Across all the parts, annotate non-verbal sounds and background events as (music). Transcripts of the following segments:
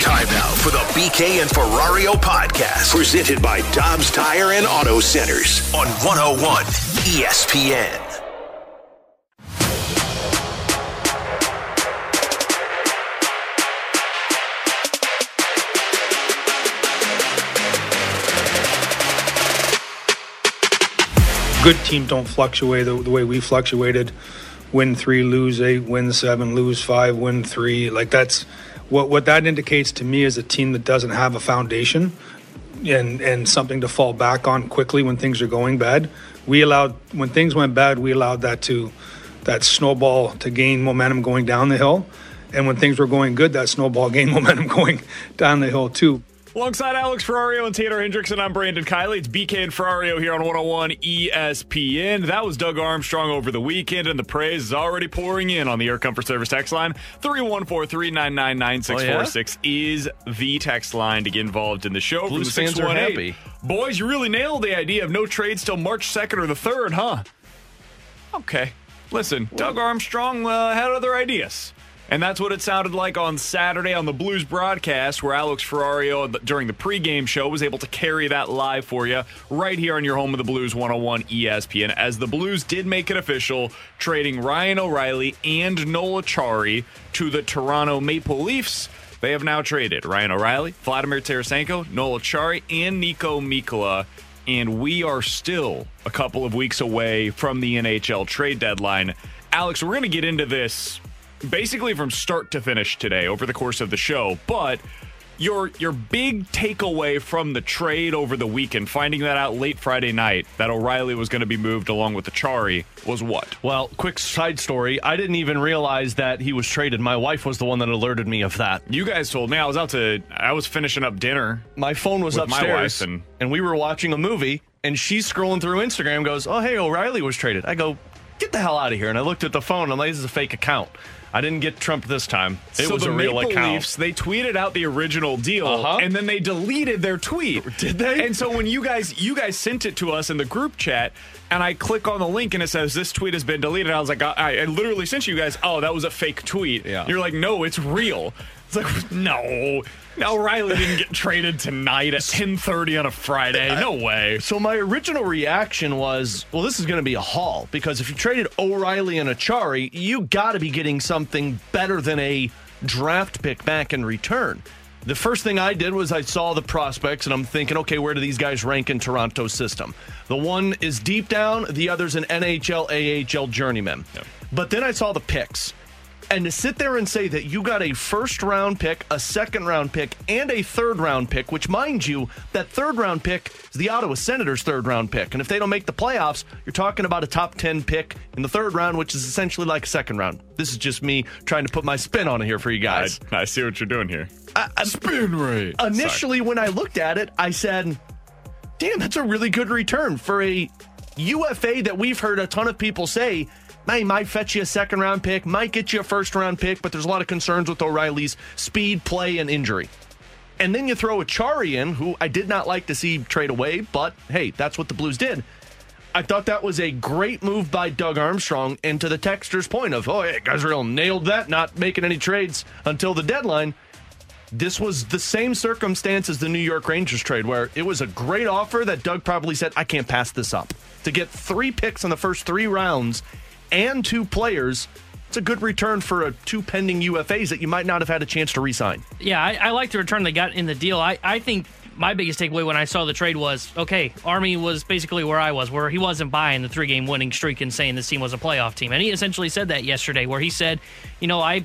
Time now for the BK and Ferrario podcast, presented by Dobbs Tire and Auto Centers on 101 ESPN. Good teams don't fluctuate the, the way we fluctuated. Win three, lose eight, win seven, lose five, win three. Like that's what what that indicates to me is a team that doesn't have a foundation and and something to fall back on quickly when things are going bad. We allowed when things went bad, we allowed that to that snowball to gain momentum going down the hill. And when things were going good, that snowball (laughs) gained momentum going down the hill too. Alongside Alex Ferrario and Tanner Hendrickson, I'm Brandon Kiley. It's BK and Ferrario here on 101 ESPN. That was Doug Armstrong over the weekend, and the praise is already pouring in on the Air Comfort Service text line. 314 399 9646 is the text line to get involved in the show. Blues From the fans are 618. happy. Boys, you really nailed the idea of no trades till March 2nd or the 3rd, huh? Okay. Listen, Doug Armstrong uh, had other ideas. And that's what it sounded like on Saturday on the Blues broadcast, where Alex Ferrario, during the pregame show, was able to carry that live for you right here on your home of the Blues 101 ESPN. As the Blues did make it official, trading Ryan O'Reilly and Noel Acciari to the Toronto Maple Leafs. They have now traded Ryan O'Reilly, Vladimir Tarasenko, Noel Acciari, and Niko Mikkola. And we are still a couple of weeks away from the NHL trade deadline. Alex, we're going to get into this basically from start to finish today over the course of the show. But your your big takeaway from the trade over the weekend, finding that out late Friday night that O'Reilly was going to be moved along with the Chari, was what? Well, quick side story. I didn't even realize that he was traded. My wife was the one that alerted me of that. You guys told me I was out to I was finishing up dinner. My phone was upstairs, and- and we were watching a movie, and she's scrolling through Instagram. Goes, "Oh, hey, O'Reilly was traded." I go, "Get the hell out of here!" And I looked at the phone. And I'm like, "This is a fake account." I didn't get Trump this time. It so was a real Maple account. Leafs, they tweeted out the original deal, Uh-huh. and then they deleted their tweet. (laughs) Did they? And so when you guys you guys sent it to us in the group chat, and I click on the link and it says this tweet has been deleted. I was like, I, I literally sent you guys. Oh, that was a fake tweet. Yeah. You're like, no, it's real. It's like, (laughs) no, (laughs) no, Riley didn't get traded tonight at 10:30 on a Friday. No way. So my original reaction was, well, this is going to be a haul because if you traded O'Reilly and Acciari, you got to be getting something better than a draft pick back in return. The first thing I did was I saw the prospects and I'm thinking, okay, where do these guys rank in Toronto's system? The one is deep down, the other's an NHL, AHL journeyman. But then I saw the picks. And to sit there and say that you got a first round pick, a second round pick, and a third round pick, which, mind you, that third round pick is the Ottawa Senators' third round pick. And if they don't make the playoffs, you're talking about a top 10 pick in the third round, which is essentially like a second round. This is just me trying to put my spin on it here for you guys. I see what you're doing here. Spin rate. Initially, when I looked at it, I said, damn, that's a really good return for a UFA that we've heard a ton of people say may might fetch you a second round pick, might get you a first round pick, but there's a lot of concerns with O'Reilly's speed, play, and injury. And then you throw Acciari in, who I did not like to see trade away, but hey, that's what the Blues did. I thought that was a great move by Doug Armstrong. And to the texter's point of, oh, yeah, Gazriel nailed that, not making any trades until the deadline. This was the same circumstance as the New York Rangers trade, where it was a great offer that Doug probably said, I can't pass this up. To get three picks in the first three rounds and two players, it's a good return for a two pending UFAs that you might not have had a chance to resign. Yeah, I, I like the return they got in the deal. I, I think my biggest takeaway when I saw the trade was okay, Army was basically where I was, where he wasn't buying the three game winning streak and saying this team was a playoff team. And he essentially said that yesterday, where he said, you know, I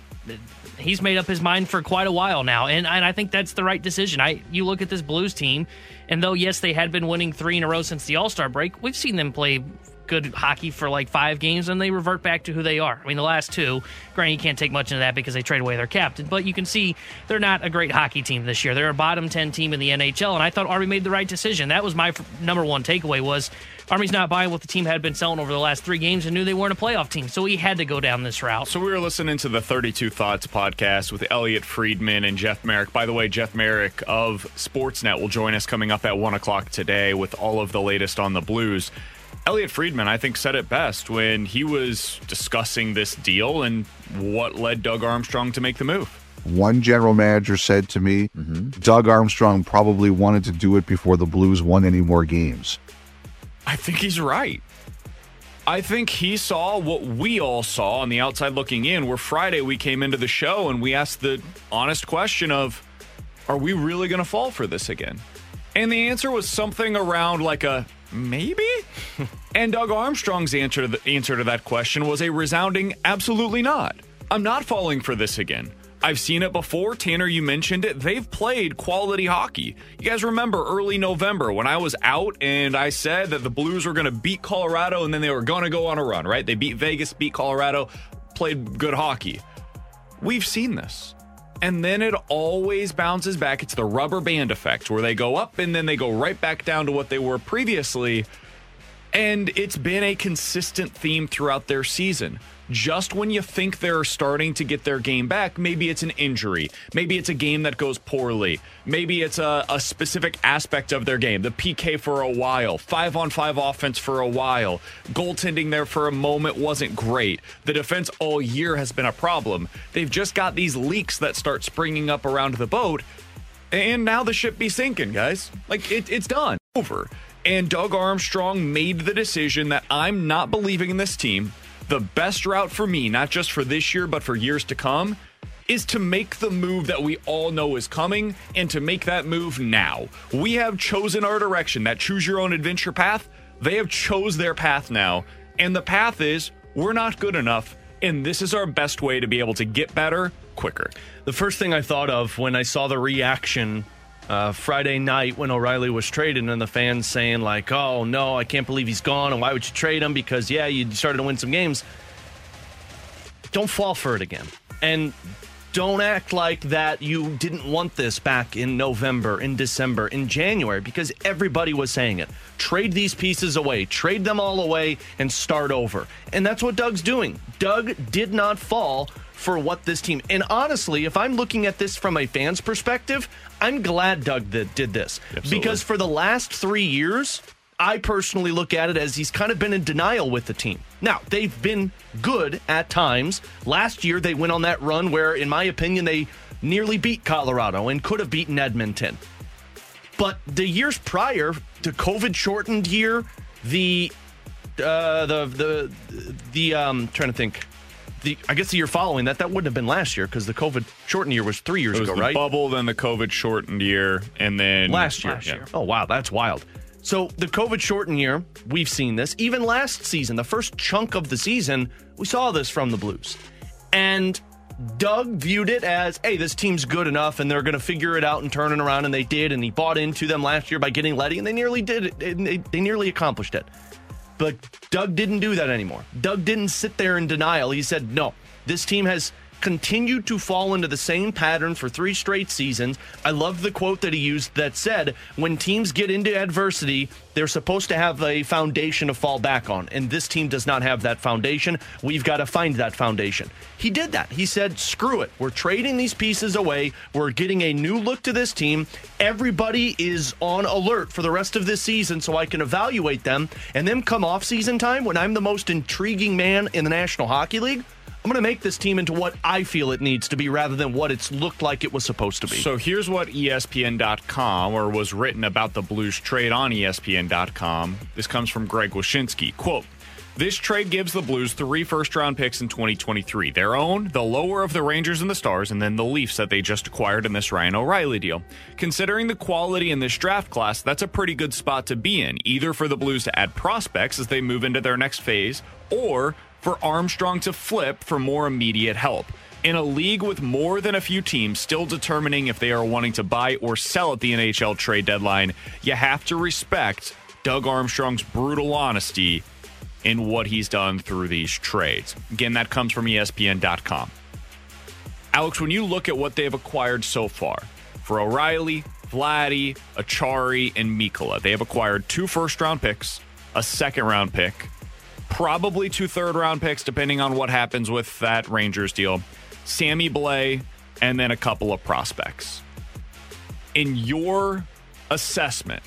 he's made up his mind for quite a while now, and and I think that's the right decision. I you look at this Blues team, and though yes they had been winning three in a row since the All Star break, we've seen them play good hockey for like five games and they revert back to who they are. I mean, the last two, granted, you can't take much into that because they trade away their captain, but you can see they're not a great hockey team this year. They're a bottom 10 team in the NHL, and I thought Army made the right decision. That was my number one takeaway was Army's not buying what the team had been selling over the last three games and knew they weren't a playoff team. So he had to go down this route. So we were listening to the 32 Thoughts podcast with Elliot Friedman and Jeff Marek. By the way, Jeff Marek of Sportsnet will join us coming up at 1 o'clock today with all of the latest on the Blues. Elliot Friedman, I think, said it best when he was discussing this deal and what led Doug Armstrong to make the move. One general manager said to me, mm-hmm. Doug Armstrong probably wanted to do it before the Blues won any more games. I think he's right. I think he saw what we all saw on the outside looking in, where Friday we came into the show and we asked the honest question of, are we really going to fall for this again? And the answer was something around like a maybe? (laughs) and Doug Armstrong's answer to, the, answer to that question was a resounding absolutely not. I'm not falling for this again. I've seen it before. Tanner, you mentioned it. They've played quality hockey. You guys remember early November when I was out and I said that the Blues were going to beat Colorado and then they were going to go on a run, right? They beat Vegas, beat Colorado, played good hockey. We've seen this. And then it always bounces back. It's the rubber band effect where they go up and then they go right back down to what they were previously. And it's been a consistent theme throughout their season just when you think they're starting to get their game back, maybe it's an injury. Maybe it's a game that goes poorly. Maybe it's a, a specific aspect of their game. The PK for a while, five on five offense for a while. Goaltending there for a moment wasn't great. The defense all year has been a problem. They've just got these leaks that start springing up around the boat. And now the ship be sinking, guys. Like, it, it's done. Over. And Doug Armstrong made the decision that I'm not believing in this team the best route for me, not just for this year, but for years to come, is to make the move that we all know is coming and to make that move now. We have chosen our direction, that choose your own adventure path. They have chose their path now, and the path is we're not good enough, and this is our best way to be able to get better quicker. The first thing I thought of when I saw the reaction uh, Friday night when O'Reilly was traded, and the fans saying like, "Oh no, I can't believe he's gone, and why would you trade him? Because yeah, you started to win some games. Don't fall for it again, and don't act like that you didn't want this back in November, in December, in January, because everybody was saying it. Trade these pieces away, trade them all away, and start over. And that's what Doug's doing. Doug did not fall for what this team. And honestly, if I'm looking at this from a fan's perspective, I'm glad Doug did this Absolutely. because for the last three years, I personally look at it as he's kind of been in denial with the team. Now, they've been good at times. Last year, they went on that run where, in my opinion, they nearly beat Colorado and could have beaten Edmonton. But the years prior, the COVID shortened year, the uh, the the the um trying to think the I guess the year following that that wouldn't have been last year because the COVID shortened year was three years ago, right? Bubble, then the COVID shortened year, and then last year. Last year. Oh wow, that's wild. So the COVID shortened year, we've seen this. Even last season, the first chunk of the season, we saw this from the Blues, and Doug viewed it as, hey, this team's good enough and they're going to figure it out and turn it around. And they did. And he bought into them last year by getting Leddy, and they nearly did it. They, they nearly accomplished it. But Doug didn't do that anymore. Doug didn't sit there in denial. He said, no, this team has continued to fall into the same pattern for three straight seasons. I love the quote that he used that said, when teams get into adversity, they're supposed to have a foundation to fall back on. And this team does not have that foundation. We've got to find that foundation. He did that. He said, screw it. We're trading these pieces away. We're getting a new look to this team. Everybody is on alert for the rest of this season so I can evaluate them. And then come off season time when I'm the most intriguing man in the National Hockey League I'm going to make this team into what I feel it needs to be rather than what it's looked like it was supposed to be. So here's what ESPN.com or was written about the Blues trade on ESPN.com. This comes from Greg Wyshynski. Quote, this trade gives the Blues three first round picks in 2023 their own, the lower of the Rangers and the Stars, and then the Leafs that they just acquired in this Ryan O'Reilly deal. Considering the quality in this draft class, that's a pretty good spot to be in, either for the Blues to add prospects as they move into their next phase, or for Armstrong to flip for more immediate help. In a league with more than a few teams still determining if they are wanting to buy or sell at the NHL trade deadline, you have to respect Doug Armstrong's brutal honesty in what he's done through these trades. Again, that comes from ESPN.com. Alex, when you look at what they've acquired so far, for O'Reilly, Vladdy, Acciari, and Mikkola, they have acquired two first round picks, a second round pick, probably two third round picks, depending on what happens with that Rangers deal, Sammy Blais, and then a couple of prospects. In your assessment,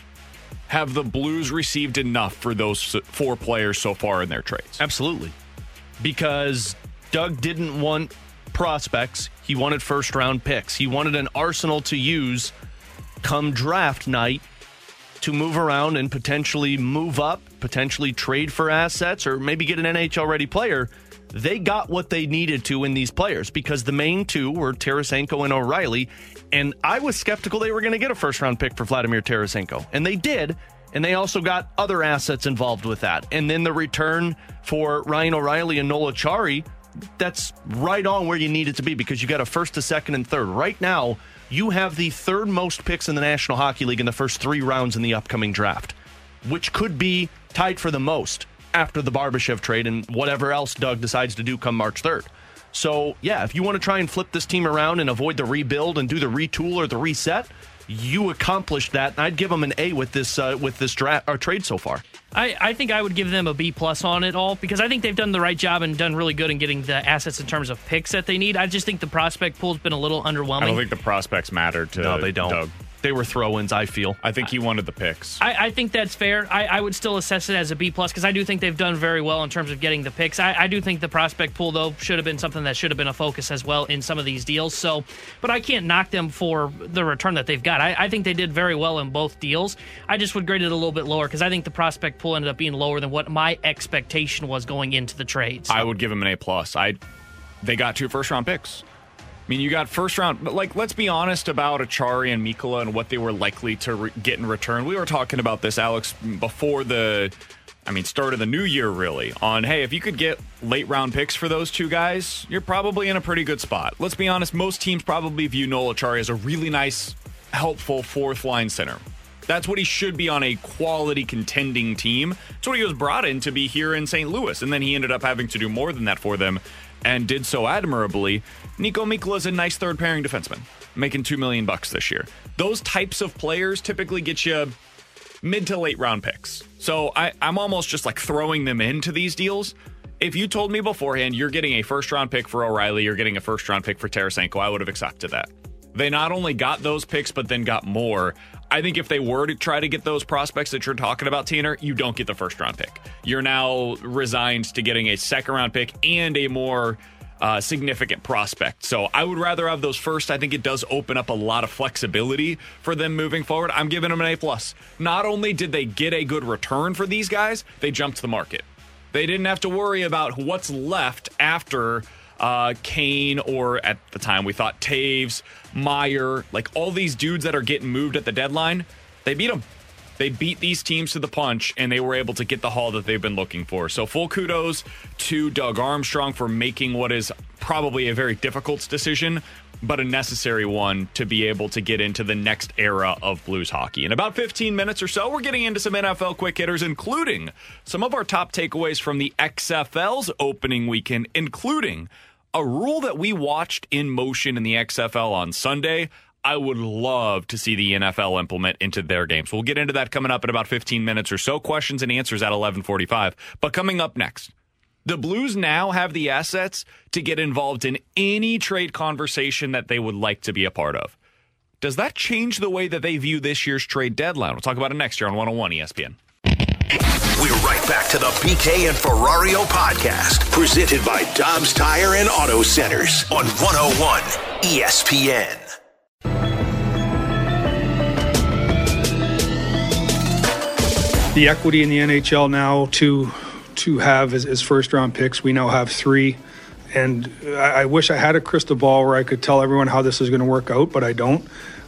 have the Blues received enough for those four players so far in their trades? Absolutely. Because Doug didn't want prospects, he wanted first round picks. He wanted an arsenal to use come draft night to move around and potentially move up, potentially trade for assets, or maybe get an NHL ready player. They got what they needed to in these players because the main two were Tarasenko and O'Reilly. And I was skeptical they were going to get a first round pick for Vladimir Tarasenko. And they did. And they also got other assets involved with that. And then the return for Ryan O'Reilly and Noel Acciari, that's right on where you need it to be because you got a first, a second, and third. Right now, you have the third most picks in the National Hockey League in the first three rounds in the upcoming draft, which could be tied for the most after the Barbashev trade and whatever else Doug decides to do come March 3rd. So, yeah, if you want to try and flip this team around and avoid the rebuild and do the retool or the reset, you accomplished that. And I'd give them an A with this uh, with this draft or trade so far. I, I think I would give them a B plus on it all because I think they've done the right job and done really good in getting the assets in terms of picks that they need. I just think the prospect pool's been a little underwhelming. I don't think the prospects matter to no, they don't. Doug they were throw-ins. I feel. I think he wanted the picks. I, I think that's fair. I, I, would still assess it as a B plus because I do think they've done very well in terms of getting the picks. I, I, do think the prospect pool though should have been something that should have been a focus as well in some of these deals. So, but I can't knock them for the return that they've got. I, think they did very well in both deals. I just would grade it a little bit lower because I think the prospect pool ended up being lower than what my expectation was going into the trades. So. I would give them an A plus. I they got two first round picks. I mean, you got first round, but like, let's be honest about Acciari and Mikkola and what they were likely to re- get in return. We were talking about this, Alex, before the, I mean, start of the new year, really, on hey, if you could get late round picks for those two guys, you're probably in a pretty good spot. Let's be honest, most teams probably view Noel Acciari as a really nice, helpful fourth line center. That's what he should be on a quality contending team. That's what he was brought in to be here in St. Louis. And then he ended up having to do more than that for them and did so admirably. Niko Mikkola is a nice third pairing defenseman, making two million bucks this year. Those types of players typically get you mid to late round picks. So I, I'm almost just like throwing them into these deals. If you told me beforehand you're getting a first round pick for O'Reilly, you're getting a first round pick for Tarasenko, I would have accepted that. They not only got those picks, but then got more. I think if they were to try to get those prospects that you're talking about, Tanner, you don't get the first round pick. You're now resigned to getting a second round pick and a more uh, significant prospect. So I would rather have those first. I think it does open up a lot of flexibility for them moving forward. I'm giving them an A plus. Not only did they get a good return for these guys, they jumped the market. They didn't have to worry about what's left after uh, Kane or at the time we thought Toews, Meier, like all these dudes that are getting moved at the deadline. They beat them. They beat these teams to the punch and they were able to get the haul that they've been looking for. So, full kudos to Doug Armstrong for making what is probably a very difficult decision, but a necessary one to be able to get into the next era of Blues hockey. In about 15 minutes or so, we're getting into some NFL quick hitters, including some of our top takeaways from the XFL's opening weekend, including a rule that we watched in motion in the XFL on Sunday. I would love to see the NFL implement into their games. We'll get into that coming up in about 15 minutes or so. Questions and answers at 11:45. But coming up next, the Blues now have the assets to get involved in any trade conversation that they would like to be a part of. Does that change the way that they view this year's trade deadline? We'll talk about it next year on 101 ESPN. We're right back to the BK and Ferrario podcast, presented by Dobbs Tire and Auto Centers on 101 ESPN. the equity in the NHL now to to have as first round picks. We now have three, and I, I, wish I had a crystal ball where I could tell everyone how this is going to work out, but I don't.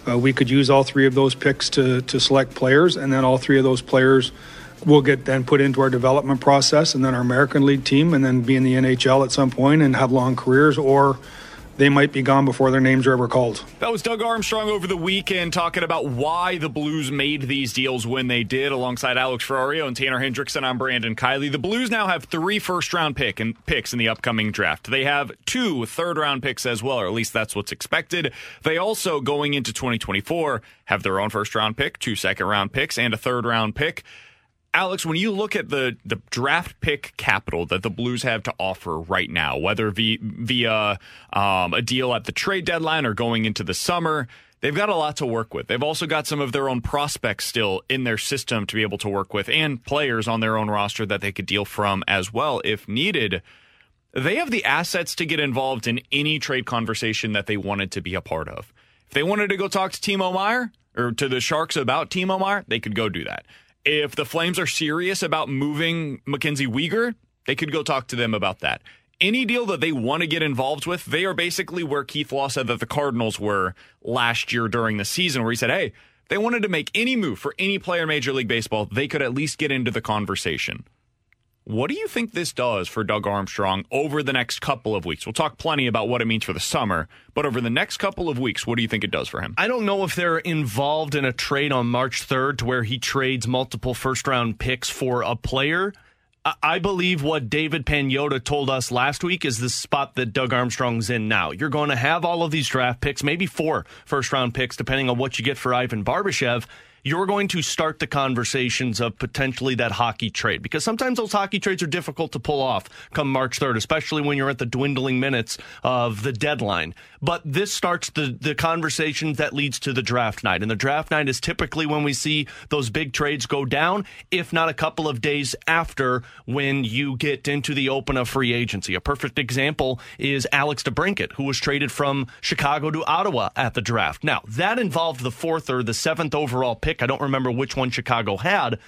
Uh, we could use all three of those picks to to select players, and then all three of those players will get then put into our development process and then our American League team and then be in the NHL at some point and have long careers or they might be gone before their names are ever called. That was Doug Armstrong over the weekend talking about why the Blues made these deals when they did, alongside Alex Ferrario and Tanner Hendrickson. I'm Brandon Kiley. The Blues now have three first round pick and picks in the upcoming draft. They have two third round picks as well, or at least that's what's expected. They also, going into 2024, have their own first round pick, two second round picks, and a third round pick. Alex, when you look at the the draft pick capital that the Blues have to offer right now, whether via, via um, a deal at the trade deadline or going into the summer, they've got a lot to work with. They've also got some of their own prospects still in their system to be able to work with, and players on their own roster that they could deal from as well if needed. They have the assets to get involved in any trade conversation that they wanted to be a part of. If they wanted to go talk to Timo Meier or to the Sharks about Timo Meier, they could go do that. If the Flames are serious about moving Mackenzie Weegar, they could go talk to them about that. Any deal that they want to get involved with, they are basically where Keith Law said that the Cardinals were last year during the season, where he said, hey, they wanted to make any move for any player in Major League Baseball, they could at least get into the conversation. What do you think this does for Doug Armstrong over the next couple of weeks? We'll talk plenty about what it means for the summer, but over the next couple of weeks, what do you think it does for him? I don't know if they're involved in a trade on March 3rd to where he trades multiple first round picks for a player. I believe what David Pagnotta told us last week is the spot that Doug Armstrong's in now. You're going to have all of these draft picks, maybe four first round picks, depending on what you get for Ivan Barbashev you're going to start the conversations of potentially that hockey trade because sometimes those hockey trades are difficult to pull off come March 3rd, especially when you're at the dwindling minutes of the deadline. But this starts the, the conversation that leads to the draft night. And the draft night is typically when we see those big trades go down, if not a couple of days after when you get into the open of free agency. A perfect example is Alex DeBrincat, who was traded from Chicago to Ottawa at the draft. Now, that involved the fourth or the seventh overall pick pick. I don't remember which one Chicago had,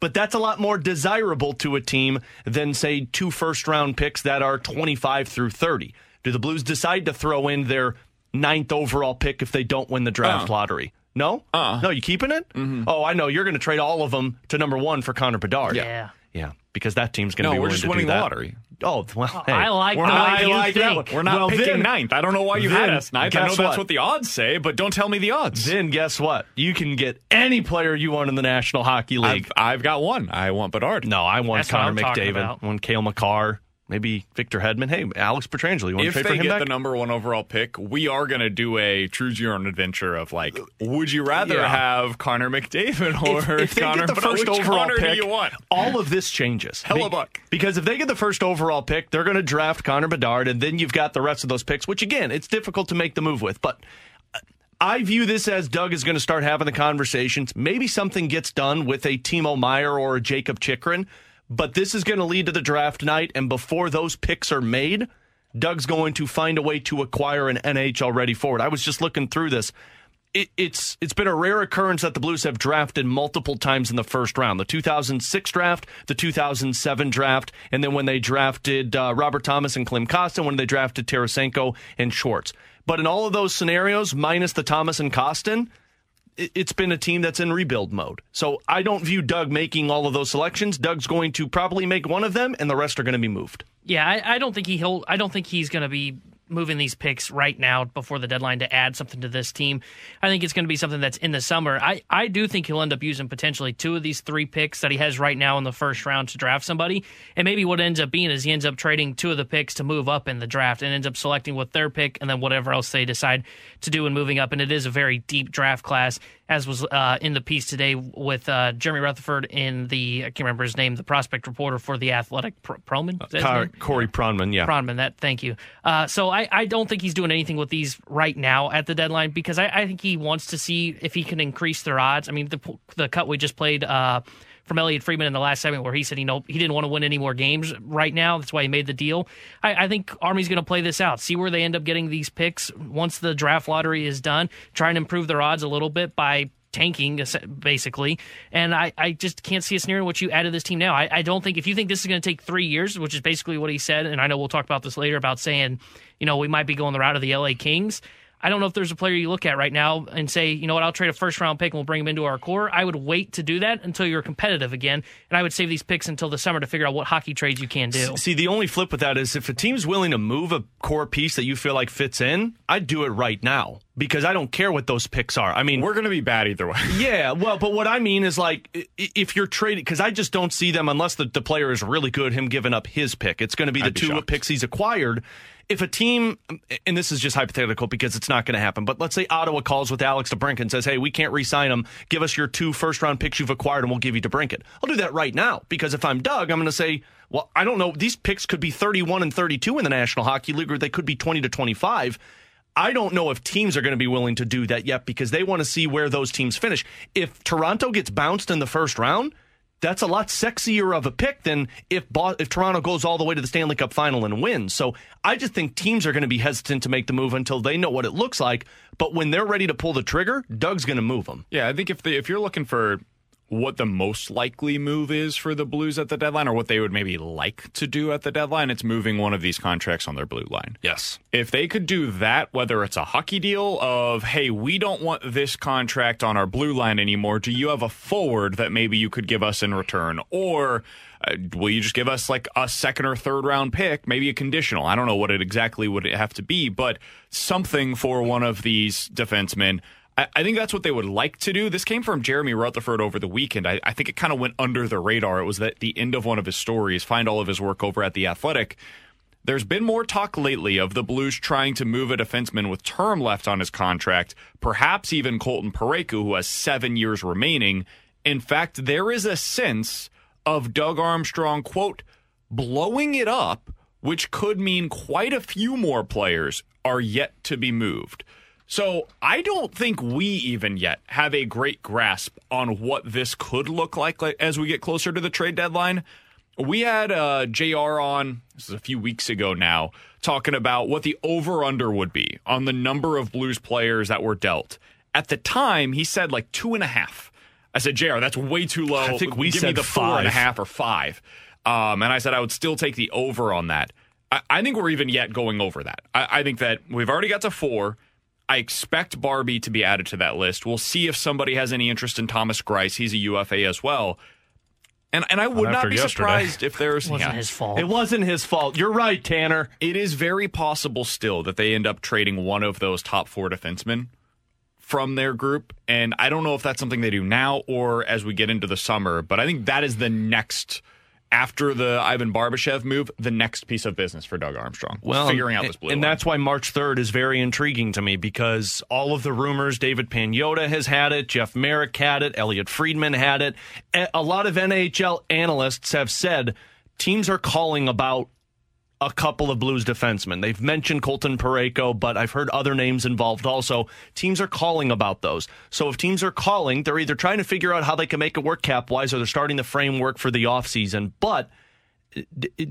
but that's a lot more desirable to a team than, say, two first round picks that are 25 through 30. Do the Blues decide to throw in their ninth overall pick if they don't win the draft uh. lottery? No? Uh. No, you keeping it? Mm-hmm. Oh, I know. You're going to trade all of them to number one for Connor Bedard. Yeah. Yeah, because that team's going to no, be we're just winning the lottery. Oh well, hey, I like. We're not, I like that one. We're not well, picking then, ninth. I don't know why you had us ninth. I know that's what? what the odds say, but don't tell me the odds. Then guess what? You can get any player you want in the National Hockey League. I've, I've got one. I want Bedard. No, I want that's Connor McDavid. I want Cale Makar maybe Victor Hedman. Hey, Alex Pietrangelo, you want if to trade for him If they get the number one overall pick, we are going to do a choose your own adventure of like, would you rather yeah. have Connor McDavid or if, if they Connor? Get the first overall Connor pick, do you want? all of this changes. Hellebuyck. Because if they get the first overall pick, they're going to draft Connor Bedard, and then you've got the rest of those picks, which again, it's difficult to make the move with, but. Uh, I view this as Doug is going to start having the conversations. Maybe something gets done with a Timo Meier or a Jakob Chychrun but this is going to lead to the draft night, and before those picks are made, Doug's going to find a way to acquire an NHL ready forward. I was just looking through this. It, it's it's been a rare occurrence that the Blues have drafted multiple times in the first round. The 2006 draft, the 2007 draft, and then when they drafted uh, Robert Thomas and Klim Kostin, when they drafted Tarasenko and Schwartz. But in all of those scenarios, minus the Thomas and Kostin, it's been a team that's in rebuild mode. So I don't view Doug making all of those selections. Doug's going to probably make one of them, and the rest are going to be moved. Yeah, I, I don't think he I don't think he's going to be moving these picks right now before the deadline to add something to this team. I think it's going to be something that's in the summer. I, I do think he'll end up using potentially two of these three picks that he has right now in the first round to draft somebody. And maybe what ends up being is he ends up trading two of the picks to move up in the draft and ends up selecting with their pick and then whatever else they decide to do in moving up. And it is a very deep draft class as was uh, in the piece today with uh, Jeremy Rutherford in the I can't remember his name, the prospect reporter for the Athletic, Pro- Proman, uh, Corey Pronman, yeah, Pronman. That thank you. Uh, so I, I don't think he's doing anything with these right now at the deadline because I, I think he wants to see if he can increase their odds. I mean, the the cut we just played uh, from Elliot Friedman in the last segment where he said he know he didn't want to win any more games right now. That's why he made the deal. I, I think Army's going to play this out, see where they end up getting these picks once the draft lottery is done, try and improve their odds a little bit by tanking basically. And I, I just can't see a scenario in which you added this team now. I, I don't think if you think this is going to take three years, which is basically what he said, and I know we'll talk about this later about saying, you know, we might be going the route of the LA Kings. I don't know if there's a player you look at right now and say, you know what, I'll trade a first round pick and we'll bring him into our core. I would wait to do that until you're competitive again, and I would save these picks until the summer to figure out what hockey trades you can do. See, the only flip with that is if a team's willing to move a core piece that you feel like fits in, I'd do it right now because I don't care what those picks are. I mean, we're going to be bad either way. (laughs) yeah, well, but what I mean is like if you're trading, because I just don't see them unless the, the player is really good, him giving up his pick. It's going to be the two shocked. picks he's acquired if a team, and this is just hypothetical because it's not going to happen, but let's say Ottawa calls with Alex DeBrincat and says, hey, we can't re sign him. Give us your two first round picks you've acquired and we'll give you DeBrincat. I'll do that right now because if I'm Doug, I'm going to say, well, I don't know. These picks could be 31 and 32 in the National Hockey League, or they could be 20 to 25. I don't know if teams are going to be willing to do that yet because they want to see where those teams finish. If Toronto gets bounced in the first round, that's a lot sexier of a pick than if if Toronto goes all the way to the Stanley Cup final and wins. So I just think teams are going to be hesitant to make the move until they know what it looks like. But when they're ready to pull the trigger, Doug's going to move them. Yeah, I think if the, if you're looking for what the most likely move is for the Blues at the deadline or what they would maybe like to do at the deadline, it's moving one of these contracts on their blue line. Yes. If they could do that, whether it's a hockey deal of, hey, we don't want this contract on our blue line anymore, do you have a forward that maybe you could give us in return? Or uh, will you just give us like a second or third round pick, maybe a conditional? I don't know what it exactly would have to be, but something for one of these defensemen I, think that's what they would like to do. This came from Jeremy Rutherford over the weekend. I, I think it kind of went under the radar. It was that the end of one of his stories. Find all of his work over at The Athletic. There's been more talk lately of the Blues trying to move a defenseman with term left on his contract, perhaps even Colton Parayko, who has seven years remaining. In fact, there is a sense of Doug Armstrong, quote, blowing it up, which could mean quite a few more players are yet to be moved. So I don't think we even yet have a great grasp on what this could look like, as we get closer to the trade deadline. We had uh, JR on, this is a few weeks ago now, talking about what the over under would be on the number of Blues players that were dealt. At the time, he said like two and a half. I said, JR, that's way too low. I think we Give said me the five. four and a half or five. Um, and I said I would still take the over on that. I, I think we're even yet going over that. I, I think that we've already got to four. I expect Barbie to be added to that list. We'll see if somebody has any interest in Thomas Greiss. He's a UFA as well. And and I would not be yesterday. surprised if there's it wasn't yeah, his fault. It wasn't his fault. You're right, Tanner. It is very possible still that they end up trading one of those top four defensemen from their group. And I don't know if that's something they do now or as we get into the summer, but I think that is the next after the Ivan Barbashev move, the next piece of business for Doug Armstrong. Well, figuring out this blue. And line. that's why March 3rd is very intriguing to me because all of the rumors, David Pagnotta has had it, Jeff Marek had it, Elliot Friedman had it. A lot of NHL analysts have said teams are calling about a couple of Blues defensemen. They've mentioned Colton Parayko, but I've heard other names involved also. Teams are calling about those. So if teams are calling, they're either trying to figure out how they can make it work cap wise or they're starting the framework for the offseason. But uh,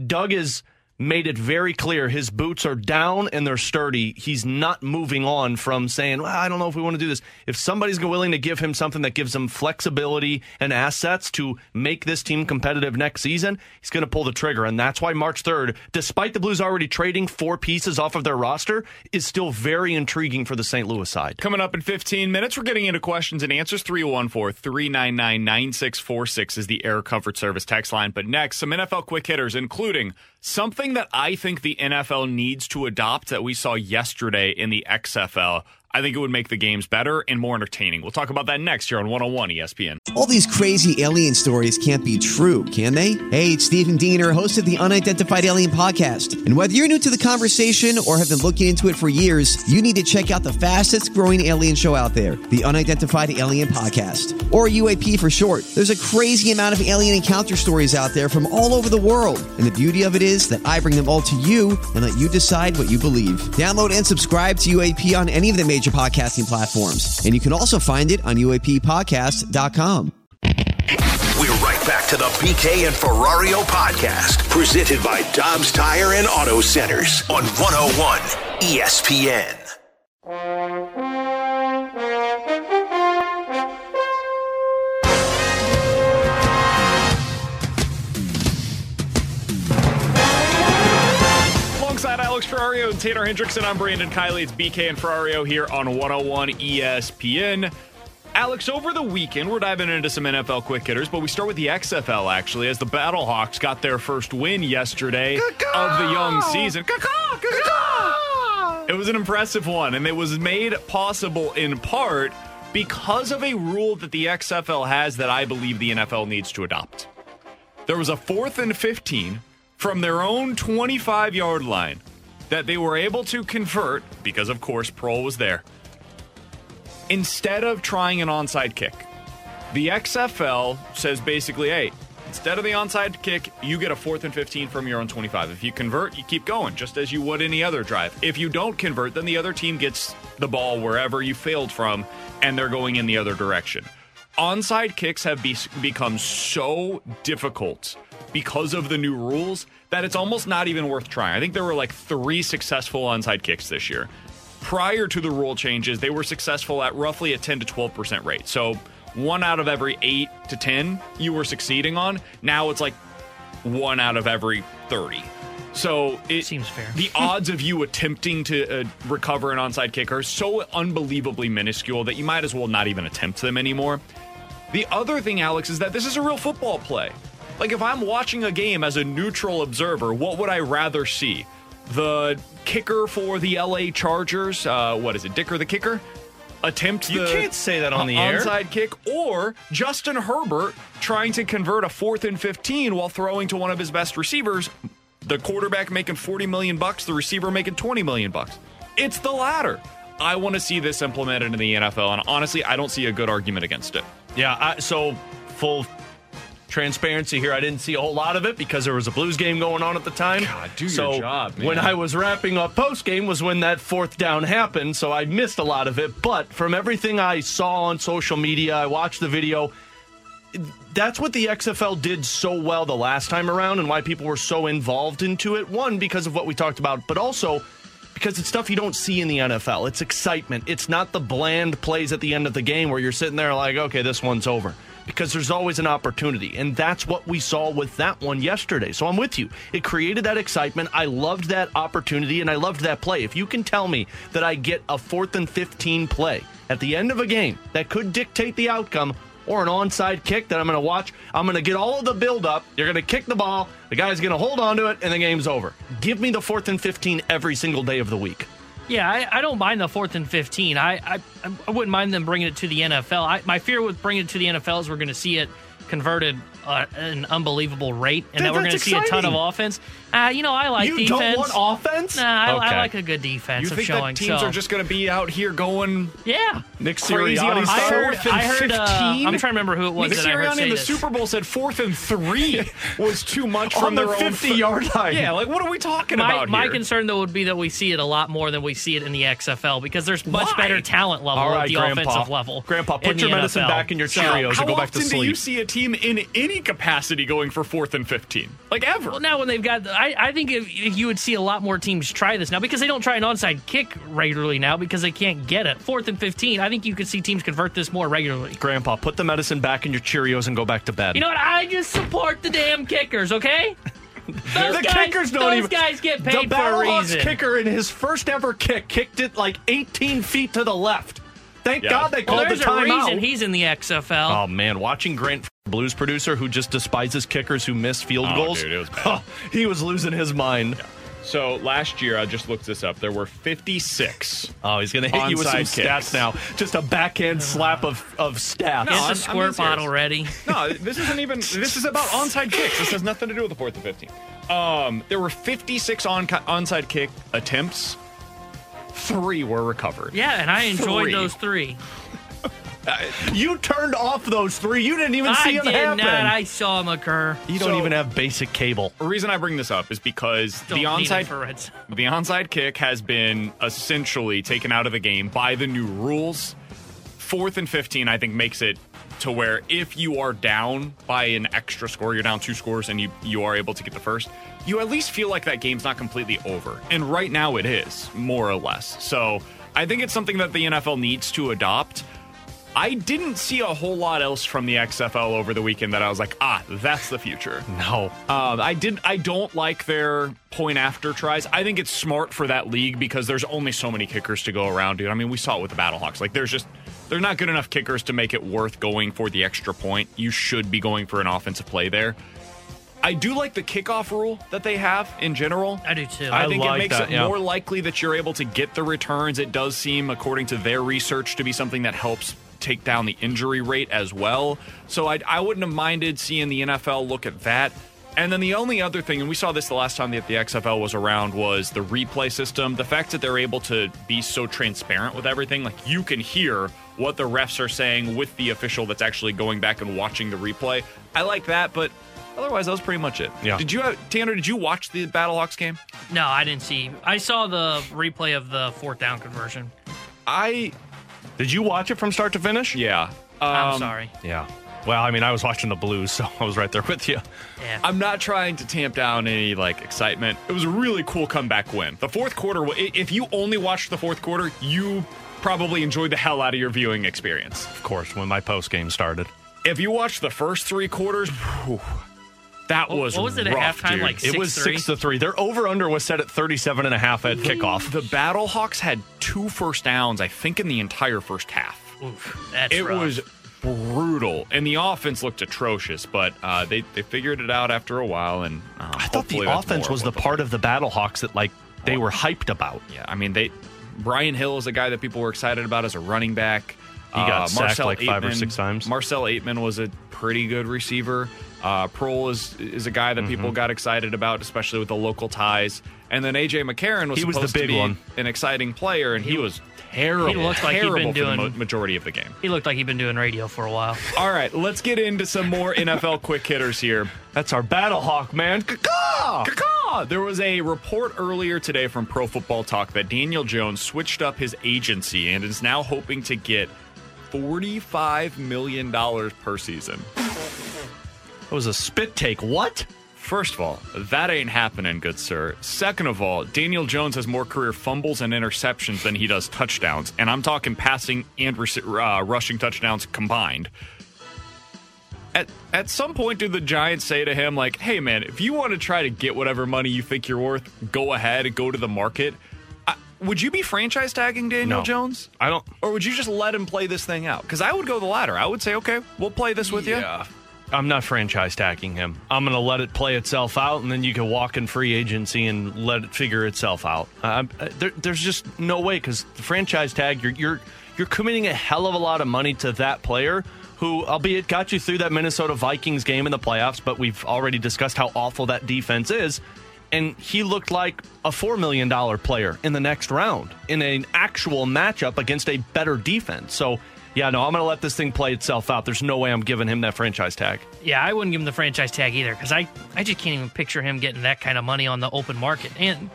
Doug is made it very clear his boots are down and they're sturdy. He's not moving on from saying, well, I don't know if we want to do this. If somebody's willing to give him something that gives him flexibility and assets to make this team competitive next season, he's going to pull the trigger. And that's why March 3rd, despite the Blues already trading four pieces off of their roster, is still very intriguing for the St. Louis side. Coming up in 15 minutes, we're getting into questions and answers. 314 399 9646 is the Air Comfort Service text line. But next, some NFL quick hitters, including Something that I think the NFL needs to adopt that we saw yesterday in the XFL I think it would make the games better and more entertaining. We'll talk about that next year on 101 ESPN. All these crazy alien stories can't be true, can they? Hey, it's Stephen Diener, host of the Unidentified Alien Podcast. And whether you're new to the conversation or have been looking into it for years, you need to check out the fastest growing alien show out there, the Unidentified Alien Podcast, or UAP for short. There's a crazy amount of alien encounter stories out there from all over the world. And the beauty of it is that I bring them all to you and let you decide what you believe. Download and subscribe to UAP on any of the major major podcasting platforms. And you can also find it on UAPpodcast.com. We're right back to the BK and Ferrario podcast, presented by Dobbs Tire and Auto Centers on 101 ESPN. Ferrario and Tanner Hendrickson. I'm Brandon Kiley. It's BK and Ferrario here on 101 ESPN. Alex, over the weekend, we're diving into some NFL quick hitters, but we start with the XFL actually, as the Battlehawks got their first win yesterday of the young season. It was an impressive one, and it was made possible in part because of a rule that the XFL has that I believe the NFL needs to adopt. There was a fourth and 15 from their own 25 yard line that they were able to convert because, of course, Prohl was there. Instead of trying an onside kick, the XFL says basically, hey, instead of the onside kick, you get a fourth and 15 from your own 25. If you convert, you keep going, just as you would any other drive. If you don't convert, then the other team gets the ball wherever you failed from, and they're going in the other direction. Onside kicks have be- become so difficult because of the new rules that it's almost not even worth trying. I think there were like three successful onside kicks this year. Prior to the rule changes, they were successful at roughly a 10 to 12% rate. So one out of every eight to 10 you were succeeding on. Now it's like one out of every 30. So it seems fair. The (laughs) odds of you attempting to uh, recover an onside kick are so unbelievably minuscule that you might as well not even attempt them anymore. The other thing, Alex, is that this is a real football play. Like, if I'm watching a game as a neutral observer, what would I rather see? The kicker for the LA Chargers, uh, what is it, Dicker the kicker? Attempt You the can't say that on the air. onside kick, or Justin Herbert trying to convert a fourth and 15 while throwing to one of his best receivers. The quarterback making 40 million bucks, the receiver making 20 million bucks. It's the latter. I want to see this implemented in the NFL, and honestly, I don't see a good argument against it. Yeah, I, so full transparency here. I didn't see a whole lot of it because there was a Blues game going on at the time. God, do your so job, man. When I was wrapping up post game was when that fourth down happened, so I missed a lot of it. But from everything I saw on social media, I watched the video. That's what the XFL did so well the last time around, and why people were so involved into it. One, because of what we talked about, but also because it's stuff you don't see in the NFL. It's excitement. It's not the bland plays at the end of the game where you're sitting there like, okay, this one's over. Because there's always an opportunity. And that's what we saw with that one yesterday. So I'm with you. It created that excitement. I loved that opportunity and I loved that play. If you can tell me that I get a fourth and 15 play at the end of a game that could dictate the outcome, or an onside kick that I'm going to watch. I'm going to get all of the build up. You're going to kick the ball. The guy's going to hold on to it, and the game's over. Give me the fourth and 15 every single day of the week. Yeah, I, I don't mind the fourth and 15. I, I I wouldn't mind them bringing it to the NFL. I, my fear with bringing it to the NFL is we're going to see it converted uh, at an unbelievable rate, and Dude, then we're going to see a ton of offense. Uh, you know, I like you defense. don't want offense? Nah, I, I like a good defense You of think showing. that teams so. are just going to be out here going yeah. Nick crazy Sirianni I heard. I heard uh, I'm trying to remember who it was Nick that I heard Sirianni in the this. Super Bowl said fourth and three (laughs) was too much On from the their own 50 yard line. Yeah, like what are we talking my, about my concern though would be that we see it a lot more than we see it in the XFL because there's much Why? better talent level All at the Grandpa. offensive level. Grandpa, put your medicine NFL. back in your So- Cheerios How and go back to often do sleep. you see a team in any capacity going for fourth and fifteen? Like ever? Well, now when they've got, I, I think if, if you would see a lot more teams try this now because they don't try an onside kick regularly now because they can't get it. Fourth and fifteen, I think you could see teams convert this more regularly. Grandpa, put the medicine back in your Cheerios and go back to bed. You know what? I just support the damn kickers. Okay. (laughs) Those the guys, kickers don't those even. guys get the paid for a Battlehawks reason. kicker in his first ever kick kicked it like 18 feet to the left. Thank Yeah. God they well, called there's the a reason timeout. he's in the XFL. Oh man, watching Grant Blues producer who just despises kickers who miss field Oh, goals. dude, it was bad. (laughs) he was losing his mind. So last year, I just looked this up. There were 56. Oh, he's gonna hit you with some Onside stats now. Just a backhand (sighs) slap of of stats. No, Get I'm- the I'm squirt bottle ready. (laughs) No, this isn't even. This is about onside kicks. This has nothing to do with the fourth and 15. Um, there were 56 on onside kick attempts. Three were recovered. Yeah, and I enjoyed Three. those three. (laughs) You turned off those three. You didn't even I see did them happen. not. I saw them occur. you don't So- even have basic cable. The reason I bring this up is because Don't the need onside for the onside kick has been essentially taken out of the game by the new rules. Fourth and 15, I think, makes it to where if you are down by an extra score, you're down two scores, and you, you are able to get the first, you at least feel like that game's not completely over. And right now it is, more or less. So I think it's something that the NFL needs to adopt. I didn't see a whole lot else from the XFL over the weekend that I was like, ah, that's the future. (laughs) No. Um, I didn't. I don't like their point after tries. I think it's smart for that league because there's only so many kickers to go around, dude. I mean, we saw it with the Battlehawks. Like, there's just they're not good enough kickers to make it worth going for the extra point. You should be going for an offensive play there. I do like the kickoff rule that they have in general. I do too. I, I think it makes that, it yeah. more likely that you're able to get the returns. It does seem, according to their research, to be something that helps take down the injury rate as well. So I, I wouldn't have minded seeing the NFL look at that. And then the only other thing, and we saw this the last time that the XFL was around, was the replay system. The fact that they're able to be so transparent with everything, like you can hear what the refs are saying with the official that's actually going back and watching the replay. I like that, but otherwise, that was pretty much it. Yeah. Did you, have, Tanner? Did you watch the Battlehawks game? No, I didn't see. I saw the replay of the fourth down conversion. I Did you watch it from start to finish? yeah. I'm Um, sorry. Yeah. Well, I mean, I was watching the Blues, (laughs) so I was right there with you. Yeah. I'm not trying to tamp down any like excitement. It was a really cool comeback win. The fourth quarter, wa- i- if you only watched the fourth quarter, you probably enjoyed the hell out of your viewing experience. Of course, when my post game started. If you watched the first three quarters, (sighs) whew, that What- was what was it at rough, halftime, dude. like It was 6-3? 6 to 3. Their over under was set at 37 and a half at kickoff. the Battlehawks had two first downs, I think, in the entire first half. Oof, that's it rough. was brutal, and the offense looked atrocious. But uh, they they figured it out after a while, and uh, I thought the offense was the part of the Battlehawks that like they were hyped about. Yeah, I mean they. Brian Hill is a guy that people were excited about as a running back. He got sacked like five or six times. Marcell Ateman was a pretty good receiver. Uh, Proehl is is a guy that people Mm-hmm. got excited about, especially with the local ties. And then AJ McCarron was He was the supposed to be one. an exciting player, and he, was terrible. he looked like he'd been the doing- mo- majority of the game. He looked like he'd been doing radio for a while. (laughs) All right, let's get into some more (laughs) NFL quick hitters here. That's our Battlehawk, man. Caw! Caw! There was a report earlier today from Pro Football Talk that Daniel Jones switched up his agency and is now hoping to get $45 million per season. That was a spit take. What? First of all, that ain't happening, good sir. Second of all, Daniel Jones has more career fumbles and interceptions than he does touchdowns, and I'm talking passing and uh, rushing touchdowns combined. At at some point, do the Giants say to him like, "Hey, man, if you want to try to get whatever money you think you're worth, go ahead and go to the market." Would you be franchise tagging Daniel No. Jones, I don't. or would you just let him play this thing out? Because I would go the latter. I would say, "Okay, we'll play this with you." Yeah. I'm not franchise tagging him. I'm going to let it play itself out, and then you can walk in free agency and let it figure itself out. Uh, uh, there, there's just no way because the franchise tag, you're you're you're committing a hell of a lot of money to that player. Who, albeit, got you through that Minnesota Vikings game in the playoffs, but we've already discussed how awful that defense is. And he looked like a $4 million player in the next round in an actual matchup against a better defense. So, yeah, no, I'm going to let this thing play itself out. There's no way I'm giving him that franchise tag. Yeah, I wouldn't give him the franchise tag either because I, I just can't even picture him getting that kind of money on the open market. And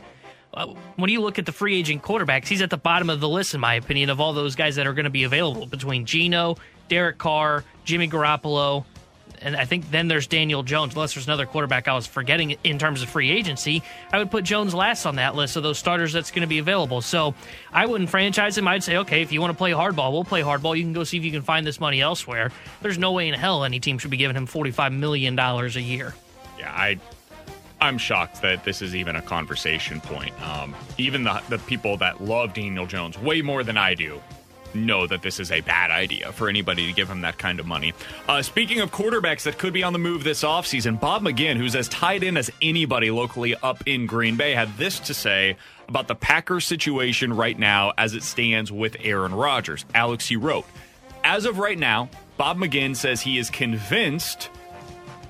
uh, when you look at the free agent quarterbacks, he's at the bottom of the list, in my opinion, of all those guys that are going to be available between Gino, Derek Carr, Jimmy Garoppolo, and I think then there's Daniel Jones. Unless there's another quarterback I was forgetting in terms of free agency, I would put Jones last on that list of those starters that's going to be available. So I wouldn't franchise him. I'd say, okay, if you want to play hardball, we'll play hardball. You can go see if you can find this money elsewhere. There's no way in hell any team should be giving him $45 million a year. Yeah, I I'm shocked that this is even a conversation point. Um, even the the people that love Daniel Jones way more than I do know that this is a bad idea for anybody to give him that kind of money. Uh, speaking of quarterbacks that could be on the move this offseason, Bob McGinn, who's as tied in as anybody locally up in Green Bay, had this to say about the Packers situation right now as it stands with Aaron Rodgers. Alex, he wrote, as of right now, Bob McGinn says he is convinced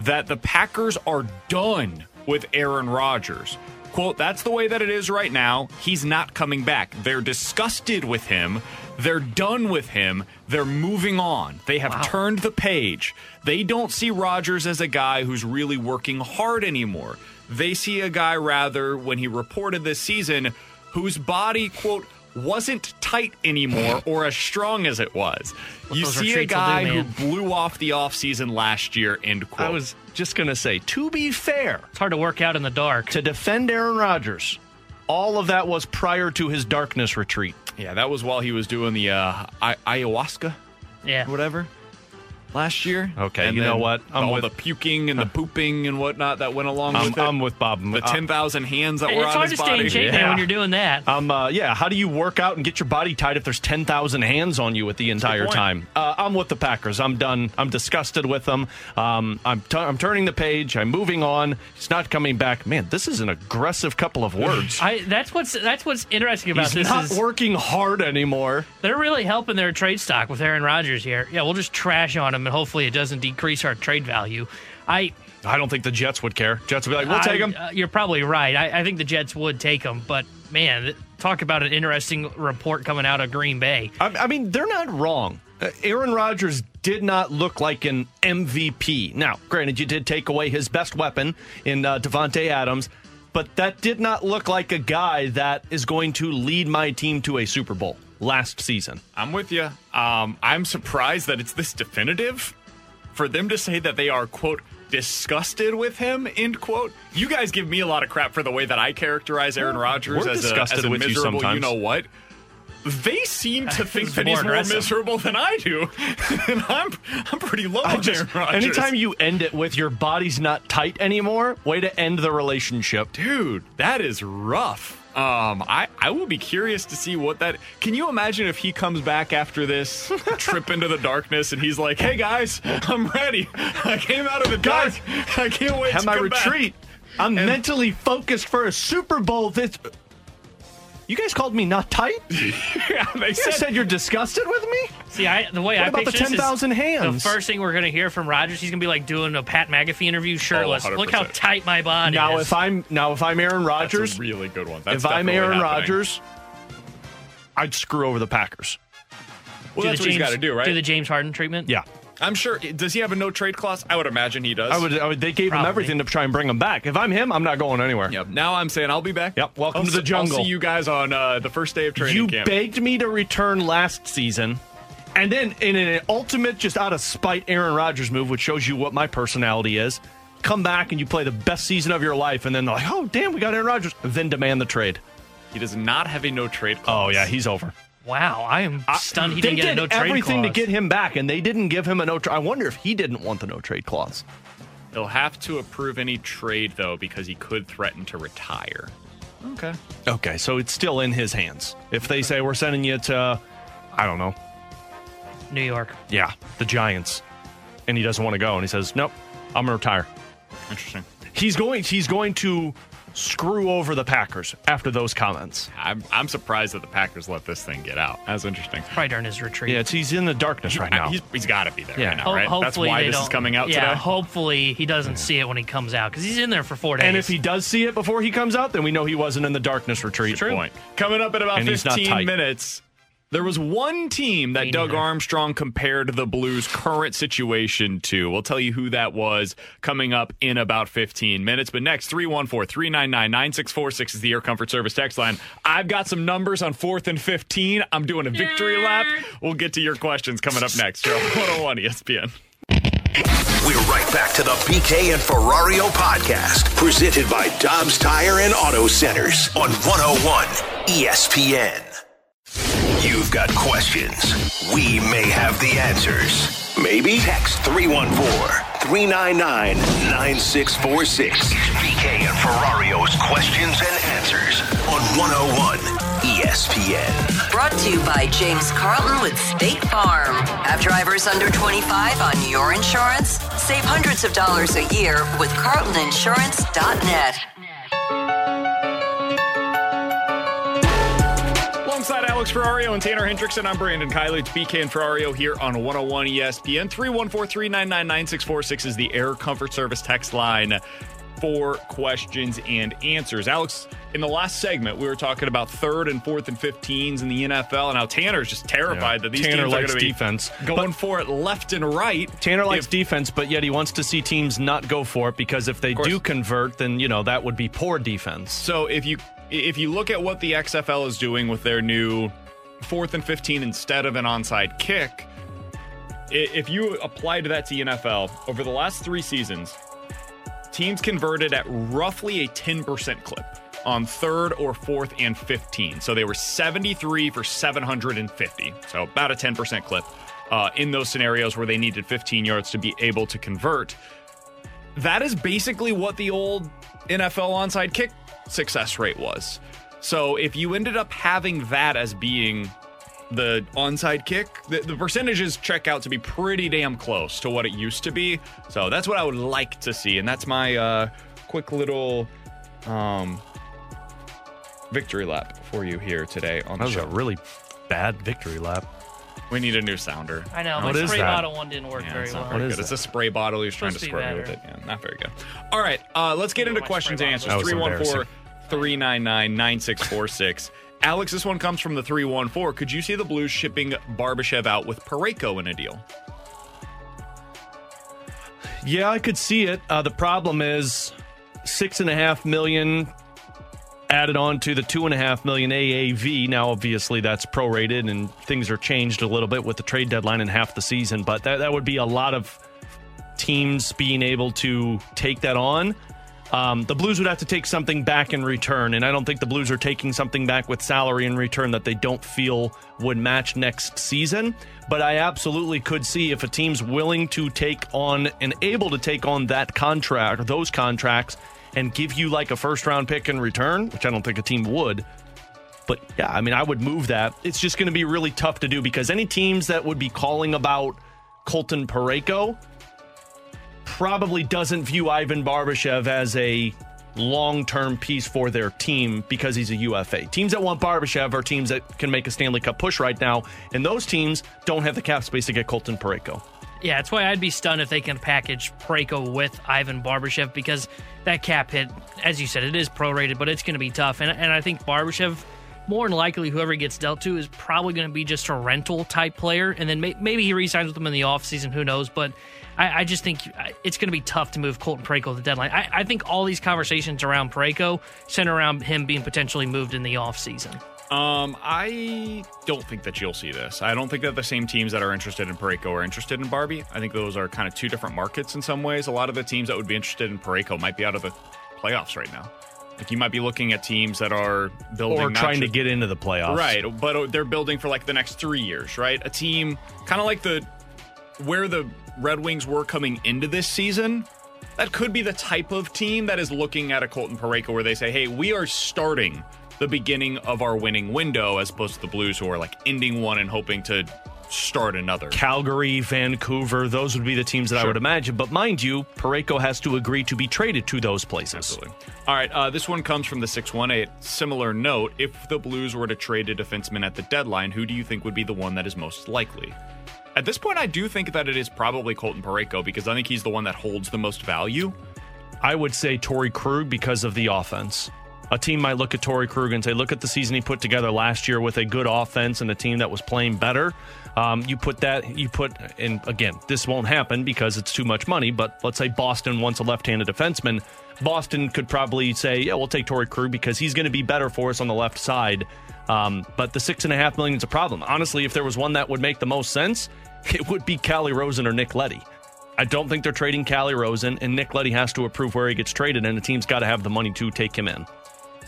that the Packers are done with Aaron Rodgers. Quote, that's the way that it is right now. He's not coming back. They're disgusted with him. They're done with him. They're moving on. They have turned the page. They don't see Rodgers as a guy who's really working hard anymore. They see a guy, rather, when he reported this season, whose body, quote, wasn't tight anymore (laughs) or as strong as it was. you see a retreats will do, guy who blew off the offseason last year, end quote. I was just going to say, to be fair, It's hard to work out in the dark. to defend Aaron Rodgers, all of that was prior to his darkness retreat. Yeah, that was while he was doing the uh, I- ayahuasca. Yeah. whatever last year. Okay, And you know what? I'm all with- the puking and the (laughs) pooping and whatnot that went along I'm, with it. I'm with Bob. the ten thousand hands that were It's on hard his to stay body. in shape, man, Yeah. when you're doing that. Um, uh, yeah, how do you work out and get your body tight if there's 10,000 hands on you at the entire time? Uh, I'm with the Packers. I'm done. I'm disgusted with them. Um, I'm, t- I'm turning the page. I'm moving on. He's not coming back. Man, this is an aggressive couple of words. (laughs) I, that's what's that's what's interesting about He's this not is working hard anymore. they're really helping their trade stock with Aaron Rodgers here. Yeah, we'll just trash on him, and hopefully it doesn't decrease our trade value. I I don't think the Jets would care. Jets would be like, we'll I- take him. uh, you're probably right. I, I think the Jets would take him, but man, talk about an interesting report coming out of Green Bay. I, I mean, they're not wrong. Uh, Aaron Rodgers did not look like an MVP. Now, granted, you did take away his best weapon in uh, Davante Adams, but that did not look like a guy that is going to lead my team to a Super Bowl last season. I'm with you. Um, I'm surprised that it's this definitive. For them to say that they are quote disgusted with him end quote. You guys give me a lot of crap for the way that I characterize Aaron Rodgers we're as a, disgusted as a with you miserable. sometimes. know what? They seem to (laughs) think that he's more aggressive. miserable than I do, (laughs) and I'm I'm pretty low I on just, Aaron Rodgers. anytime you end it with your body's not tight anymore, way to end the relationship. dude, that is rough. Um, I, I will be curious to see what that. Can you imagine if he comes back after this (laughs) trip into the darkness and he's like, "Hey guys, I'm ready. I came out of the dark. I can't wait Have to my come back." retreat. I'm mentally focused for a Super Bowl. This. You guys called me not tight? You (laughs) yeah, they guys said, said you're disgusted with me? See, I the way What I about the is 10,000 hands? The first thing we're going to hear from Rodgers, he's going to be like doing a Pat McAfee interview oh, shirtless. Oh, Look how tight my body Now, is. if I'm now if I'm Aaron Rodgers, a really good one. That's if I'm Aaron. Rodgers, I'd screw over the Packers. well, do that's what he's James, got to do, right? Do the James Harden treatment. Yeah, I'm sure. Does he have a no trade clause? I would imagine he does. I would. I would they gave him everything to try and bring him back. If I'm him, I'm not going anywhere. Yep. Now I'm saying I'll be back. Yep, welcome I'll to the see- jungle. I'll see you guys on uh, the first day of training You camp. begged me to return last season. And then in an ultimate, just out of spite, Aaron Rodgers move, which shows you what my personality is, come back and you play the best season of your life, and then they're like, oh, damn, we got Aaron Rodgers. Then demand the trade. he does not have a no trade clause. Oh, yeah, he's over. Wow, I am stunned he they didn't get a did no trade everything clause. to get him back, and they didn't give him a no trade. I wonder if he didn't want the no trade clause. He'll have to approve any trade though because he could threaten to retire. Okay. Okay, so it's still in his hands. If they say we're sending you to, I don't know, New York. yeah, the Giants, and he doesn't want to go, and he says, nope, I'm gonna retire. Interesting. He's going. He's going to screw over the Packers after those comments. I'm I'm surprised that the Packers let this thing get out. That's interesting. Probably during his retreat. Yeah, it's, he's in the darkness right now. He's, he's got to be there Yeah. right now, Ho- right? That's hopefully why they this don't, is coming out yeah, today. hopefully he doesn't see it when he comes out because he's in there for four days. and if he does see it before he comes out, then we know he wasn't in the darkness retreat. Good point. Coming up in about And he's not 15 tight. minutes. There was one team that Me Doug neither. Armstrong compared the Blues' current situation to. We'll tell you who that was coming up in about 15 minutes. But next, 314 399 9646 is the Air Comfort Service text line. I've got some numbers on fourth and 15. I'm doing a victory lap. We'll get to your questions coming up next. Joe 101 ESPN. We're right back to the BK and Ferrario podcast, presented by Dobbs Tire and Auto Centers on 101 ESPN. You've got questions. We may have the answers. Maybe text 314 399 9646. BK and Ferrario's questions and answers on 101 ESPN. Brought to you by James Carlton with State Farm. Have drivers under 25 on your insurance? Save hundreds of dollars a year with CarltonInsurance.net. Alongside Alex Ferrario and Tanner Hendrickson, I'm Brandon Kiley. It's BK and Ferrario here on 101 ESPN. 314-399-9646 is the Air Comfort Service text line for questions and answers. Alex, in the last segment, we were talking about third and fourth and 15s in the NFL, and how Tanner's just terrified that these Tanner teams are likes defense. going for it left and right. Tanner likes If- defense, but yet he wants to see teams not go for it because if they do convert, then you know that would be poor defense. So if you if you look at what the XFL is doing with their new fourth and 15 instead of an onside kick, if you apply to that to NFL over the last three seasons, teams converted at roughly a 10% clip on third or fourth and 15. So they were 73 for 750. So about a 10% clip. uh, in those scenarios where they needed 15 yards to be able to convert. That is basically what the old NFL onside kick success rate was. So if you ended up having that as being the onside kick, the, the, percentages check out to be pretty damn close to what it used to be. So that's what I would like to see, and that's my uh, quick little um, victory lap for you here today on that the show. a really bad victory lap. We need a new sounder. I know. My spray bottle one didn't work yeah, very it's well. not very good. It's a spray bottle. He's trying to squirt me with it. Yeah, not very good. All right, uh, let's get into questions and answers. 314 399 9646. Alex, this one comes from the 314. Could you see the Blues shipping Barbashev out with Parayko in a deal? Yeah, I could see it. Uh, the problem is six and a half million added on to the two and a half million AAV. Now, obviously, that's prorated and things are changed a little bit with the trade deadline and half the season, but that, that would be a lot of teams being able to take that on. Um, the Blues would have to take something back in return, and I don't think the Blues are taking something back with salary in return that they don't feel would match next season. But I absolutely could see if a team's willing to take on and able to take on that contract, those contracts, and give you like a first round pick in return, which I don't think a team would. But yeah, I mean, I would move that. It's just going to be really tough to do because any teams that would be calling about Colton Parayko probably doesn't view Ivan Barbashev as a long term piece for their team because he's a UFA. Teams that want Barbashev are teams that can make a Stanley Cup push right now, and those teams don't have the cap space to get Colton Parayko. Yeah, that's why I'd be stunned if they can package Parayko with Ivan Barbashev because that cap hit, as you said, it is prorated, but it's going to be tough. And, and I think Barbashev, more than likely, whoever gets dealt to is probably going to be just a rental type player. And then may, maybe he resigns with them in the offseason, who knows. But I, I just think uh, it's going to be tough to move Colton Parayko at the deadline. I, I think all these conversations around Parayko center around him being potentially moved in the offseason. Um, I don't think that you'll see this. I don't think that the same teams that are interested in Parayko are interested in Barbie. I think those are kind of two different markets in some ways. A lot of the teams that would be interested in Parayko might be out of the playoffs right now. Like you might be looking at teams that are building or trying just, to get into the playoffs, right? But they're building for like the next three years, right? A team kind of like the where the Red Wings were coming into this season. That could be the type of team that is looking at a Colton Parayko where they say, "Hey, we are starting." The beginning of our winning window as opposed to the Blues who are like ending one and hoping to start another. Calgary, Vancouver, those would be the teams that sure. I would imagine. But mind you, Parayko has to agree to be traded to those places. Absolutely. All right, uh, this one comes from the 618. Similar note if the Blues were to trade a defenseman at the deadline, who do you think would be the one that is most likely? At this point, I do think that it is probably Colton Parayko because I think he's the one that holds the most value. I would say Torey Krug because of the offense a team might look at Torey Krug and say, look at the season he put together last year with a good offense and a team that was playing better. Um, you put that, you put, and again, this won't happen because it's too much money, but let's say Boston wants a left handed defenseman. Boston could probably say, yeah, we'll take Torey Krug because he's going to be better for us on the left side. Um, but the six and a half million is a problem. Honestly, if there was one that would make the most sense, (laughs) it would be Calle Rosen or Nick Leddy. I don't think they're trading Calle Rosen, and Nick Leddy has to approve where he gets traded, and the team's got to have the money to take him in.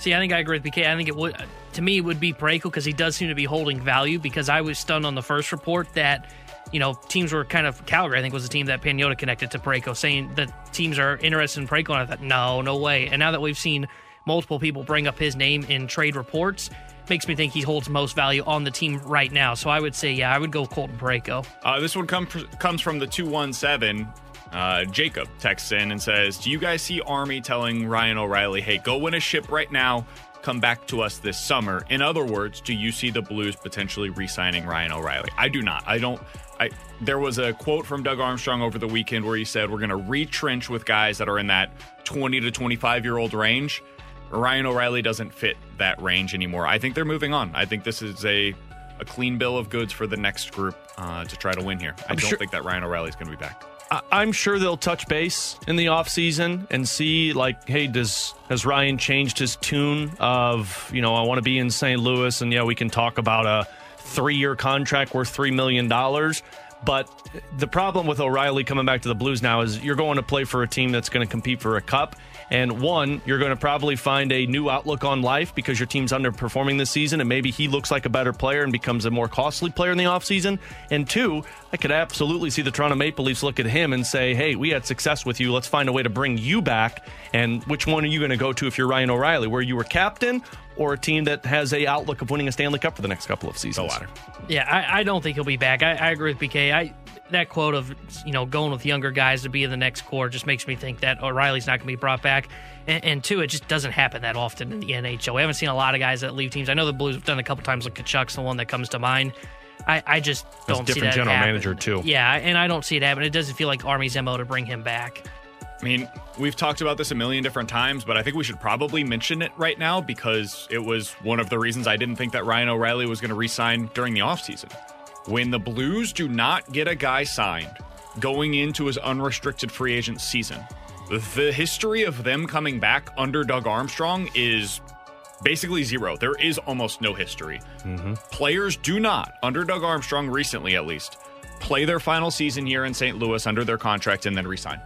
See, I think I agree with BK. I think it would, to me, it would be Parayko because he does seem to be holding value. Because I was stunned on the first report that, you know, teams were kind of Calgary. I think was the team that Pagnotta connected to Parayko, saying that teams are interested in Parayko. And I thought, no, no way. And now that we've seen multiple people bring up his name in trade reports, makes me think he holds most value on the team right now. So I would say, yeah, I would go Colton Parayko. Uh, this one come, comes from the 217. Uh, Jacob texts in and says, Do you guys see Army telling Ryan O'Reilly, hey, go win a ship right now, come back to us this summer? In other words, do you see the Blues potentially re signing Ryan O'Reilly? I do not. I don't. I, there was a quote from Doug Armstrong over the weekend where he said, We're going to retrench with guys that are in that 20 to 25 year old range. Ryan O'Reilly doesn't fit that range anymore. I think they're moving on. I think this is a a clean bill of goods for the next group uh, to try to win here. I I'm don't sure- think that Ryan O'Reilly is going to be back. I'm sure they'll touch base in the offseason and see like, hey, does has Ryan changed his tune of, you know, I want to be in St. Louis and yeah, we can talk about a three year contract worth three million dollars. But the problem with O'Reilly coming back to the Blues now is you're going to play for a team that's going to compete for a cup. And one, you're going to probably find a new outlook on life because your team's underperforming this season, and maybe he looks like a better player and becomes a more costly player in the offseason. And two, I could absolutely see the Toronto Maple Leafs look at him and say, hey, we had success with you. Let's find a way to bring you back. And which one are you going to go to if you're Ryan O'Reilly, where you were captain or a team that has a outlook of winning a Stanley Cup for the next couple of seasons? The latter. Yeah, I, I don't think he'll be back. I, I agree with BK. I that quote of you know going with younger guys to be in the next core just makes me think that O'Reilly's not going to be brought back. And, and, two, it just doesn't happen that often in the NHL. We haven't seen a lot of guys that leave teams. I know the Blues have done a couple times. Like Tkachuk's the one that comes to mind. I, I just don't see that Different general happen. manager too. Yeah, and I don't see it happen. It doesn't feel like Army's mo to bring him back. I mean, we've talked about this a million different times, but I think we should probably mention it right now because it was one of the reasons I didn't think that Ryan O'Reilly was going to resign during the offseason. When the Blues do not get a guy signed going into his unrestricted free agent season, the history of them coming back under Doug Armstrong is basically zero. There is almost no history. Mm-hmm. Players do not, under Doug Armstrong recently at least, play their final season here in St. Louis under their contract and then resign.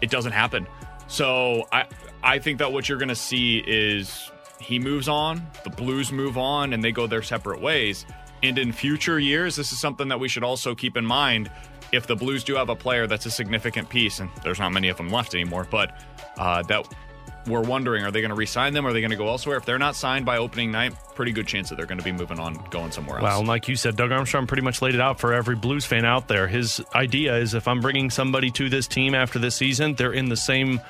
It doesn't happen. So I I think that what you're going to see is he moves on, the Blues move on, and they go their separate ways. And in future years, this is something that we should also keep in mind. If the Blues do have a player that's a significant piece, and there's not many of them left anymore, but uh, that we're wondering are they going to re-sign them? Are they going to go elsewhere? If they're not signed by opening night, pretty good chance that they're going to be moving on, going somewhere else. Well, like you said, Doug Armstrong pretty much laid it out for every Blues fan out there. His idea is if I'm bringing somebody to this team after this season, they're in the same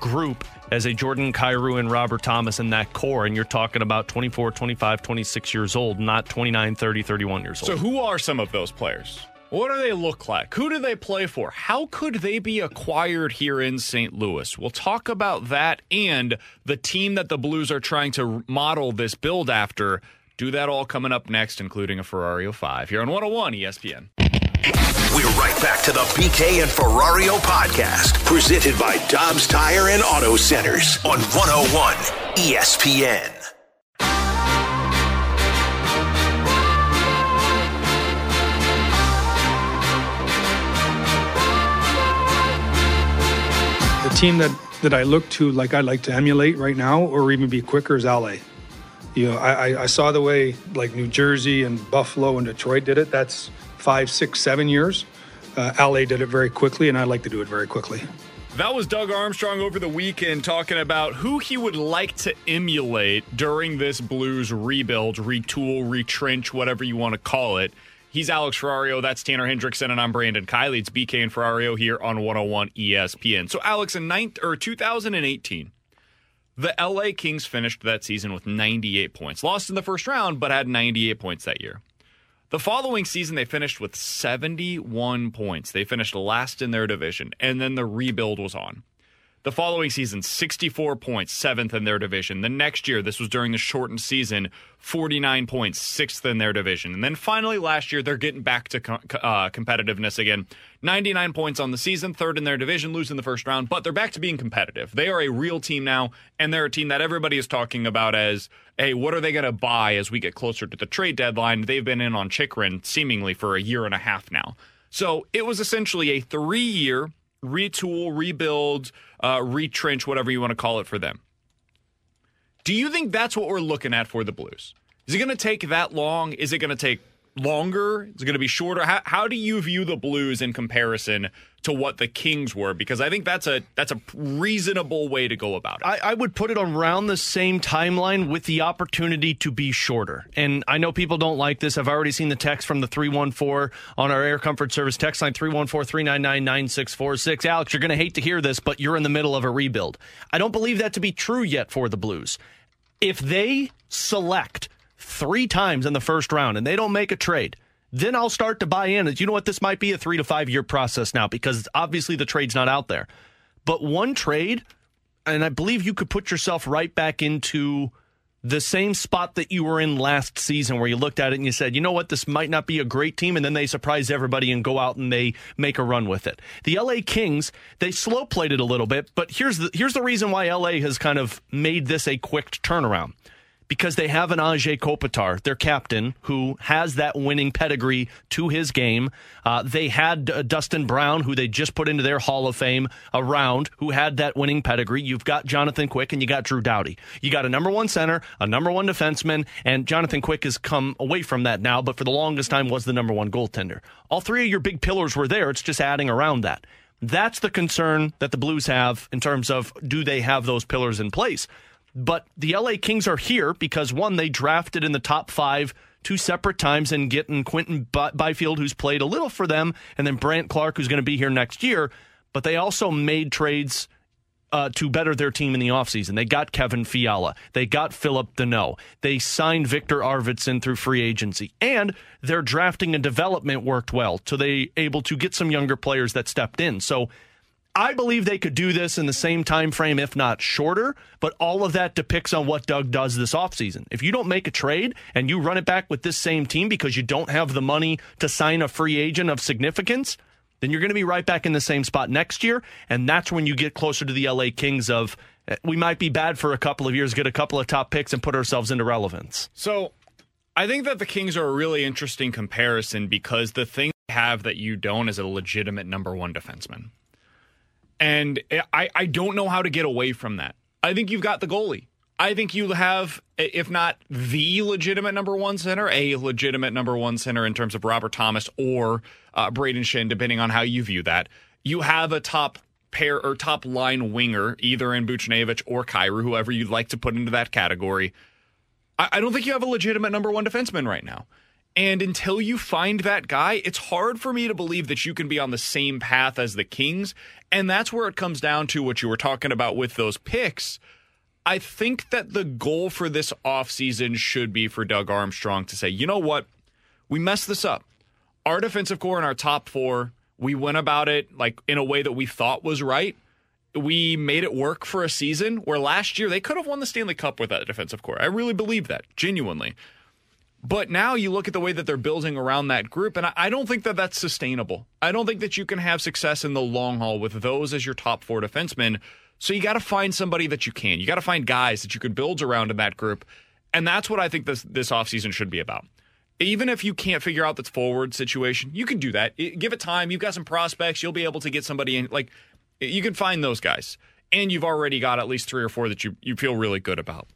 group as a Jordan Kyrou and Robert Thomas in that core. And you're talking about 24, 25, 26 years old, not 29, 30, 31 years old. So, who are some of those players? What do they look like? Who do they play for? How could they be acquired here in St. Louis? We'll talk about that and the team that the Blues are trying to model this build after. Do that all coming up next, including a Ferrario 5 here on 101 ESPN. We're right back to the BK and Ferrario podcast, presented by Dobbs Tire and Auto Centers on 101 ESPN. Team that, that I look to, like I'd like to emulate right now, or even be quicker, is LA. You know, I, I saw the way like New Jersey and Buffalo and Detroit did it. That's five, six, seven years. Uh, LA did it very quickly, and I'd like to do it very quickly. That was Doug Armstrong over the weekend talking about who he would like to emulate during this Blues rebuild, retool, retrench, whatever you want to call it. He's Alex Ferrario. That's Tanner Hendrickson, and I'm Brandon Kiley. It's BK and Ferrario here on 101 ESPN. So, Alex, in ninth, or 2018, the LA Kings finished that season with 98 points. Lost in the first round, but had 98 points that year. The following season, they finished with 71 points. They finished last in their division, and then the rebuild was on. The following season, 64 points, seventh in their division. The next year, this was during the shortened season, 49 points, sixth in their division. And then finally, last year, they're getting back to uh, competitiveness again. 99 points on the season, third in their division, losing the first round, but they're back to being competitive. They are a real team now, and they're a team that everybody is talking about as, hey, what are they going to buy as we get closer to the trade deadline? They've been in on Chychrun seemingly for a year and a half now. So it was essentially a three year retool, rebuild, uh, retrench, whatever you want to call it for them. Do you think that's what we're looking at for the Blues? Is it going to take that long? Is it going to take longer? Is it going to be shorter? How, how do you view the Blues in comparison to what the Kings were? Because I think that's a that's a reasonable way to go about it. I, I would put it around the same timeline with the opportunity to be shorter. And I know people don't like this. I've already seen the text from the 314 on our Air Comfort Service text line 314 399 9646. Alex, you're going to hate to hear this, but you're in the middle of a rebuild. I don't believe that to be true yet for the Blues. If they select three times in the first round and they don't make a trade, then I'll start to buy in. You know what? This might be a three to five year process now because obviously the trade's not out there. But one trade, and I believe you could put yourself right back into the same spot that you were in last season where you looked at it and you said, you know what, this might not be a great team. And then they surprise everybody and go out and they make a run with it. The LA Kings, they slow played it a little bit, but here's the, here's the reason why LA has kind of made this a quick turnaround because they have an Anze Kopitar, their captain, who has that winning pedigree to his game. Uh, they had uh, Dustin Brown, who they just put into their Hall of Fame around, who had that winning pedigree. You've got Jonathan Quick and you got Drew Doughty. You got a number one center, a number one defenseman, and Jonathan Quick has come away from that now, but for the longest time was the number one goaltender. All three of your big pillars were there. It's just adding around that. That's the concern that the Blues have in terms of do they have those pillars in place? But the LA Kings are here because one, they drafted in the top five two separate times and getting Quinton Byfield, who's played a little for them, and then Brandt Clarke, who's going to be here next year. But they also made trades uh, to better their team in the offseason. They got Kevin Fiala. They got Phillip Danault. They signed Viktor Arvidsson through free agency. And their drafting and development worked well. So they able to get some younger players that stepped in. So I believe they could do this in the same time frame, if not shorter. But all of that depicts on what Doug does this offseason. If you don't make a trade and you run it back with this same team because you don't have the money to sign a free agent of significance, then you're going to be right back in the same spot next year. And that's when you get closer to the LA Kings of eh, we might be bad for a couple of years, get a couple of top picks, and put ourselves into relevance. So I think that the Kings are a really interesting comparison because the thing they have that you don't is a legitimate number one defenseman. And I, I don't know how to get away from that. I think you've got the goalie. I think you have, if not the legitimate number one center, a legitimate number one center in terms of Robert Thomas or uh, Brayden Schenn, depending on how you view that. You have a top pair or top line winger, either in Buchnevich or Kyrou, whoever you'd like to put into that category. I, I don't think you have a legitimate number one defenseman right now. And until you find that guy, it's hard for me to believe that you can be on the same path as the Kings. And that's where it comes down to what you were talking about with those picks. I think that the goal for this offseason should be for Doug Armstrong to say, you know what? We messed this up. Our defensive core and our top four, we went about it like in a way that we thought was right. We made it work for a season where last year they could have won the Stanley Cup with that defensive core. I really believe that, genuinely. But now you look at the way that they're building around that group, and I don't think that that's sustainable. I don't think that you can have success in the long haul with those as your top four defensemen. So you got to find somebody that you can. You got to find guys that you can build around in that group. And that's what I think this, this offseason should be about. Even if you can't figure out the forward situation, you can do that. Give it time. You've got some prospects. You'll be able to get somebody in. Like, you can find those guys. And you've already got at least three or four that you, you feel really good about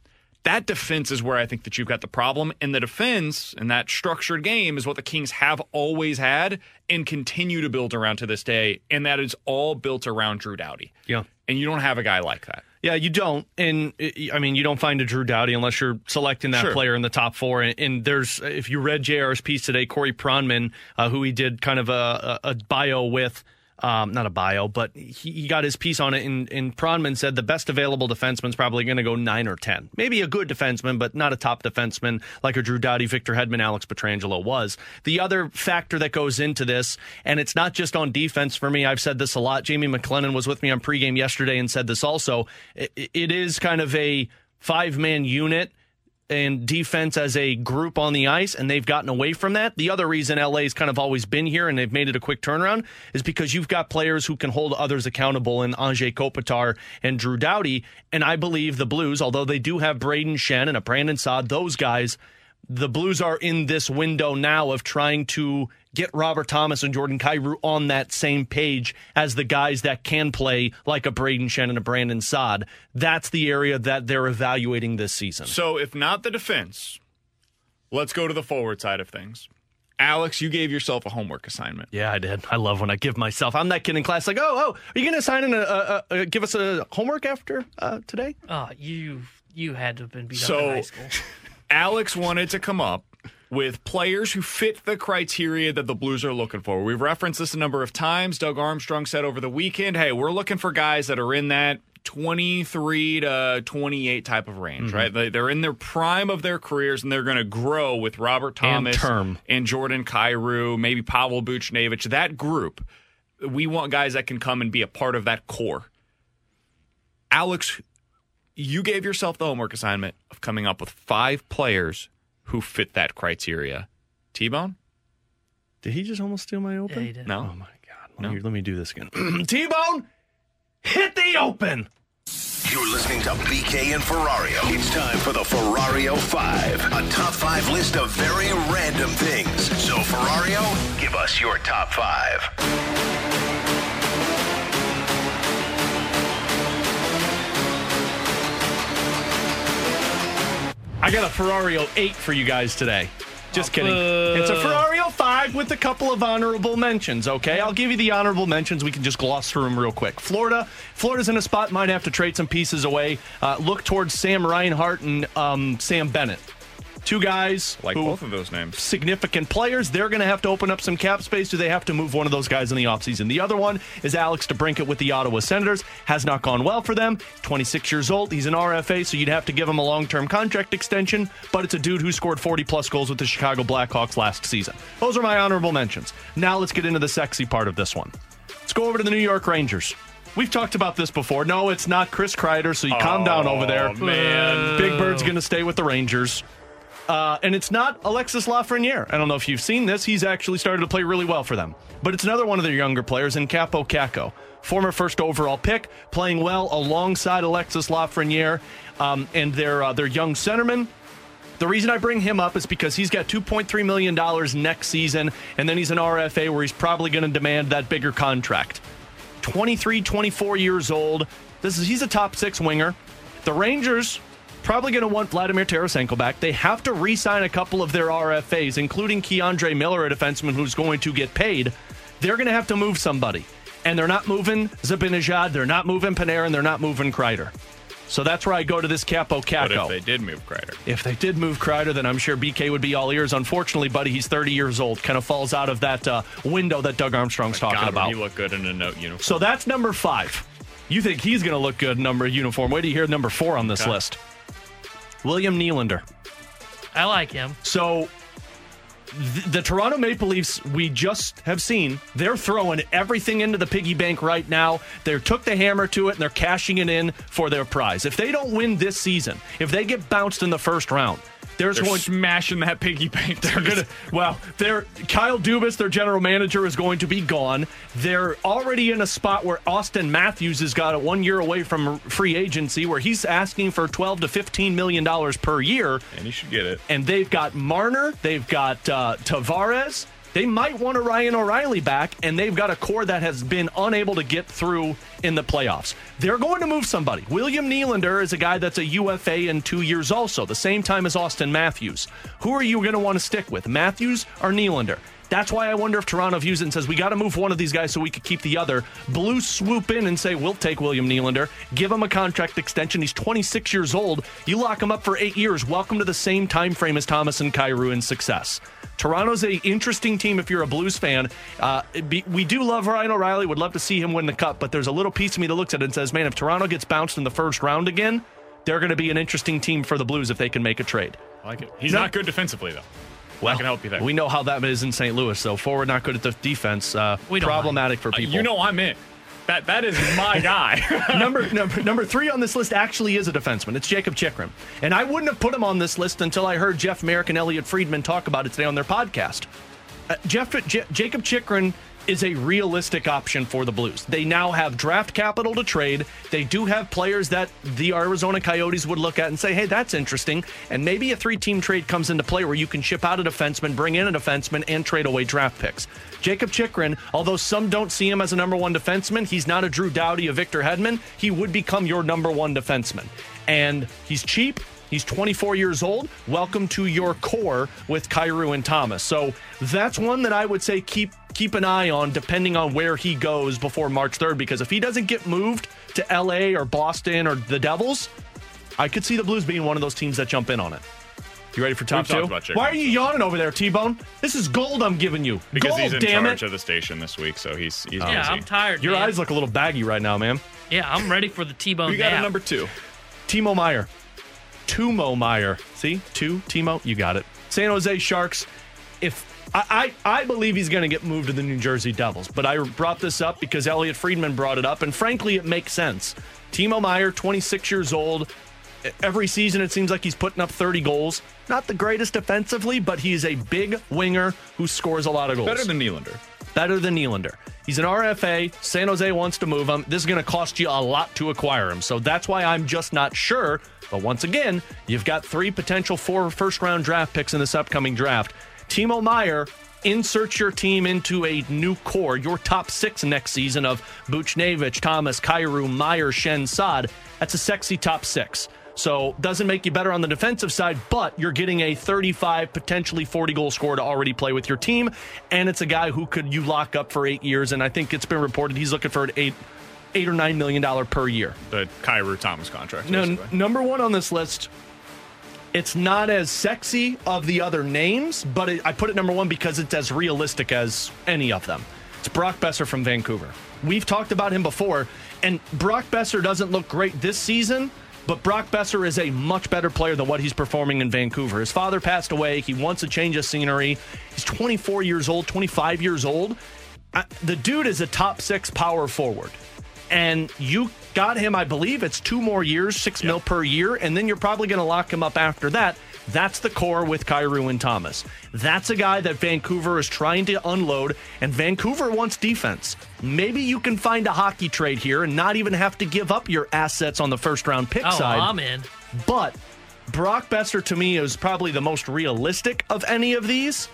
that defense is where I think that you've got the problem. And the defense and that structured game is what the Kings have always had and continue to build around to this day. And that is all built around Drew Doughty. Yeah. And you don't have a guy like that. Yeah, you don't. And I mean, you don't find a Drew Doughty unless you're selecting that sure. player in the top four. And, and, there's, if you read JR's piece today, Corey Pronman, uh, who he did kind of a, a, a bio with, um, not a bio, but he, he, got his piece on it. And, and Pronman said the best available defenseman is probably going to go nine or 10. Maybe a good defenseman, but not a top defenseman like a Drew Doughty, Victor Hedman, Alex Pietrangelo was. The other factor that goes into this, and it's not just on defense for me, I've said this a lot. Jamie McLennan was with me on pregame yesterday and said this also. it, it is kind of a five man unit and defense as a group on the ice, and they've gotten away from that. The other reason LA's kind of always been here and they've made it a quick turnaround is because you've got players who can hold others accountable in Anze Kopitar and Drew Doughty. And I believe the Blues, although they do have Brayden Schenn and a Brandon Saad, those guys – the Blues are in this window now of trying to get Robert Thomas and Jordan Kyrou on that same page as the guys that can play like a Brayden Schenn and a Brandon Saad. That's the area that they're evaluating this season. So, if not the defense, let's go to the forward side of things. Alex, you gave yourself a homework assignment. Yeah, I did. I love when I give myself. I'm that kid in class, like, oh, oh, are you going to assign in a, a, a, give us a homework after uh, today? Oh, you you had to have been beat so, up in high school. (laughs) Alex wanted to come up with players who fit the criteria that the Blues are looking for. We've referenced this a number of times. Doug Armstrong said over the weekend, hey, we're looking for guys that are in that 23 to 28 type of range, mm-hmm. right? They're in their prime of their careers and they're going to grow with Robert Thomas and, and Jordan Kyrou, maybe Pavel Buchnevich, that group. We want guys that can come and be a part of that core. Alex, you gave yourself the homework assignment of coming up with five players who fit that criteria. T Bone? Did he just almost steal my open? Yeah, no. Oh my god. No. Me, let me do this again. (clears throat) T Bone, hit the open. You're listening to BK and Ferrario. It's time for the Ferrario 5, a top five list of very random things. So, Ferrario, give us your top five. I got a Ferrari 8 for you guys today. Just kidding. It's a Ferrari 5 with a couple of honorable mentions, okay? I'll give you the honorable mentions. We can just gloss through them real quick. Florida. Florida's in a spot, might have to trade some pieces away. Uh, look towards Sam Reinhart and um, Sam Bennett. Two guys Like both of those names. significant players. They're going to have to open up some cap space. Do they have to move one of those guys in the offseason? The other one is Alex DeBrincat with the Ottawa Senators. Has not gone well for them. 26 years old. He's an RFA, so you'd have to give him a long term contract extension, but it's a dude who scored 40 plus goals with the Chicago Blackhawks last season. Those are my honorable mentions. Now let's get into the sexy part of this one. Let's go over to the New York Rangers. We've talked about this before. No, it's not Chris Kreider, so you calm down over there. Oh, man. Big Bird's going to stay with the Rangers. Uh, and it's not Alexis Lafreniere. I don't know if you've seen this. He's actually started to play really well for them. But it's another one of their younger players in Kaapo Kakko, former first overall pick, playing well alongside Alexis Lafreniere um, and their uh, their young centerman. The reason I bring him up is because he's got $2.3 million next season, and then he's an RFA where he's probably going to demand that bigger contract. 23, 24 years old. This is he's a top six winger. The Rangers probably going to want Vladimir Tarasenko back. They have to re-sign a couple of their RFAs, including K'Andre Miller, a defenseman who's going to get paid. They're going to have to move somebody, and they're not moving Zibanejad, they're not moving Panarin, they're not moving Kreider. So that's where I go to this Kaapo But if they did move Kreider, If they did move Kreider, then I'm sure BK would be all ears. Unfortunately, buddy, he's 30 years old. Kind of falls out of that uh, window that Doug Armstrong's talking God, about. he look good in a note uniform. So that's number five. You think he's going to look good in number uniform? Wait till you hear number four on this Okay. list. William Nylander. I like him. So th- the Toronto Maple Leafs, we just have seen, they're throwing everything into the piggy bank right now. They took the hammer to it and they're cashing it in for their prize. If they don't win this season, if they get bounced in the first round, there's They're going smashing that piggy bank. they're gonna (laughs) well, they're Kyle Dubas, their general manager, is going to be gone. They're already in a spot where Auston Matthews has got a one year away from free agency, where he's asking for twelve to fifteen million dollars per year. and he should get it. And they've got Marner, they've got uh, Tavares. They might want a Ryan O'Reilly back, and they've got a core that has been unable to get through in the playoffs. They're going to move somebody. William Nylander is a guy that's a UFA in two years, also, the same time as Auston Matthews. Who are you going to want to stick with, Matthews or Nylander? That's why I wonder if Toronto views it and says, we got to move one of these guys so we could keep the other. Blues swoop in and say, we'll take William Nylander, give him a contract extension. He's 26 years old. You lock him up for eight years. Welcome to the same time frame as Thomas and Kyrou in success. Toronto's a interesting team if you're a Blues fan. Uh, be, we do love Ryan O'Reilly. Would love to see him win the cup, but there's a little piece of me that looks at it and says, man, if Toronto gets bounced in the first round again, they're going to be an interesting team for the Blues if they can make a trade. I like it. He's No. not good defensively though. Well, I can help you there. We know how that is in St. Louis. So forward not good at the defense. Uh, problematic for Uh, people. you know I'm in. That that is my (laughs) guy. (laughs) number, number number three on this list actually is a defenseman. It's Jacob Chychrun, and I wouldn't have put him on this list until I heard Jeff Marek and Elliot Friedman talk about it today on their podcast. Uh, Jeff J- Jacob Chychrun is a realistic option for the Blues. They now have draft capital to trade. They do have players that the Arizona Coyotes would look at and say, "Hey, that's interesting." And maybe a three-team trade comes into play where you can ship out a defenseman, bring in a defenseman, and trade away draft picks. Jacob Chychrun, although some don't see him as a number one defenseman, he's not a Drew Doughty, a Victor Hedman. He would become your number one defenseman, and he's cheap. He's 24 years old. Welcome to your core with Kyrou and Thomas. So that's one that I would say keep keep an eye on, depending on where he goes before March 3rd. Because if he doesn't get moved to LA or Boston or the Devils, I could see the Blues being one of those teams that jump in on it. You ready for top We've two? about Why are you yawning over there, T Bone? This is gold I'm giving you. because gold, he's in damn charge it. of the station this week, so he's he's oh. Yeah, busy. I'm tired. Your man. eyes look a little baggy right now, man. Yeah, I'm ready for the T-bone We got a number two. Timo Meier. Tumo Meyer. See? Two, Timo, you got it. San Jose Sharks. If I, I, I believe he's going to get moved to the New Jersey Devils, but I brought this up because Elliot Friedman brought it up, and frankly, it makes sense. Timo Meier, 26 years old. Every season, it seems like he's putting up 30 goals. Not the greatest defensively, but he's a big winger who scores a lot of goals. Better than Nylander. better than Nylander. He's an RFA. San Jose wants to move him. This is going to cost you a lot to acquire him. So that's why I'm just not sure. But once again, you've got three potential four first round draft picks in this upcoming draft. Timo Meier, insert your team into a new core, your top six next season of Buchnevich, Thomas, Kyrou, Meier, Schenn, Saad. That's a sexy top six. So doesn't make you better on the defensive side, but you're getting a 35, potentially 40 goal scorer to already play with your team, and it's a guy who could you lock up for eight years. And I think it's been reported he's looking for an eight, eight or nine million dollar per year. The Kyrou Thomas contract. No, number one on this list. It's not as sexy of the other names, but it, I put it number one because it's as realistic as any of them. It's Brock Boeser from Vancouver. We've talked about him before, and Brock Boeser doesn't look great this season but Brock Boeser is a much better player than what he's performing in Vancouver. His father passed away. He wants a change of scenery. He's 24 years old, 25 years old. the dude is a top six power forward. And you got him, I believe it's two more years, six yep. mil per year, and then you're probably going to lock him up after that. That's the core with Kyrou and Thomas. That's a guy that Vancouver is trying to unload, and Vancouver wants defense. Maybe you can find a hockey trade here and not even have to give up your assets on the first round pick oh, side. I'm in. But Brock Boeser to me is probably the most realistic of any of these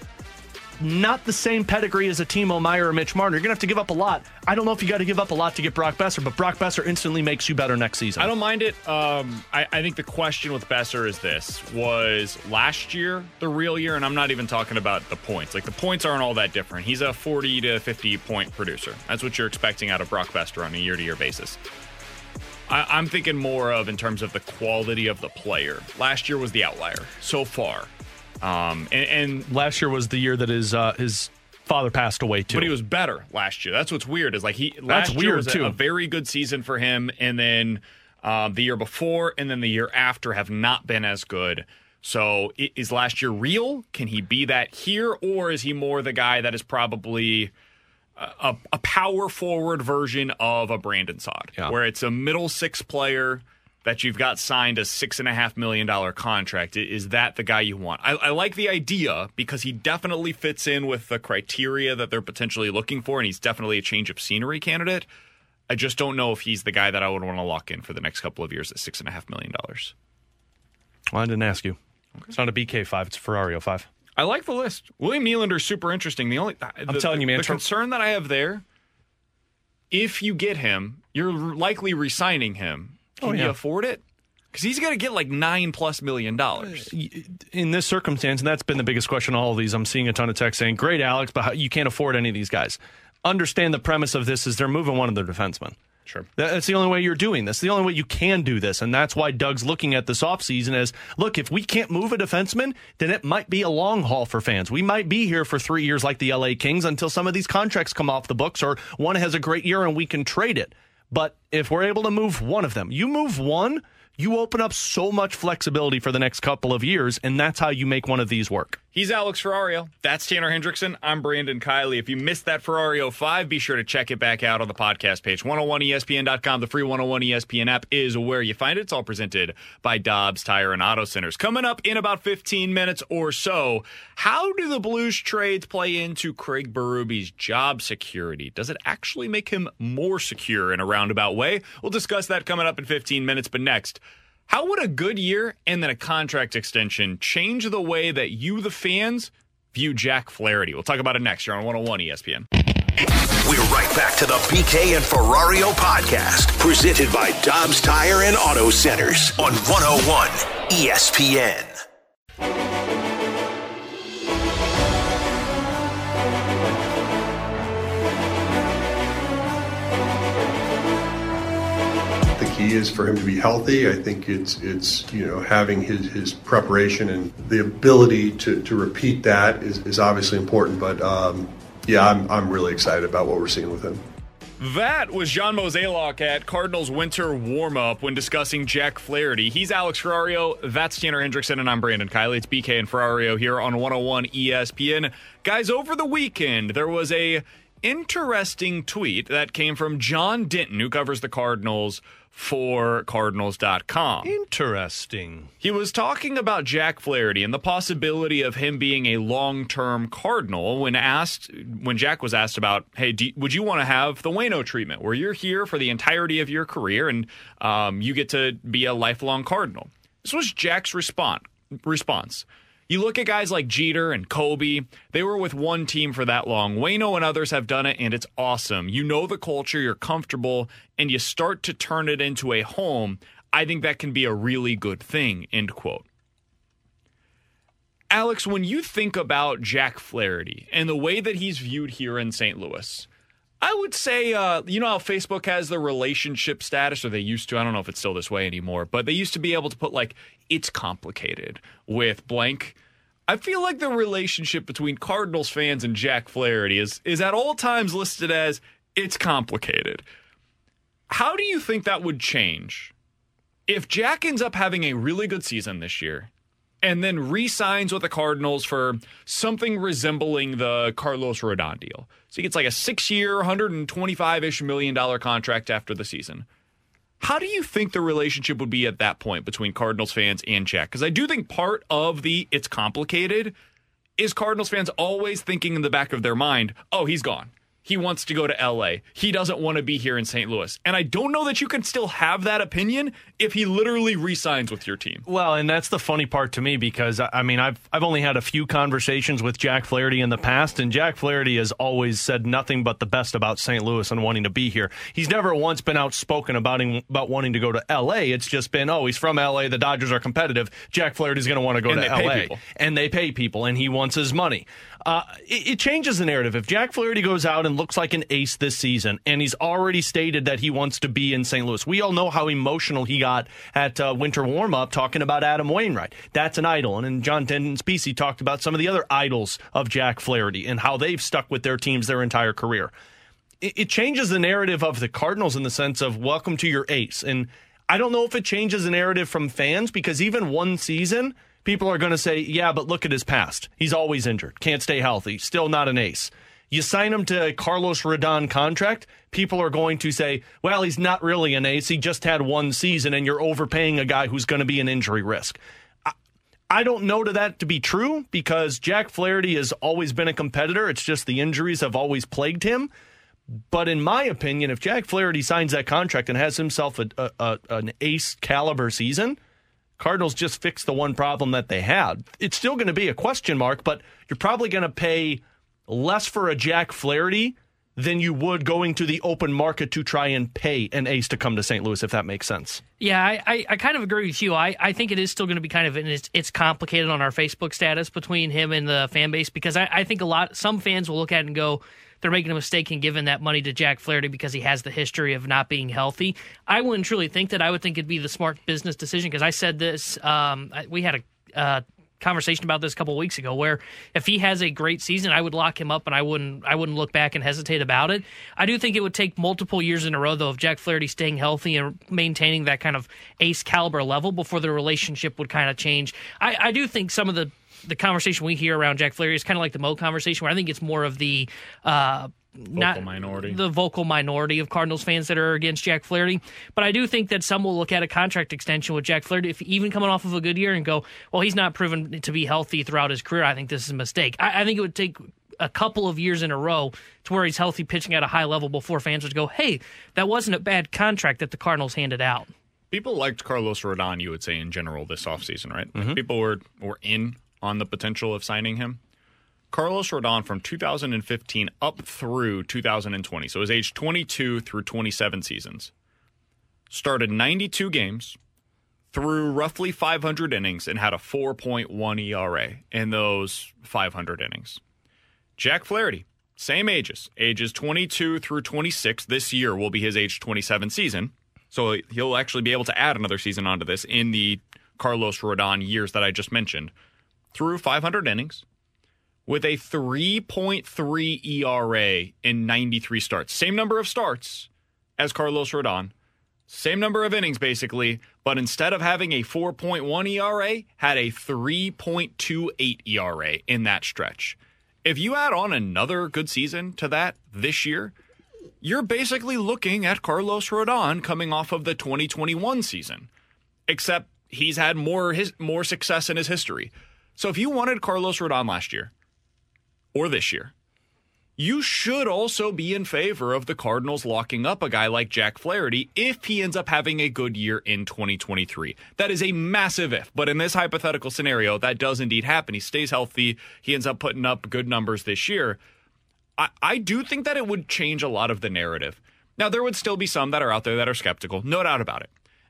not the same pedigree as a Timo Meier or Mitch Marner. You're going to have to give up a lot. I don't know if you got to give up a lot to get Brock Boeser, but Brock Boeser instantly makes you better next season. I don't mind it. Um, I, I, think the question with Boeser is this: Was last year the real year? And I'm not even talking about the points. Like the points aren't all that different. He's a 40 to 50 point producer. That's what you're expecting out of Brock Boeser on a year to year basis. I, I'm thinking more of in terms of the quality of the player. Last year was the outlier so far. Um, and, and, last year was the year that his uh, his father passed away too. But he was better last year. That's what's weird is like he last That's year was too. A, a very good season for him, and then um, the year before and then the year after have not been as good. So is last year real? Can he be that here, or is he more the guy that is probably a, a power forward version of a Brandon Saad, yeah. where it's a middle six player that you've got signed a six and a half million dollar contract. Is that the guy you want? I, I, like the idea because he definitely fits in with the criteria that they're potentially looking for, and he's definitely a change of scenery candidate. I just don't know if he's the guy that I would want to lock in for the next couple of years at six and a half million dollars. Well, I didn't ask you. Okay. It's not a BK five; it's a Ferrario 5. I like the list. William Nylander is super interesting. The only uh, I'm the, telling you, man, the concern that I have there, if you get him, you're likely resigning him can oh, yeah. you afford it? Because he's going to get like nine plus million dollars in this circumstance, and that's been the biggest question. All of these, I'm seeing a ton of text saying, "Great, Alex, but you can't afford any of these guys." Understand the premise of this is they're moving one of their defensemen. Sure. That's the only way you're doing this. The only way you can do this. And that's why Doug's looking at this offseason as look, if we can't move a defenseman, then it might be a long haul for fans. We might be here for three years like the LA Kings until some of these contracts come off the books or one has a great year and we can trade it. But if we're able to move one of them, you move one, you open up so much flexibility for the next couple of years, and that's how you make one of these work. He's Alex Ferrario. That's Tanner Hendrickson. I'm Brandon Kiley. If you missed that Ferrario 5, be sure to check it back out on the podcast page. 101ESPN.com. The free 101 ESPN app is where you find it. It's all presented by Dobbs Tire and Auto Centers. Coming up in about 15 minutes or so, how do the Blues trades play into Craig Berube's job security? Does it actually make him more secure in a roundabout way? We'll discuss that coming up in 15 minutes. But next, how would a good year and then a contract extension change the way that you, the fans, view Jack Flaherty? We'll talk about it next year on 101 ESPN. We're right back to the BK and Ferrario podcast, presented by Dobbs Tire and Auto Centers on 101 ESPN. Is for him to be healthy. I think it's it's you know having his, his preparation and the ability to, to repeat that is, is obviously important. But um, yeah, I'm I'm really excited about what we're seeing with him. That was John Mozeliak at Cardinals winter warm up when discussing Jack Flaherty. He's Alex Ferrario. That's Tanner Hendrickson, and I'm Brandon Kiley. It's BK and Ferrario here on 101 ESPN. Guys, over the weekend, there was a interesting tweet that came from John Denton, who covers the Cardinals for Cardinals.com. Interesting. He was talking about Jack Flaherty and the possibility of him being a long-term Cardinal when asked when Jack was asked about, "Hey, do, would you want to have the Wayno treatment, where you're here for the entirety of your career and um, you get to be a lifelong Cardinal?" This was Jack's response. Response. You look at guys like Jeter and Kobe, they were with one team for that long. Wayno and others have done it, and it's awesome. You know the culture, you're comfortable, and you start to turn it into a home. I think that can be a really good thing, end quote. Alex, when you think about Jack Flaherty and the way that he's viewed here in St. Louis, I would say, uh, you know how Facebook has the relationship status, or they used to. I don't know if it's still this way anymore, but they used to be able to put like it's complicated with blank. I feel like the relationship between Cardinals fans and Jack Flaherty is is at all times listed as it's complicated. How do you think that would change if Jack ends up having a really good season this year and then re-signs with the Cardinals for something resembling the Carlos Rodon deal? So he gets like a six-year, 125-ish million dollar contract after the season. How do you think the relationship would be at that point between Cardinals fans and Jack? Because I do think part of the it's complicated is Cardinals fans always thinking in the back of their mind, oh, he's gone. He wants to go to LA. He doesn't want to be here in St. Louis. And I don't know that you can still have that opinion if he literally re-signs with your team. Well, and that's the funny part to me because I mean I've I've only had a few conversations with Jack Flaherty in the past, and Jack Flaherty has always said nothing but the best about St. Louis and wanting to be here. He's never once been outspoken about him, about wanting to go to LA. It's just been oh he's from LA. The Dodgers are competitive. Jack Flaherty's going to want to go And to LA, and they pay people, and he wants his money. Uh, it, it changes the narrative. If Jack Flaherty goes out and looks like an ace this season, and he's already stated that he wants to be in St. Louis, we all know how emotional he got at uh, winter warm up talking about Adam Wainwright. That's an idol. And, and John Denton Specie talked about some of the other idols of Jack Flaherty and how they've stuck with their teams their entire career. It, it changes the narrative of the Cardinals in the sense of welcome to your ace. And I don't know if it changes the narrative from fans because even one season, people are going to say, yeah, but look at his past. He's always injured, can't stay healthy, still not an ace. You sign him to a Carlos Rodon contract, people are going to say, well, he's not really an ace. He just had one season, and you're overpaying a guy who's going to be an injury risk. I- I don't know to that to be true because Jack Flaherty has always been a competitor. It's just the injuries have always plagued him. But in my opinion, if Jack Flaherty signs that contract and has himself a, a, a, an ace caliber season, Cardinals just fixed the one problem that they had. It's still going to be a question mark, but you're probably going to pay less for a Jack Flaherty than you would going to the open market to try and pay an ace to come to St. Louis, if that makes sense. Yeah, I, I, I kind of agree with you. I, I think it is still going to be kind of and it's, it's complicated on our Facebook status between him and the fan base because I, I think a lot some fans will look at it and go, they're making a mistake in giving that money to Jack Flaherty because he has the history of not being healthy. I wouldn't truly think that. I would think it'd be the smart business decision because I said this. Um, we had a uh, conversation about this a couple weeks ago where if he has a great season, I would lock him up and I wouldn't I wouldn't look back and hesitate about it. I do think it would take multiple years in a row though of Jack Flaherty staying healthy and maintaining that kind of ace caliber level before the relationship would kind of change. I, I do think some of the the conversation we hear around Jack Flaherty is kind of like the Mo conversation, where I think it's more of the uh, not minority. the vocal minority of Cardinals fans that are against Jack Flaherty. But I do think that some will look at a contract extension with Jack Flaherty, if even coming off of a good year, and go, well, he's not proven to be healthy throughout his career. I think this is a mistake. I, I think it would take a couple of years in a row to where he's healthy pitching at a high level before fans would go, hey, that wasn't a bad contract that the Cardinals handed out. People liked Carlos Rodon, you would say, in general this offseason, right? Like, People were, were in on the potential of signing him. Carlos Rodon from 2015 up through 2020, so his age 22 through 27 seasons, started 92 games, threw roughly 500 innings, and had a 4.1 ERA in those 500 innings. Jack Flaherty, same ages, ages 22 through 26. This year will be his age 27 season. So he'll actually be able to add another season onto this in the Carlos Rodon years that I just mentioned. Through 500 innings with a 3.3 ERA in 93 starts. Same number of starts as Carlos Rodon. Same number of innings, basically, but instead of having a 4.1 ERA, had a 3.28 ERA in that stretch. If you add on another good season to that this year, you're basically looking at Carlos Rodon coming off of the 2021 season, except he's had more his more success in his history. So if you wanted Carlos Rodon last year or this year, you should also be in favor of the Cardinals locking up a guy like Jack Flaherty if he ends up having a good year in 2023. That is a massive if, but in this hypothetical scenario, that does indeed happen. He stays healthy, he ends up putting up good numbers this year. I, I do think that it would change a lot of the narrative. Now, there would still be some that are out there that are skeptical, no doubt about it.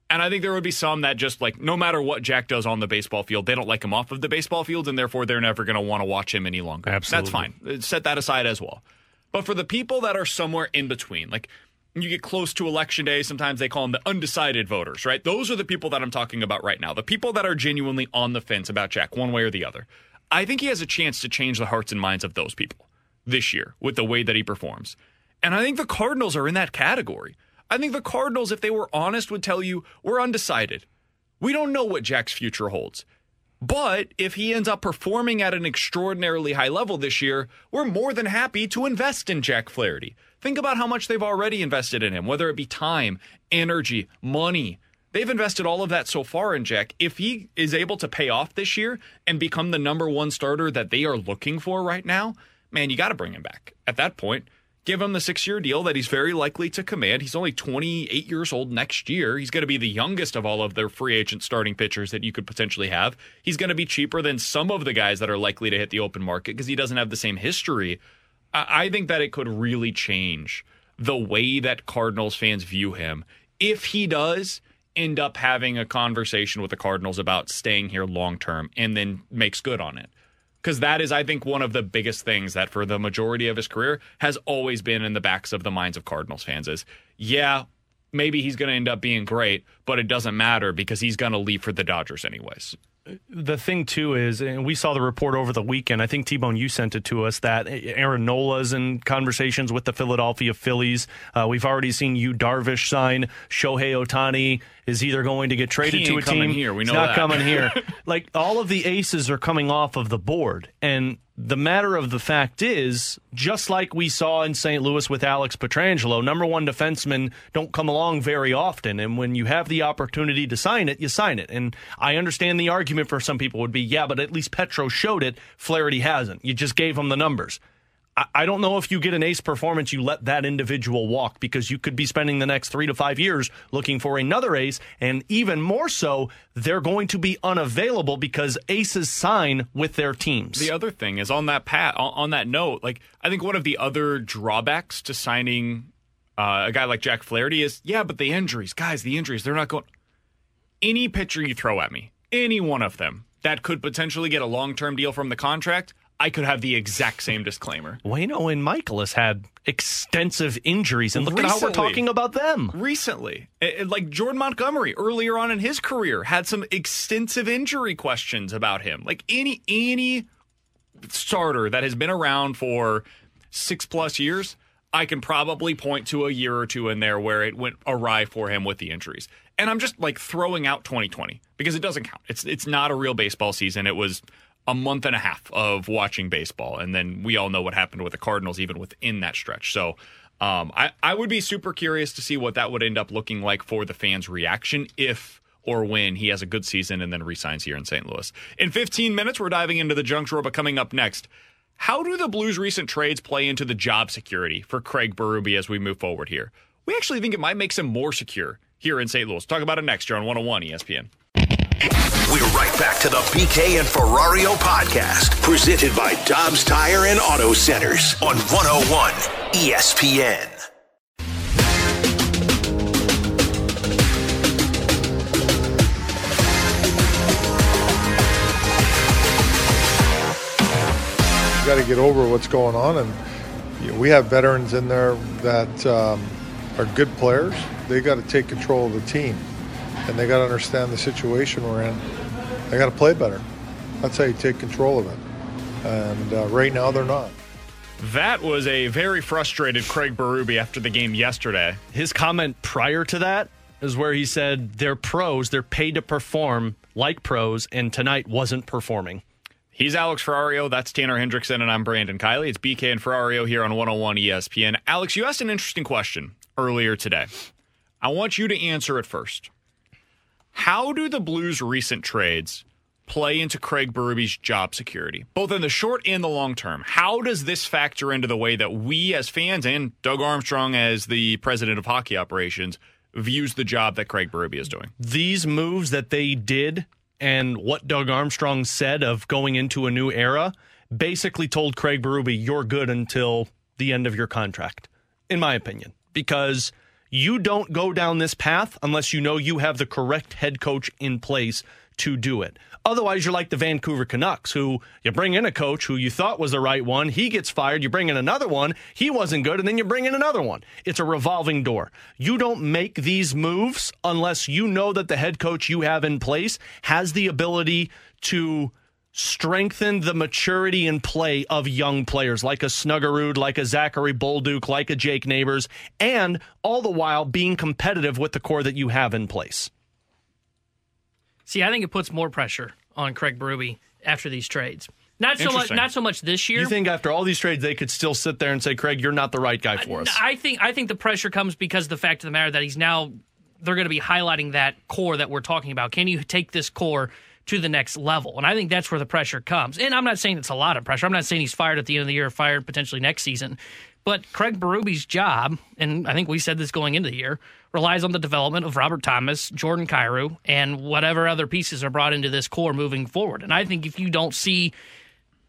And I think there would be some that just like, no matter what Jack does on the baseball field, they don't like him off of the baseball field, and therefore they're never going to want to watch him any longer. Absolutely. That's fine. Uh, set that aside as well. But for the people that are somewhere in between, like you get close to election day, sometimes they call them the undecided voters, right? Those are the people that I'm talking about right now. The people that are genuinely on the fence about Jack, one way or the other. I think he has a chance to change the hearts and minds of those people this year with the way that he performs. And I think the Cardinals are in that category. I think the Cardinals, if they were honest, would tell you we're undecided. We don't know what Jack's future holds. But if he ends up performing at an extraordinarily high level this year, we're more than happy to invest in Jack Flaherty. Think about how much they've already invested in him, whether it be time, energy, money. They've invested all of that so far in Jack. If he is able to pay off this year and become the number one starter that they are looking for right now, man, you got to bring him back. At that point, give him the six year deal that he's very likely to command. He's only 28 years old next year. He's going to be the youngest of all of their free agent starting pitchers that you could potentially have. He's going to be cheaper than some of the guys that are likely to hit the open market because he doesn't have the same history. I think that it could really change the way that Cardinals fans view him if he does end up having a conversation with the Cardinals about staying here long term and then makes good on it because that is, I think, one of the biggest things that for the majority of his career has always been in the backs of the minds of Cardinals fans is, yeah, maybe he's going to end up being great, but it doesn't matter because he's going to leave for the Dodgers anyways the thing too is, and we saw the report over the weekend. I think T Bone, you sent it to us that Aaron Nola's in conversations with the Philadelphia Phillies. Uh, we've already seen Yu Darvish sign. Shohei Ohtani is either going to get traded to a team. Here, we know He's not that. coming here. (laughs) like all of the aces are coming off of the board, and the matter of the fact is, just like we saw in St. Louis with Alex Pietrangelo, number one defensemen don't come along very often. And when you have the opportunity to sign it, you sign it. And I understand the argument for some people would be, yeah, but at least Petro showed it. Flaherty hasn't. You just gave him the numbers. I don't know if you get an ace performance, you let that individual walk because you could be spending the next three to five years looking for another ace. And even more so, they're going to be unavailable because aces sign with their teams. The other thing is on that pat on that note, like I think one of the other drawbacks to signing uh, a guy like Jack Flaherty is, yeah, but the injuries, guys, the injuries, they're not going. Any pitcher you throw at me, any one of them that could potentially get a long term deal from the contract, I could have the exact same disclaimer. Waino and Mikolas had extensive injuries, and look Recently. at how we're talking about them. Recently, It- it- like Jordan Montgomery earlier on in his career had some extensive injury questions about him. Like any any starter that has been around for six plus years, I can probably point to a year or two in there where it went awry for him with the injuries. And I'm just like throwing out 2020 because it doesn't count. It's it's not a real baseball season. It was a month and a half of watching baseball, and then we all know what happened with the Cardinals even within that stretch. So um, I I would be super curious to see what that would end up looking like for the fans' reaction if or when he has a good season and then resigns here in St. Louis. In 15 minutes, we're diving into the junk drawer, but coming up next. How do the Blues' recent trades play into the job security for Craig Berube as we move forward here? We actually think it might make him more secure here in St. Louis. Talk about it next year on 101 ESPN. We're right back to the BK and Ferrario podcast, presented by Dobbs Tire and Auto Centers on 101 ESPN. You got to get over what's going on. And you know, we have veterans in there that um, are good players. They got to take control of the team, and they got to understand the situation we're in. They got to play better. That's how you take control of it. And uh, right now, they're not. That was a very frustrated Craig Berube after the game yesterday. His comment prior to that is where he said they're pros, they're paid to perform like pros, and tonight wasn't performing. He's Alex Ferrario. That's Tanner Hendrickson, and I'm Brandon Kiley. It's BK and Ferrario here on 101 ESPN. Alex, you asked an interesting question earlier today. I want you to answer it first. How do the Blues' recent trades play into Craig Berube's job security, both in the short and the long term? How does this factor into the way that we as fans and Doug Armstrong as the president of hockey operations views the job that Craig Berube is doing? These moves that they did and what Doug Armstrong said of going into a new era basically told Craig Berube, you're good until the end of your contract, in my opinion, because you don't go down this path unless you know you have the correct head coach in place to do it. Otherwise, you're like the Vancouver Canucks, who you bring in a coach who you thought was the right one. He gets fired. You bring in another one. He wasn't good. And then you bring in another one. It's a revolving door. You don't make these moves unless you know that the head coach you have in place has the ability to strengthen the maturity and play of young players like a Snuggerud, like a Zachary Bolduc, like a Jake Neighbors, and all the while being competitive with the core that you have in place. See, I think it puts more pressure on Craig Berube after these trades. Not so much. Not so much this year. You think after all these trades, they could still sit there and say, "Craig, you're not the right guy for us." I think. I think the pressure comes because the fact of the matter that he's now. They're going to be highlighting that core that we're talking about. Can you take this core to the next level? And I think that's where the pressure comes. And I'm not saying it's a lot of pressure. I'm not saying he's fired at the end of the year, fired potentially next season. But Craig Berube's job, and I think we said this going into the year, relies on the development of Robert Thomas, Jordan Kyrou, and whatever other pieces are brought into this core moving forward. And I think if you don't see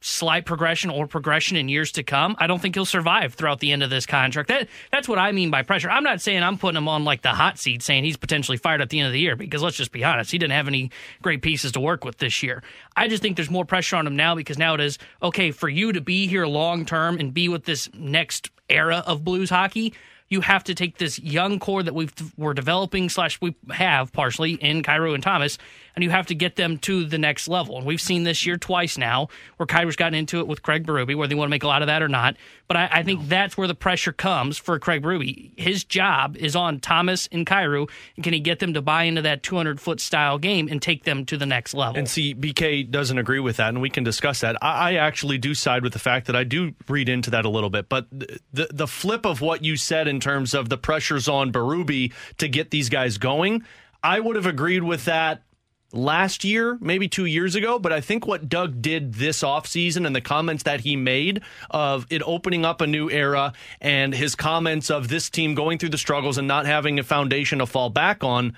slight progression or progression in years to come, I don't think he'll survive throughout the end of this contract. That that's what I mean by pressure. I'm not saying I'm putting him on like the hot seat, saying he's potentially fired at the end of the year because let's just be honest, he didn't have any great pieces to work with this year. I just think there's more pressure on him now because now it is okay for you to be here long term and be with this next era of Blues hockey you have to take this young core that we've we're developing slash we have partially in Kyrou and Thomas, and you have to get them to the next level. And we've seen this year twice now where Kyrou's gotten into it with Craig Berube, whether they want to make a lot of that or not. But I, I think no. that's where the pressure comes for Craig Berube. His job is on Thomas and Kyrou, and can he get them to buy into that 200 foot style game and take them to the next level? And see, BK doesn't agree with that, and we can discuss that. I, I actually do side with the fact that I do read into that a little bit, but the the flip of what you said in terms of the pressures on Berube to get these guys going. I would have agreed with that last year, maybe two years ago, but I think what Doug did this offseason and the comments that he made of it opening up a new era and his comments of this team going through the struggles and not having a foundation to fall back on.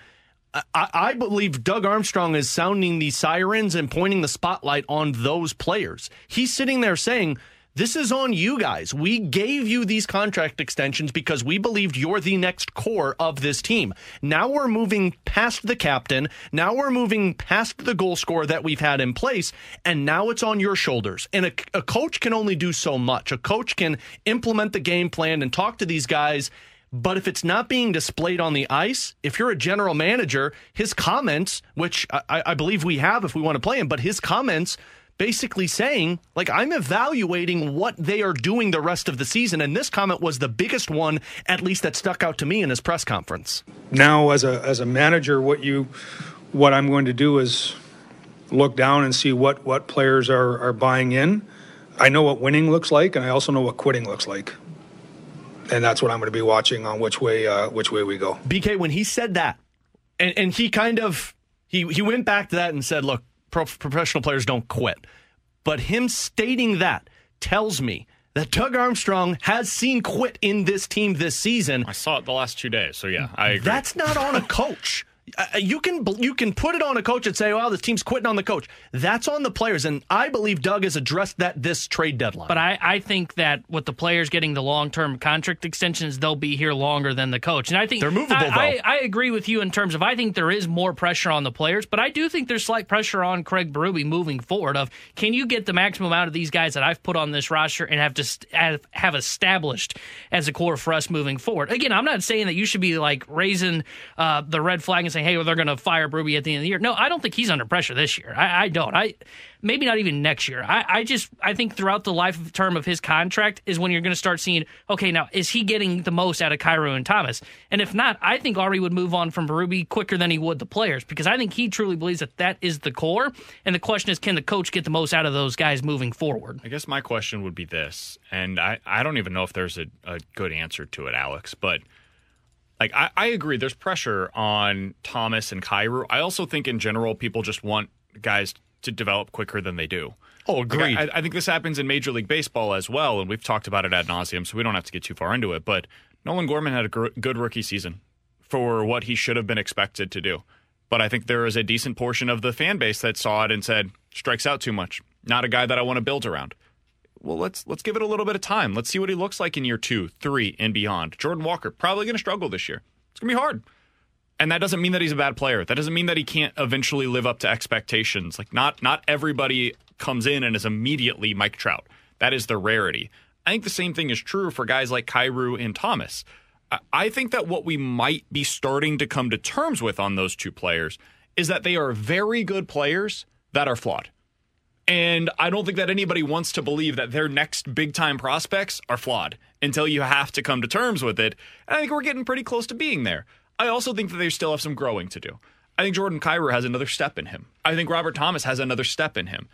I, I believe Doug Armstrong is sounding the sirens and pointing the spotlight on those players. He's sitting there saying, this is on you guys. We gave you these contract extensions because we believed you're the next core of this team. Now we're moving past the captain. Now we're moving past the goal scorer that we've had in place. And now it's on your shoulders. And a, a coach can only do so much. A coach can implement the game plan and talk to these guys. But if it's not being displayed on the ice, if you're a general manager, his comments, which I, I believe we have if we want to play him, but his comments basically saying, like, I'm evaluating what they are doing the rest of the season. And this comment was the biggest one, at least that stuck out to me in his press conference. Now, as a as a manager, what you what I'm going to do is look down and see what what players are are buying in. I know what winning looks like, and I also know what quitting looks like. And that's what I'm going to be watching on which way uh, which way we go. BK, when he said that, and, and he kind of he he went back to that and said, "Look, pro- professional players don't quit. But him stating that tells me that Doug Armstrong has seen quit in this team this season. I saw it the last two days, so yeah, I agree. That's not on a coach. Uh, you can you can put it on a coach and say, "Well, this team's quitting on the coach." That's on the players, and I believe Doug has addressed that this trade deadline. But I, I think that with the players getting the long term contract extensions, they'll be here longer than the coach. And I think they're movable. I, I, I, agree with you in terms of I think there is more pressure on the players, but I do think there's slight pressure on Craig Berube moving forward. Of can you get the maximum out of these guys that I've put on this roster and have just have, have established as a core for us moving forward? Again, I'm not saying that you should be like raising uh, the red flag and saying saying, "Hey, well, they're going to fire Berube at the end of the year." No, I don't think he's under pressure this year. I, I don't. I maybe not even next year. I, I just I think throughout the life term of his contract is when you're going to start seeing, okay, now is he getting the most out of Kyrou and Thomas? And if not, I think Ari would move on from Berube quicker than he would the players because I think he truly believes that that is the core. And the question is, can the coach get the most out of those guys moving forward? I guess my question would be this, and I, I don't even know if there's a, a good answer to it, Alex, but like I, I agree there's pressure on Thomas and Kyrou. I also think in general people just want guys to develop quicker than they do. Oh, agreed. Like, I, I, think this happens in Major League Baseball as well, and we've talked about it ad nauseum, so we don't have to get too far into it. But Nolan Gorman had a gr- good rookie season for what he should have been expected to do. But I think there is a decent portion of the fan base that saw it and said, strikes out too much. Not a guy that I want to build around. Well, let's let's give it a little bit of time. Let's see what he looks like in year two, three, and beyond. Jordan Walker probably going to struggle this year. It's going to be hard. And that doesn't mean that he's a bad player. That doesn't mean that he can't eventually live up to expectations. Like not not everybody comes in and is immediately Mike Trout. That is the rarity. I think the same thing is true for guys like Kyrou and Thomas. I think that what we might be starting to come to terms with on those two players is that they are very good players that are flawed. And I don't think that anybody wants to believe that their next big time prospects are flawed until you have to come to terms with it. And I think we're getting pretty close to being there. I also think that they still have some growing to do. I think Jordan Kyrou has another step in him. I think Robert Thomas has another step in him.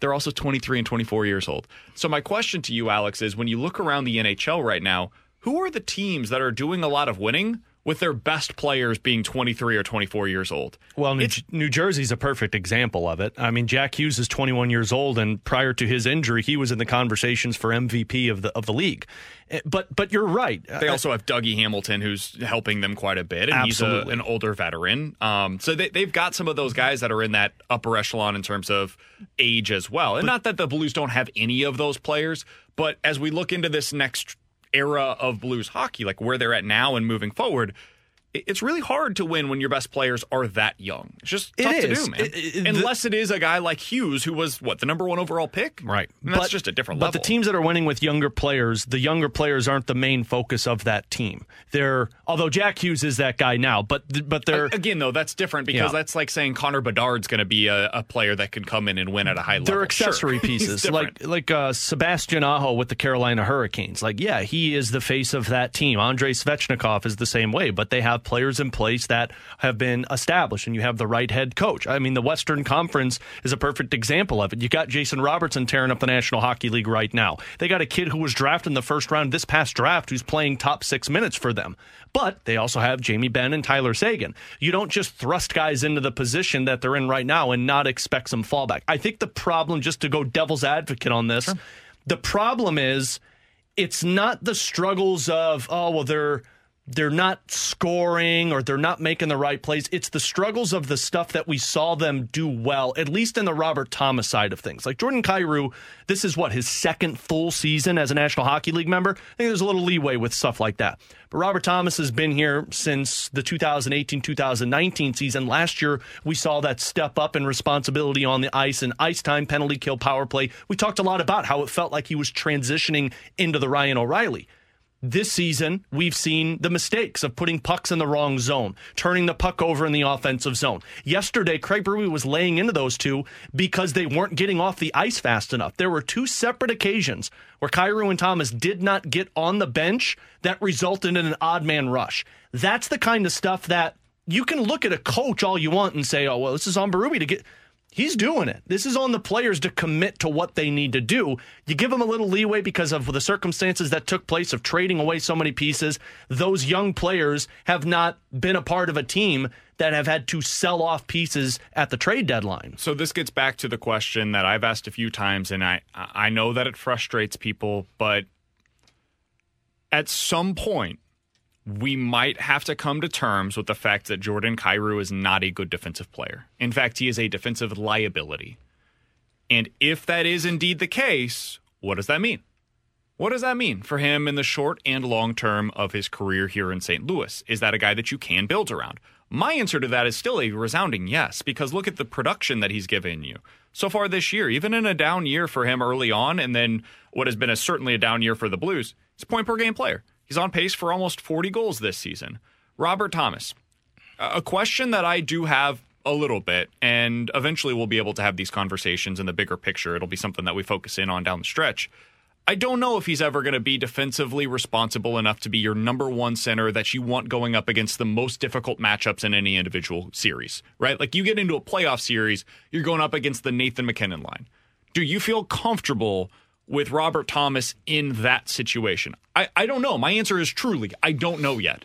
They're also 23 and 24 years old. So my question to you, Alex, is when you look around the NHL right now, who are the teams that are doing a lot of winning with their best players being 23 or 24 years old. Well, New, New, Jersey's a perfect example of it. I mean, Jack Hughes is 21 years old, and prior to his injury, he was in the conversations for MVP of the of the league. Eh, but but you're right. They also have Dougie Hamilton, who's helping them quite a bit, and Absolutely. he's a, an older veteran. Um, so they, they've got some of those guys that are in that upper echelon in terms of age as well. And but, not that the Blues don't have any of those players, but as we look into this next era of Blues hockey, like where they're at now and moving forward, it's really hard to win when your best players are that young. It's just tough to do, man. It, it, Unless it is a guy like Hughes, who was what the number one overall pick, right? And that's but, just a different level. But the teams that are winning with younger players, the younger players aren't the main focus of that team. They're although Jack Hughes is that guy now, but but they're again though that's different because yeah. that's like saying Connor Bedard's going to be a, a, player that can come in and win at a high level. They're accessory (laughs) sure. pieces, like like uh, Sebastian Aho with the Carolina Hurricanes. Like yeah, he is the face of that team. Andrei Svechnikov is the same way, but they have players in place that have been established, and you have the right head coach. I mean, the Western Conference is a perfect example of it. You got Jason Robertson tearing up the National Hockey League right now. They got a kid who was drafted in the first round this past draft who's playing top six minutes for them. But they also have Jamie Benn and Tyler Seguin. You don't just thrust guys into the position that they're in right now and not expect some fallback. I think the problem, just to go devil's advocate on this, sure. the problem is it's not the struggles of, oh, well, they're they're not scoring or they're not making the right plays. It's the struggles of the stuff that we saw them do well, at least in the Robert Thomas side of things. Like Jordan Kyrou, this is what his second full season as a National Hockey League member. I think there's a little leeway with stuff like that. But Robert Thomas has been here since the 2018 2019 season. Last year, we saw that step up in responsibility on the ice and ice time, penalty kill, power play. We talked a lot about how it felt like he was transitioning into the Ryan O'Reilly. This season, we've seen the mistakes of putting pucks in the wrong zone, turning the puck over in the offensive zone. Yesterday, Craig Berube was laying into those two because they weren't getting off the ice fast enough. There were two separate occasions where Kyrou and Thomas did not get on the bench that resulted in an odd man rush. That's the kind of stuff that you can look at a coach all you want and say, oh, well, this is on Berube to get He's doing it. This is on the players to commit to what they need to do. You give them a little leeway because of the circumstances that took place of trading away so many pieces. Those young players have not been a part of a team that have had to sell off pieces at the trade deadline. So this gets back to the question that I've asked a few times and I I know that it frustrates people, but at some point we might have to come to terms with the fact that Jordan Kyrou is not a good defensive player. In fact, he is a defensive liability. And if that is indeed the case, what does that mean? What does that mean for him in the short and long term of his career here in St. Louis? Is that a guy that you can build around? My answer to that is still a resounding yes, because look at the production that he's given you so far this year. Even in a down year for him early on, and then what has been a certainly a down year for the Blues, he's a point per game player. He's on pace for almost 40 goals this season. Robert Thomas, a question that I do have a little bit, and eventually we'll be able to have these conversations in the bigger picture. It'll be something that we focus in on down the stretch. I don't know if he's ever going to be defensively responsible enough to be your number one center that you want going up against the most difficult matchups in any individual series, right? Like you get into a playoff series, you're going up against the Nathan MacKinnon line. Do you feel comfortable with Robert Thomas in that situation? I, I don't know. My answer is truly, I don't know yet.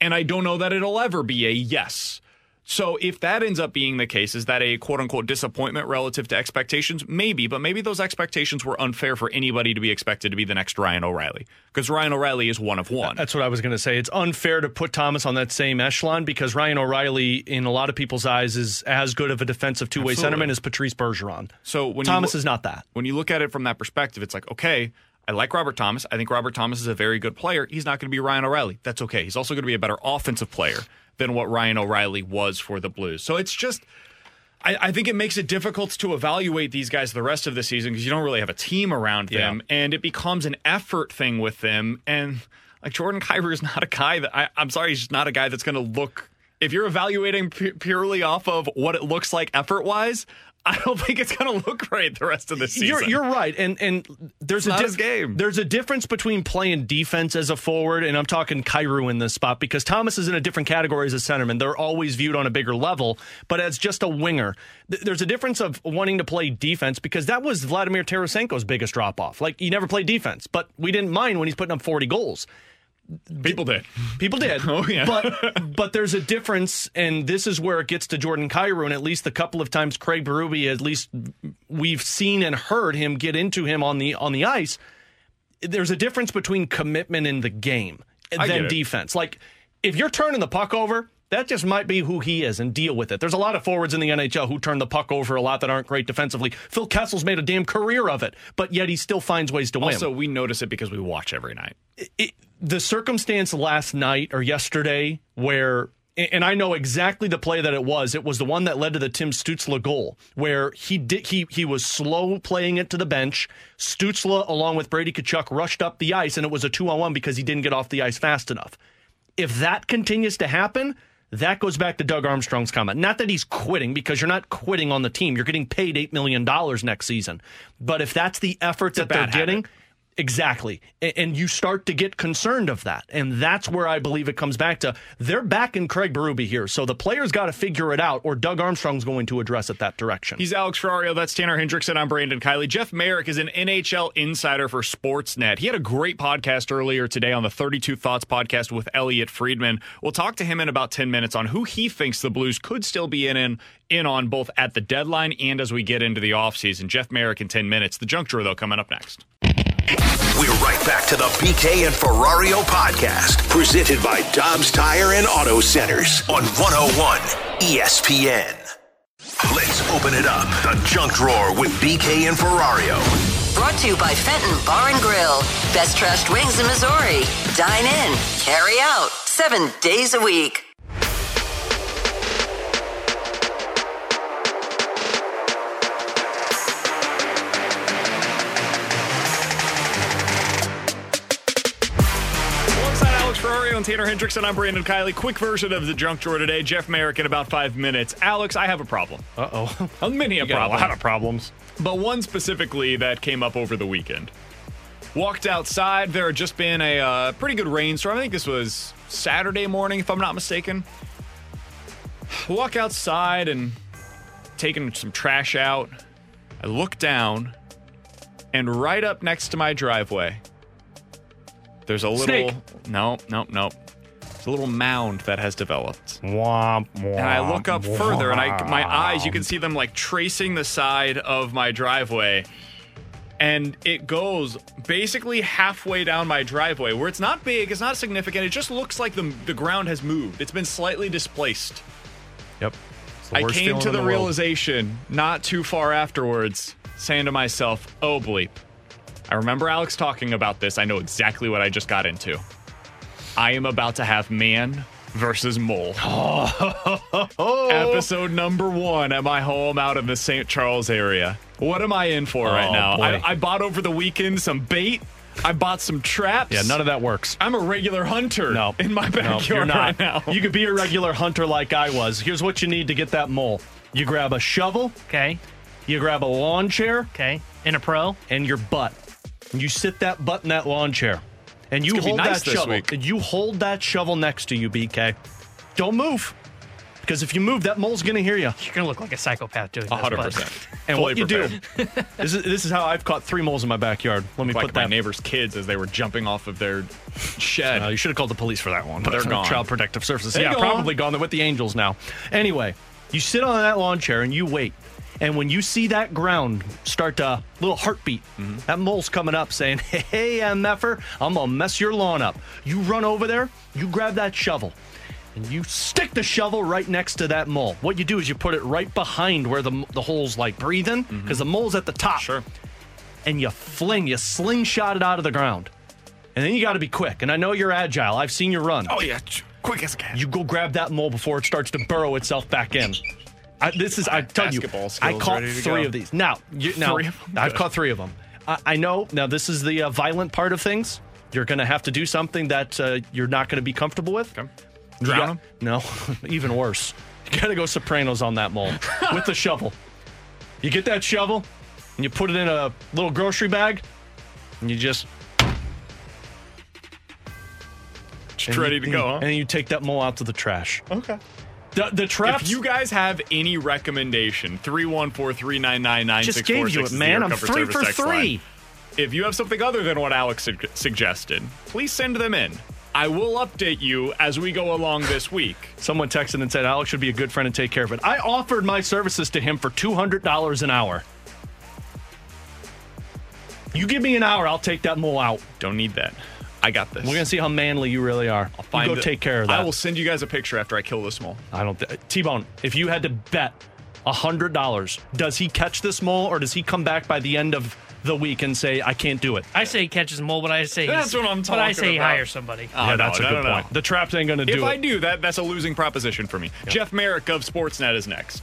And I don't know that it'll ever be a yes. So if that ends up being the case, is that a quote unquote disappointment relative to expectations? Maybe, but maybe those expectations were unfair for anybody to be expected to be the next Ryan O'Reilly because Ryan O'Reilly is one of one. That's what I was going to say. It's unfair to put Thomas on that same echelon because Ryan O'Reilly, in a lot of people's eyes, is as good of a defensive two way centerman as Patrice Bergeron. So when Thomas lo- is not that. When you look at it from that perspective, it's like okay. I like Robert Thomas. I think Robert Thomas is a very good player. He's not going to be Ryan O'Reilly. That's okay. He's also going to be a better offensive player than what Ryan O'Reilly was for the Blues. So it's just. I, I think it makes it difficult to evaluate these guys the rest of the season because you don't really have a team around them, Yeah. and it becomes an effort thing with them. And like Jordan Kyrou is not a guy that I, I'm sorry, he's just not a guy that's going to look. If you're evaluating pu- purely off of what it looks like effort wise, I don't think it's going to look great the rest of the season. You're, you're right, and and there's It's a dif- game. There's a difference between playing defense as a forward, and I'm talking Kyrou in this spot because Thomas is in a different category as a centerman. They're always viewed on a bigger level, but as just a winger, th- there's a difference of wanting to play defense because that was Vladimir Tarasenko's biggest drop off. Like he never played defense, but we didn't mind when he's putting up 40 goals. People did. People did. (laughs) Oh, yeah. But but there's a difference, and this is where it gets to Jordan Kyrou. And at least the couple of times Craig Berube, at least we've seen and heard him get into him on the on the ice. There's a difference between commitment in the game I than defense. Like if you're turning the puck over. That just might be who he is and deal with it. There's a lot of forwards in the NHL who turn the puck over a lot that aren't great defensively. Phil Kessel's made a damn career of it, but yet he still finds ways to win Also, we notice it because we watch every night. it, the circumstance last night or yesterday where and I know exactly the play that it was. It was the one that led to the Tim Stützle goal, where he did he he was slow playing it to the bench. Stutzla, along with Brady Tkachuk, rushed up the ice, and it was a two on one because he didn't get off the ice fast enough. If that continues to happen, that goes back to Doug Armstrong's comment. Not that he's quitting, because you're not quitting on the team. You're getting paid $8 million next season. But if that's the effort that they're habit. getting, exactly. And you start to get concerned of that. And that's where I believe it comes back to they're backing Craig Berube here. So the players got to figure it out, or Doug Armstrong's going to address it that direction. He's Alex Ferrario. That's Tanner Hendrickson. I'm Brandon Kiley. Jeff Marek is an NHL insider for Sportsnet. He had a great podcast earlier today on the 32 Thoughts podcast with Elliot Friedman. We'll talk to him in about 10 minutes on who he thinks the Blues could still be in, in, in on both at the deadline and as we get into the offseason. Jeff Marek in 10 minutes. The drawer, though, coming up next. We're right back to the BK and Ferrario podcast, presented by Dobbs Tire and Auto Centers on 101 ESPN. Let's open it up. The junk drawer with BK and Ferrario. Brought to you by Fenton Bar and Grill. Best trashed wings in Missouri. Dine in, carry out, seven days a week. And Tanner Hendrickson, I'm Brandon Kiley. Quick version of the junk drawer today. Jeff Marek in about five minutes. Alex, I have a problem. Uh oh. (laughs) A many a got a lot of problems. but one specifically that came up over the weekend. Walked outside. There had just been a uh, pretty good rainstorm. I think this was Saturday morning, if I'm not mistaken. Walk outside and taking some trash out. I look down, and right up next to my driveway, there's a little. Snake. No, no, no. It's a little mound that has developed. Womp, womp, And I look up further, and I my eyes, you can see them like tracing the side of my driveway, and it goes basically halfway down my driveway, where it's not big, it's not significant. It just looks like the the ground has moved. It's been slightly displaced. Yep. I came to in the, world. realization not too far afterwards, saying to myself, "Oh bleep." I remember Alex talking about this. I know exactly what I just got into. I am about to have man versus mole. (laughs) Oh. Episode number one at my home out in the St. Charles area. What am I in for right Oh, now? I, I bought over the weekend some bait. I bought some traps. Yeah, none of that works. I'm a regular hunter No. in my No, backyard you're not. right now. You could be a regular hunter like I was. Here's what you need to get that mole. You grab a shovel. Okay. You grab a lawn chair. Okay. And a pro. And your butt. And you sit that butt in that lawn chair. And you hold nice that shovel. week. And you hold that shovel next to you, BK. Don't move. Because if you move, that mole's going to hear you. You're gonna look like a psychopath doing this. hundred but- percent. And Fully what you do, (laughs) this is, this is how I've caught three moles in my backyard. Let me like put my that. neighbor's kids as they were jumping off of their shed. Uh, you should have called the police for that one. But They're gone. Child Protective Services. They're yeah, gone. probably gone. They're with the Angels now. Anyway, you sit on that lawn chair and you wait. And when you see that ground start to little heartbeat, Mm-hmm. that mole's coming up saying, "Hey, MFer, I'm gonna mess your lawn up." You run over there, you grab that shovel, and you stick the shovel right next to that mole. What you do is you put it right behind where the the hole's like breathing, because the mole's at the top. Mm-hmm. Sure. And you fling, you slingshot it out of the ground. And then you got to be quick. And I know you're agile. I've seen you run. Oh yeah, quick as a cat. You go grab that mole before it starts to burrow itself back in. I, this is, I tell you, I caught three go. of these. Now, you, now Three of them? I've caught three of them. I, I know. Now, this is the uh, violent part of things. You're going to have to do something that uh, you're not going to be comfortable with. Okay. Drown him? No, (laughs) even worse. You got to go Sopranos on that mole (laughs) with the shovel. You get that shovel and you put it in a little grocery bag and you just Just ready you- to go, huh? And you take that mole out to the trash. Okay. The, the traps. If you guys have any recommendation, 314 just gave you it, man. I'm three for three. If you have something other than what Alex su- suggested, please send them in. I will update you as we go along this week. Someone texted and said Alex should be a good friend and take care of it. I offered my services to him for two hundred dollars an hour. You give me an hour, I'll take that mole out. Don't need that. I got this. We're gonna see how manly you really are. I'll Find you go it. take care of that. I will send you guys a picture after I kill this mole. I don't. Th- T-Bone, if you had to bet hundred dollars, does he catch this mole or does he come back by the end of the week and say I can't do it? I say he catches a mole, but I say That's what I'm talking. But I say he about. hires somebody. Oh, yeah, no, that's a no, good no, no. point. The traps ain't gonna do it. If I do that, that's a losing proposition for me. Jeff Marek of Sportsnet is next.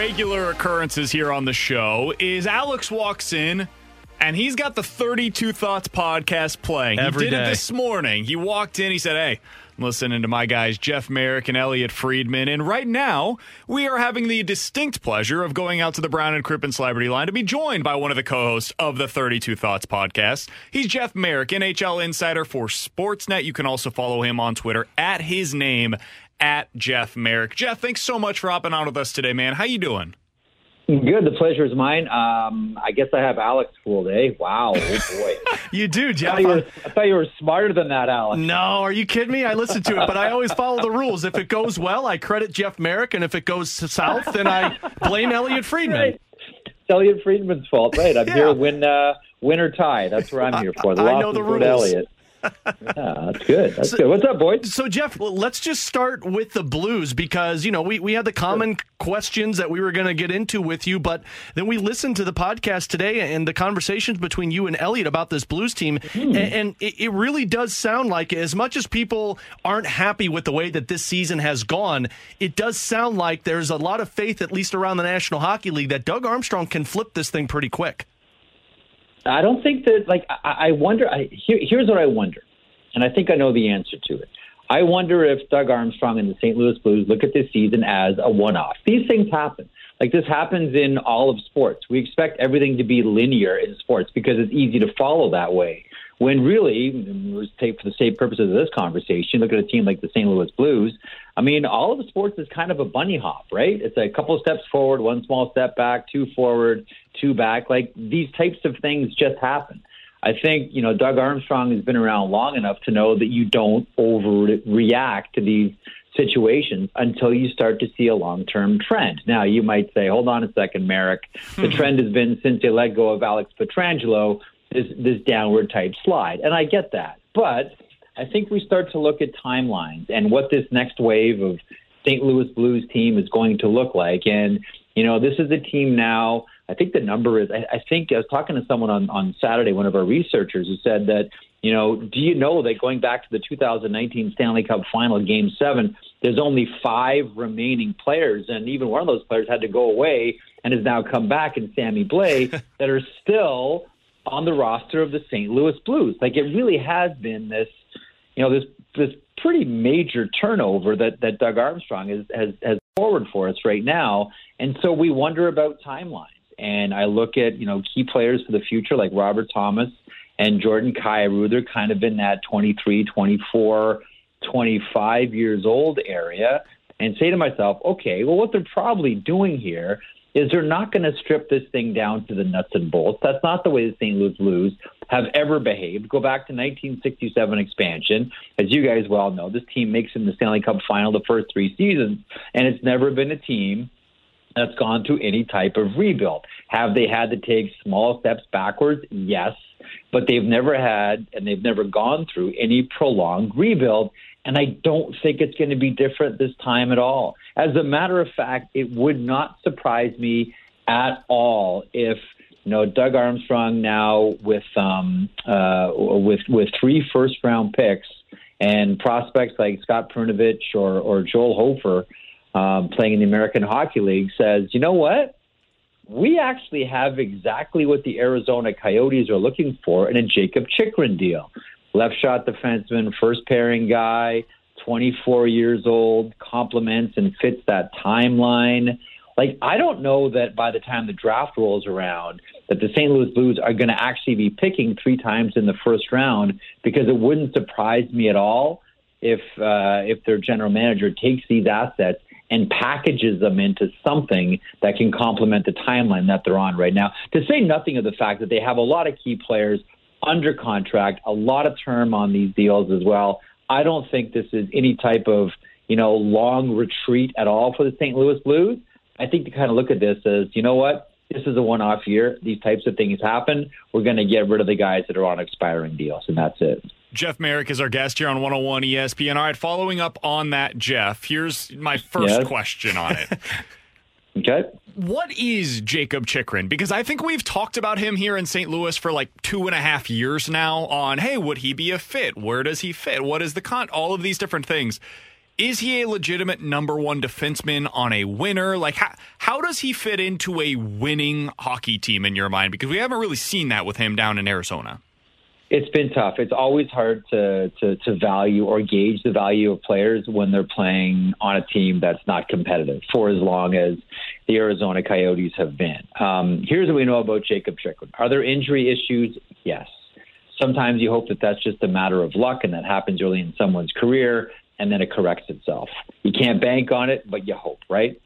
Regular occurrences here on the show is Alex walks in and he's got the 32 Thoughts podcast playing. Every he did day. it this morning. He walked in, he said, Hey, I'm listening to my guys, Jeff Marek and Elliot Friedman. And right now, we are having the distinct pleasure of going out to the Brown and Crippen Celebrity Line to be joined by one of the co hosts of the 32 Thoughts podcast. He's Jeff Marek, NHL insider for Sportsnet. You can also follow him on Twitter at his name, at Jeff Marek. Jeff, thanks so much for hopping on with us today, man. How you doing? Good. The pleasure is mine. Um, I guess I have Alex fooled, eh? Wow. Oh, boy. (laughs) You do, I, Jeff. thought you were, I thought you were smarter than that, Alex. No, are you kidding me? I listen to it, but I always follow the rules. If it goes well, I credit Jeff Marek, and if it goes south, then I blame Elliot Friedman. Right. It's Elliot Friedman's fault, right? I'm Yeah. here to win, uh, win or tie. That's what I'm here for. The I know the rules. Elliot. Yeah, that's good. That's good. What's up, boys? So, Jeff, let's just start with the Blues because, you know, we, we had the common questions that we were going to get into with you, but then we listened to the podcast today and the conversations between you and Elliot about this Blues team. Hmm. And, and it, it really does sound like, as much as people aren't happy with the way that this season has gone, it does sound like there's a lot of faith, at least around the National Hockey League, that Doug Armstrong can flip this thing pretty quick. I don't think that. Like, I, I wonder. I, here, here's what I wonder, and I think I know the answer to it. I wonder if Doug Armstrong and the St. Louis Blues look at this season as a one-off. These things happen. Like this happens in all of sports. We expect everything to be linear in sports because it's easy to follow that way. When really, let's take for the sake purposes of this conversation, look at a team like the St. Louis Blues. I mean, all of sports is kind of a bunny hop, right? It's a couple steps forward, one small step back, two forward, two back. Like these types of things just happen. I think, you know, Doug Armstrong has been around long enough to know that you don't overreact to these situations until you start to see a long term trend. Now, you might say, hold on a second, Marek. The hmm. trend has been since they let go of Alex Pietrangelo, this, this downward type slide. And I get that. But I think we start to look at timelines and what this next wave of St. Louis Blues team is going to look like. And, you know, this is a team now. I think the number is, I, I think I was talking to someone on, on Saturday, one of our researchers, who said that, you know, do you know that going back to the 2019 Stanley Cup final, game seven, there's only five remaining players, and even one of those players had to go away and has now come back in Sammy Blais (laughs) that are still on the roster of the St. Louis Blues. Like it really has been this, you know, this this pretty major turnover that that Doug Armstrong has has, has forward for us right now, and so we wonder about timelines. And I look at you know key players for the future like Robert Thomas and Jordan Kyrou. They're kind of in that 23, 24, 25 years old area, and say to myself, okay, well, what they're probably doing here is they're not going to strip this thing down to the nuts and bolts. That's not the way the St. Louis Blues have ever behaved. Go back to 1967 expansion. As you guys well know, this team makes it in the Stanley Cup final the first three seasons, and it's never been a team that's gone through any type of rebuild. Have they had to take small steps backwards? Yes. But they've never had, and they've never gone through any prolonged rebuild. And I don't think it's going to be different this time at all. As a matter of fact, it would not surprise me at all if you know Doug Armstrong now with um, uh, with with three first round picks and prospects like Scott Perunovich or or Joel Hofer um, playing in the American Hockey League says, you know what? We actually have exactly what the Arizona Coyotes are looking for in a Jacob Chychrun deal. Left shot defenseman, first pairing guy, 24 years old, complements and fits that timeline. Like, I don't know that by the time the draft rolls around, that the St. Louis Blues are going to actually be picking three times in the first round because it wouldn't surprise me at all if uh, if their general manager takes these assets and packages them into something that can complement the timeline that they're on right now. To say nothing of the fact that they have a lot of key players under contract, a lot of term on these deals as well. I don't think this is any type of you know long retreat at all for the St. Louis Blues. I think to kind of look at this as you know what this is a one-off year. These types of things happen. We're going to get rid of the guys that are on expiring deals, and that's it. Jeff Marek is our guest here on 101 ESPN. All right, following up on that, Jeff, here's my first yes. question on it. (laughs) okay. What is Jacob Chychrun? Because I think we've talked about him here in St. Louis for like two and a half years now on, hey, would he be a fit? Where does he fit? What is the con? All of these different things. Is he a legitimate number one defenseman on a winner? Like, how, how does he fit into a winning hockey team in your mind? Because we haven't really seen that with him down in Arizona. It's been tough. It's always hard to, to, to value or gauge the value of players when they're playing on a team that's not competitive for as long as the Arizona Coyotes have been. Um, here's what we know about Jacob Chychrun. Are there injury issues? Yes. Sometimes you hope that that's just a matter of luck and that happens early in someone's career and then it corrects itself. You can't bank on it, but you hope, right?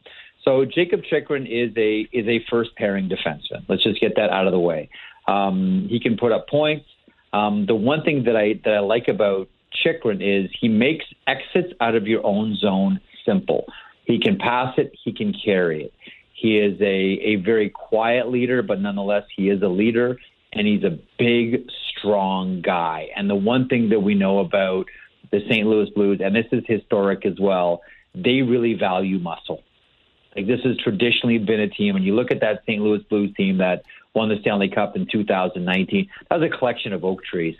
So Jacob Chychrun is a is a first pairing defenseman. Let's just get that out of the way. Um, he can put up points. Um, the one thing that I that I like about Chychrun is he makes exits out of your own zone simple. He can pass it, he can carry it. He is a, a very quiet leader, but nonetheless, he is a leader, and he's a big, strong guy. And the one thing that we know about the St. Louis Blues, and this is historic as well, they really value muscle. Like this has traditionally been a team, and you look at that St. Louis Blues team that won the Stanley Cup in 2019. That was a collection of oak trees.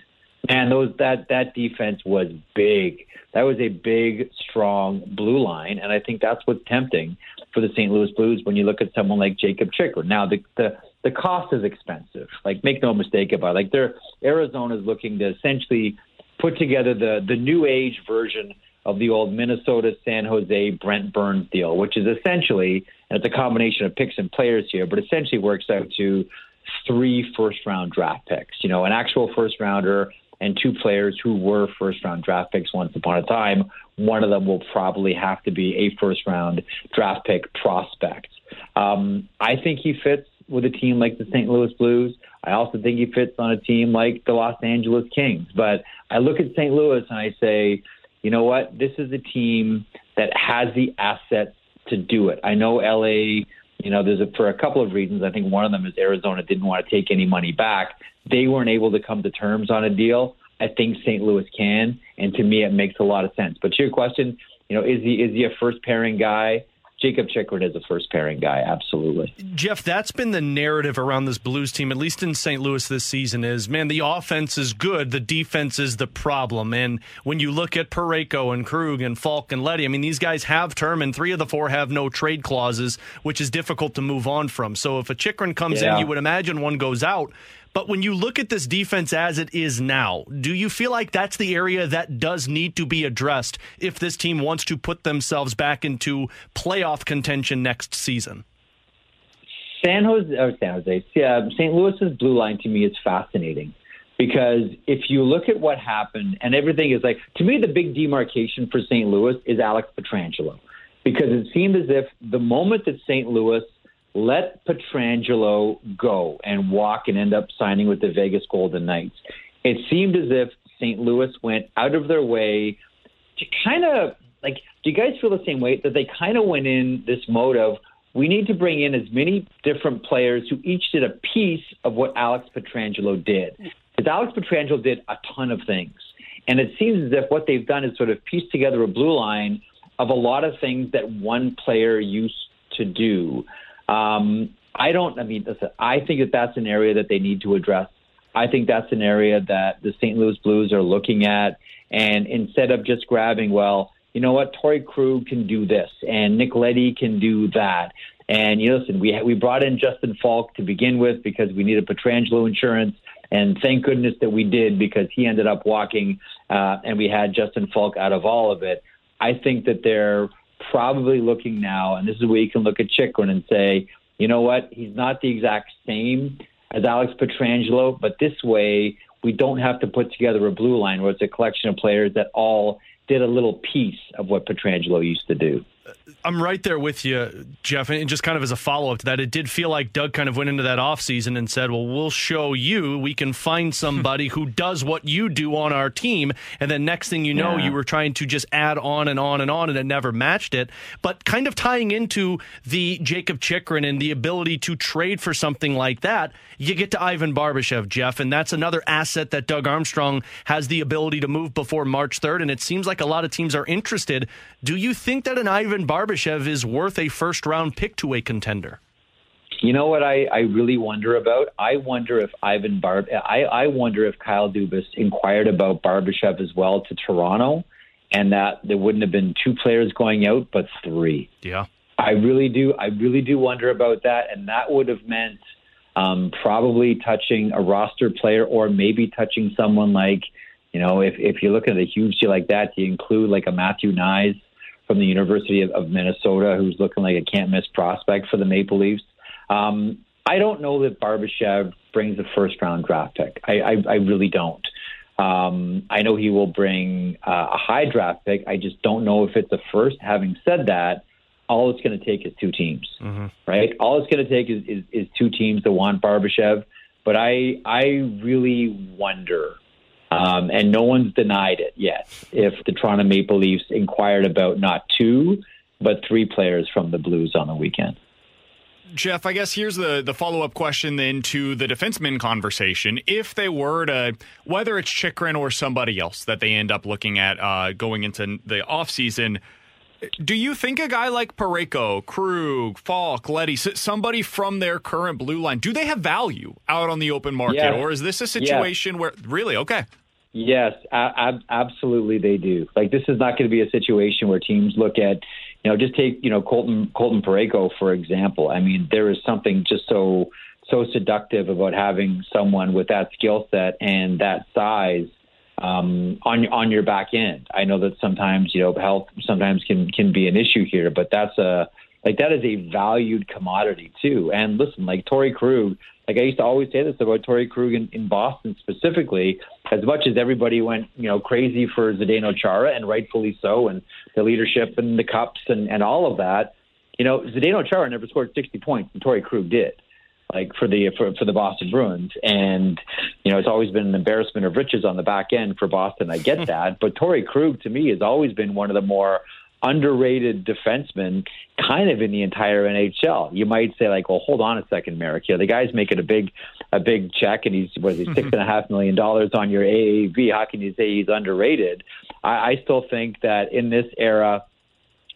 Man, those that that defense was big. That was a big, strong blue line, and I think that's what's tempting for the St. Louis Blues when you look at someone like Jacob Chychrun. Now, the the the cost is expensive. Like, make no mistake about it. Like, they're Arizona's looking to essentially put together the the new age version of the old Minnesota San Jose Brent Burns deal, which is essentially and it's a combination of picks and players here, but essentially works out to three first round draft picks. You know, an actual first rounder and two players who were first round draft picks once upon a time. One of them will probably have to be a first round draft pick prospect. Um, I think he fits with a team like the St. Louis Blues. I also think he fits on a team like the Los Angeles Kings. But I look at St. Louis and I say, you know what? This is a team that has the assets to do it. I know LA, you know, there's a, for a couple of reasons. I think one of them is Arizona didn't want to take any money back. They weren't able to come to terms on a deal. I think St. Louis can, and to me, it makes a lot of sense. But to your question, you know, is he is he a first pairing guy? Jakob Chychrun is a first pairing guy, absolutely. Jeff, that's been the narrative around this Blues team, at least in St. Louis this season, is man, the offense is good, the defense is the problem. And when you look at Parayko and Krug and Falk and Leddy, I mean, these guys have term, and three of the four have no trade clauses, which is difficult to move on from. So if a Chychrun comes Yeah. in, you would imagine one goes out. But when you look at this defense as it is now, do you feel like that's the area that does need to be addressed if this team wants to put themselves back into playoff contention next season? San Jose, or San Jose, yeah, St. Louis's blue line to me is fascinating because if you look at what happened and everything is like, to me, the big demarcation for St. Louis is Alex Pietrangelo because it seemed as if the moment that St. Louis let Pietrangelo go and walk and end up signing with the Vegas Golden Knights, it seemed as if St. Louis went out of their way to kind of like, do you guys feel the same way that they kind of went in this mode of we need to bring in as many different players who each did a piece of what Alex Pietrangelo did. Because Alex Pietrangelo did a ton of things. And it seems as if what they've done is sort of pieced together a blue line of a lot of things that one player used to do. Um, I don't, I mean, listen, I think that that's an area that they need to address. I think that's an area that the St. Louis Blues are looking at. And instead of just grabbing, well, you know what, Torrey Krug can do this, and Nick Leddy can do that. And you know, listen, we we brought in Justin Falk to begin with because we needed Pietrangelo insurance, and thank goodness that we did because he ended up walking, uh, and we had Justin Falk out of all of it. I think that they're probably looking now, and this is where you can look at Chychrun and say, you know what, he's not the exact same as Alex Pietrangelo, but this way we don't have to put together a blue line where it's a collection of players that all did a little piece of what Pietrangelo used to do. I'm right there with you, Jeff. And just kind of as a follow up to that, it did feel like Doug kind of went into that offseason and said, Well, we'll show you. We can find hmm. somebody who does what you do on our team. And then next thing you know, Yeah. you were trying to just add on and on and on, and it never matched it. But kind of tying into the Jacob Chychrun and the ability to trade for something like that, you get to Ivan Barbashev, Jeff. And that's another asset that Doug Armstrong has the ability to move before March 3rd. And it seems like a lot of teams are interested. Do you think that an Ivan Barbashev is worth a first round pick to a contender? You know what I, I really wonder about? I wonder if Ivan Barb I, I wonder if Kyle Dubas inquired about Barbashev as well to Toronto and that there wouldn't have been two players going out but three. Yeah. I really do I really do wonder about that and that would have meant um, probably touching a roster player or maybe touching someone like, you know, if, if you're looking at a huge deal like that, you include like a Matthew Knies from the University of, of Minnesota who's looking like a can't miss prospect for the Maple Leafs. Um, I don't know that Barbashev brings a first round draft pick. I, I, I really don't. Um, I know he will bring uh, a high draft pick. I just don't know if it's a first. Having said that, all it's going to take is two teams, right? All it's going to take is, is, is two teams that want Barbashev. But I I really wonder, um, and no one's denied it yet, if the Toronto Maple Leafs inquired about not two but three players from the Blues on the weekend. Jeff, I guess here's the, the follow up question then to the defenseman conversation. If they were to, whether it's Chychrun or somebody else that they end up looking at uh, going into the offseason, do you think a guy like Parayko, Krug, Falk, Leddy, somebody from their current blue line, do they have value out on the open market? Yes. Or is this a situation where, really? Okay. Yes, absolutely they do. Like this is not going to be a situation where teams look at, you know, just take you know Colton Colton Parayko for example. I mean, there is something just so so seductive about having someone with that skill set and that size um, on on your back end. I know that sometimes you know health sometimes can can be an issue here, but that's a like that is a valued commodity too. And listen, like Torrey Krug, like I used to always say this about Torrey Krug in, in Boston specifically. As much as everybody went, you know, crazy for Zdeno Chara, and rightfully so, and the leadership and the cups and, and all of that, you know, Zdeno Chara never scored 60 points, and Torrey Krug did like for the for, for the Boston Bruins. And you know, it's always been an embarrassment of riches on the back end for Boston. I get (laughs) that, but Torrey Krug to me has always been one of the more underrated defenseman kind of in the entire NHL. You might say like, well, hold on a second, Marek. Yeah, the guy's making a big a big check, and he's what is he six mm-hmm. and a half million dollars on your AAV. How can you say he's underrated? I, I still think that in this era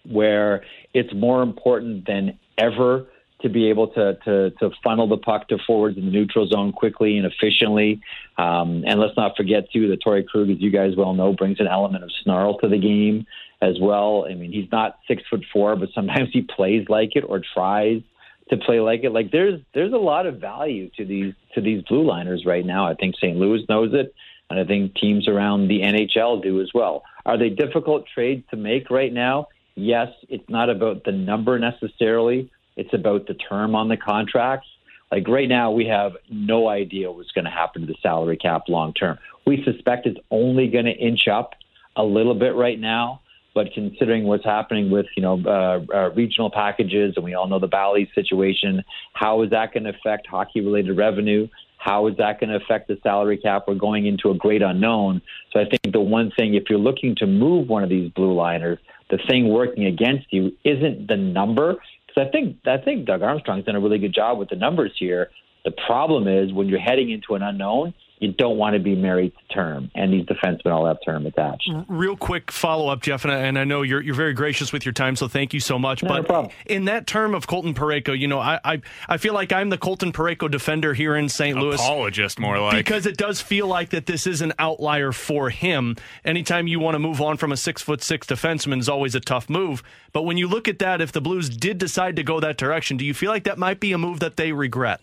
where it's more important than ever to be able to, to, to funnel the puck to forwards in the neutral zone quickly and efficiently. Um, and let's not forget, too, that Torrey Krug, as you guys well know, brings an element of snarl to the game as well. I mean, he's not six foot four, but sometimes (laughs) he plays like it or tries to play like it. Like there's there's a lot of value to these to these blue liners right now. I think St. Louis knows it, and I think teams around the NHL do as well. Are they difficult trades to make right now? Yes, it's not about the number necessarily. It's about the term on the contracts. Like right now, we have no idea what's going to happen to the salary cap long term. We suspect it's only going to inch up a little bit right now. But considering what's happening with you know uh, uh, regional packages, and we all know the Bally situation, how is that going to affect hockey-related revenue? How is that going to affect the salary cap? We're going into a great unknown. So I think the one thing, if you're looking to move one of these blue liners, the thing working against you isn't the number. I think I think Doug Armstrong's done a really good job with the numbers here. The problem is when you're heading into an unknown, you don't want to be married to term, and these defensemen all have term attached. Real quick follow up, Jeff, and I, and I know you're you're very gracious with your time, so thank you so much. No, but no in that term of Colton Parayko, you know, I, I I feel like I'm the Colton Parayko defender here in St. Louis. Apologist, more like because it does feel like that this is an outlier for him. Anytime you want to move on from a six foot six defenseman is always a tough move. But when you look at that, if the Blues did decide to go that direction, do you feel like that might be a move that they regret?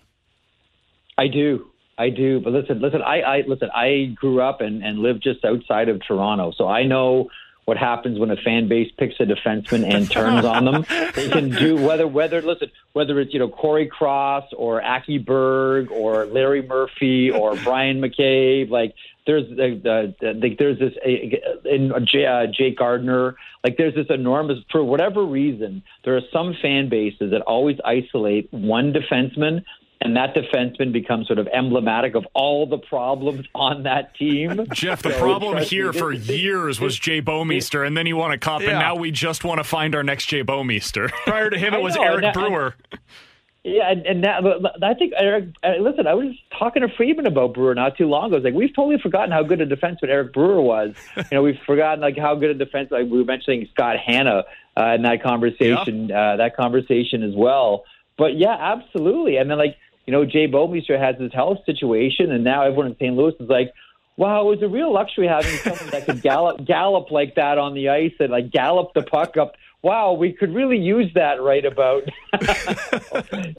I do. I do, but listen, listen. I, I listen. I grew up and, and lived just outside of Toronto, so I know what happens when a fan base picks a defenseman and (laughs) turns on them. They can do whether whether listen whether it's you know Cory Cross or Aki Berg or Larry Murphy or (laughs) Bryan McCabe. Like there's uh, uh, there's this uh, in uh, Jake Gardiner. Like there's this enormous for whatever reason there are some fan bases that always isolate one defenseman and that defenseman becomes sort of emblematic of all the problems on that team. (laughs) Jeff, the So, problem here me, for this- years was Jay Bouwmeester, and then you want to cop, and now we just want to find our next Jay Bouwmeester. (laughs) Prior to him, it was know, Eric and that- Brewer. Yeah, and, and that, but I think Eric. Uh, listen, I was talking to Friedman about Brewer not too long ago. I was like, we've totally forgotten how good a defenseman Eric Brewer was. (laughs) you know, we've forgotten like how good a defense. Like we were mentioning Scott Hannan uh, in that conversation. Uh, that conversation as well. But yeah, absolutely. And then like you know, Jay Bouwmeester has his health situation, and now everyone in St. Louis is like. Wow, it was a real luxury having someone that could gallop (laughs) gallop like that on the ice and like gallop the puck up. Wow, we could really use that right about. (laughs)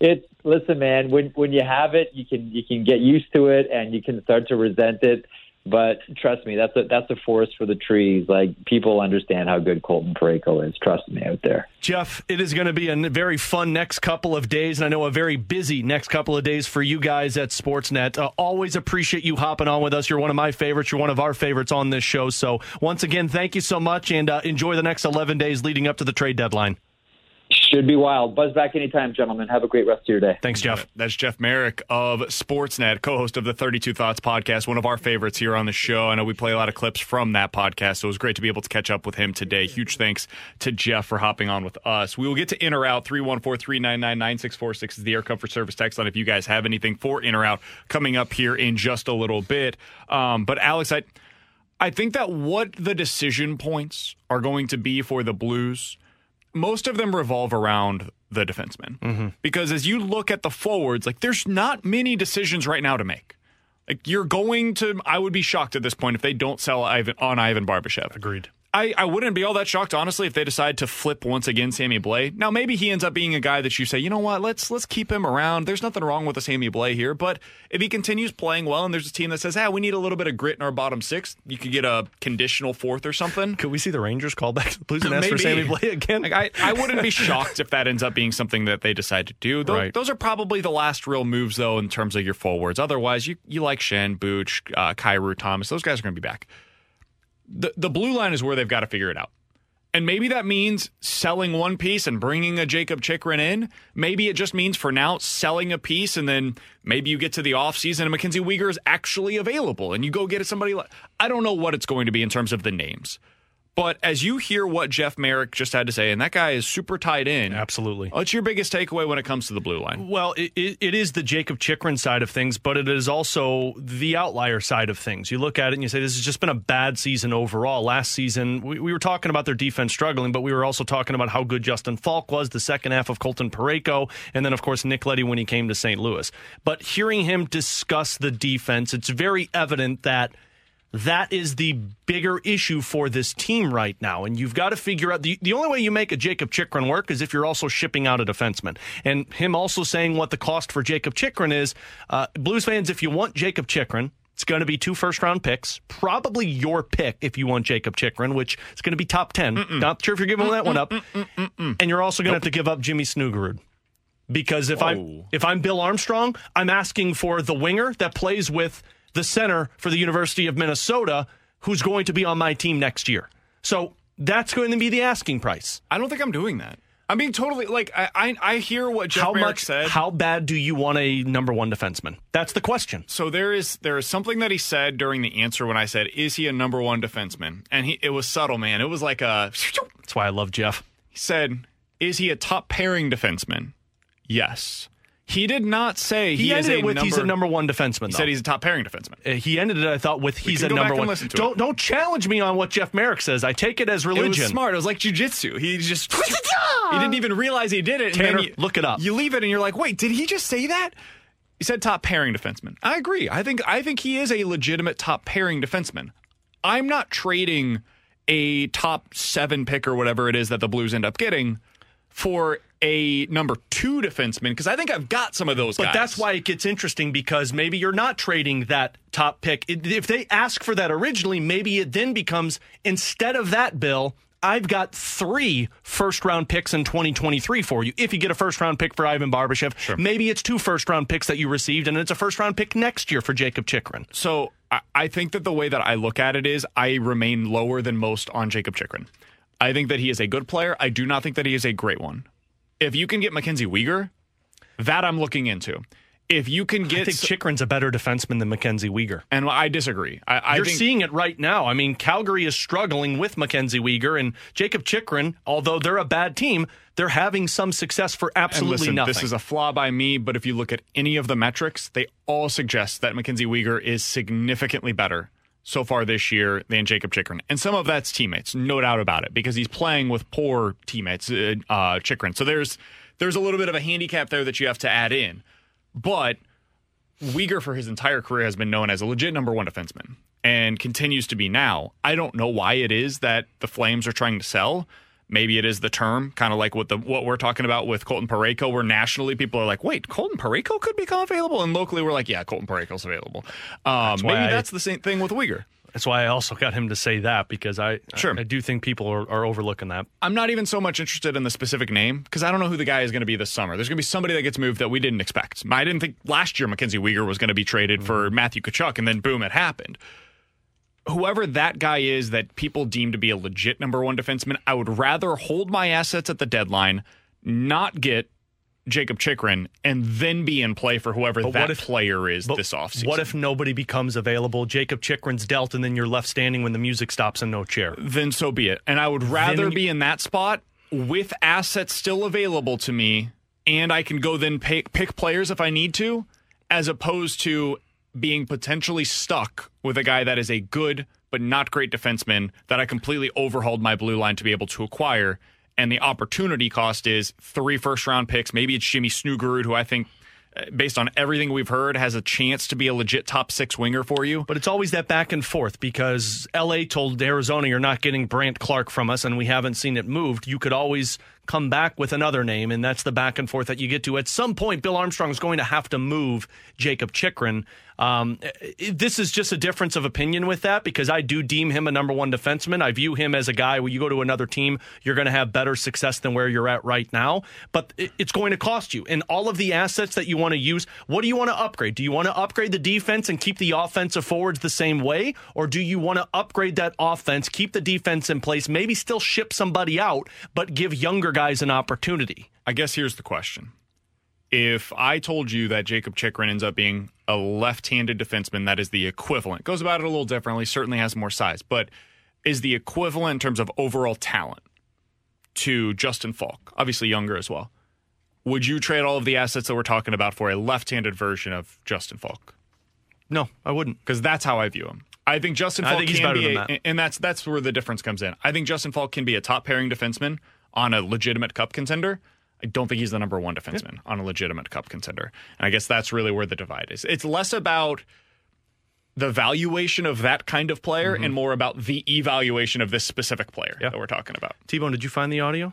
it's listen, man. When when you have it, you can you can get used to it and you can start to resent it. But trust me, that's a that's a forest for the trees. Like people understand how good Colton Parayko is. Trust me out there. Jeff, it is going to be a very fun next couple of days, and I know a very busy next couple of days for you guys at Sportsnet. Uh, always appreciate you hopping on with us. You're one of my favorites. You're one of our favorites on this show. So, once again, thank you so much, and uh, enjoy the next 11 days leading up to the trade deadline. Should be wild. Buzz back anytime, gentlemen. Have a great rest of your day. Thanks, Jeff. That's Jeff Marek of Sportsnet, co-host of the 32 Thoughts podcast, one of our favorites here on the show. I know we play a lot of clips from that podcast, so it was great to be able to catch up with him today. Huge thanks to Jeff for hopping on with us. We will get to in or out. 314-399-9646 is the Air Comfort Service text line if you guys have anything for in or out coming up here in just a little bit. Um, but Alex, I I think that what the decision points are going to be for the Blues, most of them revolve around the defensemen. Mm-hmm. Because as you look at the forwards, like there's not many decisions right now to make. Like you're going to, I would be shocked at this point if they don't sell Ivan on Ivan Barbashev. Agreed. I, I wouldn't be all that shocked, honestly, if they decide to flip once again Sammy Blais. Now, maybe he ends up being a guy that you say, you know what, let's let's keep him around. There's nothing wrong with a Sammy Blais here, but if he continues playing well and there's a team that says, hey, we need a little bit of grit in our bottom six, you could get a conditional fourth or something. Could we see the Rangers call back to the Blues and (laughs) ask for. Sammy Blais again? Like, I, I wouldn't be shocked if that ends up being something that they decide to do. Tho- Right. Those are probably the last real moves, though, in terms of your forwards. Otherwise, you, you like Schenn, Booch, uh, Kyrou, Thomas. Those guys are going to be back. The, the blue line is where they've got to figure it out. And maybe that means selling one piece and bringing a Jacob Chychrun in. Maybe it just means for now selling a piece and then maybe you get to the offseason and Mackenzie Weegar is actually available and you go get somebody like I don't know what it's going to be in terms of the names. But as you hear what Jeff Marek just had to say, and that guy is super tied in. Absolutely. What's your biggest takeaway when it comes to the blue line? Well, it, it, it is the Jacob Chychrun side of things, but it is also the outlier side of things. You look at it and you say, this has just been a bad season overall. Last season, we, we were talking about their defense struggling, but we were also talking about how good Justin Falk was, the second half of Colton Parayko, and then, of course, Nick Leddy when he came to St. Louis. But hearing him discuss the defense, it's very evident that – that is the bigger issue for this team right now. And you've got to figure out the, the only way you make a Jacob Chychrun work is if you're also shipping out a defenseman. And him also saying what the cost for Jacob Chychrun is. Uh, Blues fans, if you want Jacob Chychrun, it's going to be two first round picks, probably your pick if you want Jacob Chychrun, which is going to be top 10. Mm-mm. Not sure if you're giving that one up. Mm-mm. And you're also going to nope. have to give up Jimmy Snuggerud because if I'm if I'm Bill Armstrong, I'm asking for the winger that plays with the center for the University of Minnesota who's going to be on my team next year. So that's going to be the asking price. I don't think I'm doing that. I'm being totally like I I, I hear what Jeff how much said. How bad do you want a number one defenseman? That's the question. So there is there is something that he said during the answer when I said, "Is he a number one defenseman?" And he it was subtle, man. It was like a. That's why I love Jeff. He said, "Is he a top pairing defenseman?" Yes. He did not say he, he ended it with number, he's a number one defenseman. He though. said he's a top pairing defenseman. Uh, he ended it, I thought, with he's a number one. don't it. don't challenge me on what Jeff Marek says. I take it as religion. It was smart. It was like jujitsu. He just (laughs) he didn't even realize he did it. Tanner, you, look it up. You leave it and you're like, wait, did he just say that? He said top pairing defenseman. I agree. I think I think he is a legitimate top pairing defenseman. I'm not trading a top seven pick or whatever it is that the Blues end up getting for a number two defenseman because I think I've got some of those but guys. that's why it gets interesting because maybe you're not trading that top pick. If they ask for that originally, maybe it then becomes instead of that, Bill, I've got three first round picks in 2023 for you. If you get a first round pick for Ivan Barbashev, sure. maybe it's two first round picks that you received, and it's a first round pick next year for Jacob Chychrun. So I think that the way that I look at it is I remain lower than most on Jacob Chychrun. I think that he is a good player. I do not think that he is a great one. If you can get Mackenzie Weegar, that I'm looking into. If you can get, I think Chychrun's a better defenseman than Mackenzie Weegar, and I disagree. I, I You're think, seeing it right now. I mean, Calgary is struggling with Mackenzie Weegar and Jakob Chychrun. Although they're a bad team, they're having some success for absolutely listen, nothing. This is a flaw by me, but if you look at any of the metrics, they all suggest that Mackenzie Weegar is significantly better so far this year than Jacob Chychrun. And some of that's teammates, no doubt about it, because he's playing with poor teammates, uh, uh, Chychrun. So there's there's a little bit of a handicap there that you have to add in. But Weegar for his entire career has been known as a legit number one defenseman and continues to be now. I don't know why it is that the Flames are trying to sell. Maybe it is the term, kind of like what the what we're talking about with Colton Parayko, where nationally people are like, "Wait, Colton Parayko could become available," and locally we're like, "Yeah, Colton Parayko's available." Um, that's maybe I, that's the same thing with Weegar. That's why I also got him to say that because I sure I, I do think people are, are, overlooking that. I'm not even so much interested in the specific name because I don't know who the guy is going to be this summer. There's going to be somebody that gets moved that we didn't expect. I didn't think last year Mackenzie Weegar was going to be traded mm-hmm. for Matthew Tkachuk, and then boom, it happened whoever that guy is that people deem to be a legit number one defenseman, I would rather hold my assets at the deadline, not get Jacob Chychrun, and then be in play for whoever but that if, player is this offseason. What if nobody becomes available? Jacob Chychrun's dealt, and then you're left standing when the music stops and no chair. Then so be it. And I would rather then, be in that spot with assets still available to me, and I can go then pick, pick players if I need to, as opposed to being potentially stuck with a guy that is a good but not great defenseman that I completely overhauled my blue line to be able to acquire. And the opportunity cost is three first round picks. Maybe it's Jimmy Snuggerud, who I think uh, based on everything we've heard, has a chance to be a legit top six winger for you. But it's always that back and forth because LA told Arizona, you're not getting Brandt Clarke from us, and we haven't seen it moved. You could always come back with another name, and that's the back and forth that you get to. At some point, Bill Armstrong is going to have to move Jacob Chychrun. Um, this is just a difference of opinion with that because I do deem him a number one defenseman. I view him as a guy when you go to another team, you're going to have better success than where you're at right now. But it's going to cost you. And all of the assets that you want to use, what do you want to upgrade? Do you want to upgrade the defense and keep the offensive forwards the same way? Or do you want to upgrade that offense, keep the defense in place, maybe still ship somebody out, but give younger guys an opportunity? I guess here's the question. If I told you that Jacob Chychrun ends up being a left handed defenseman that is the equivalent, goes about it a little differently, certainly has more size, but is the equivalent in terms of overall talent to Justin Falk, obviously younger as well, would you trade all of the assets that we're talking about for a left-handed version of Justin Falk? No, I wouldn't. Because that's how I view him. I think Justin I Falk think he's can better be, than a, that. and that's that's where the difference comes in. I think Justin Falk can be a top pairing defenseman on a legitimate cup contender. I don't think he's the number one defenseman on a legitimate cup contender. And I guess that's really where the divide is. It's less about the valuation of that kind of player Mm-hmm. and more about the evaluation of this specific player that we're talking about. T-Bone, did you find the audio?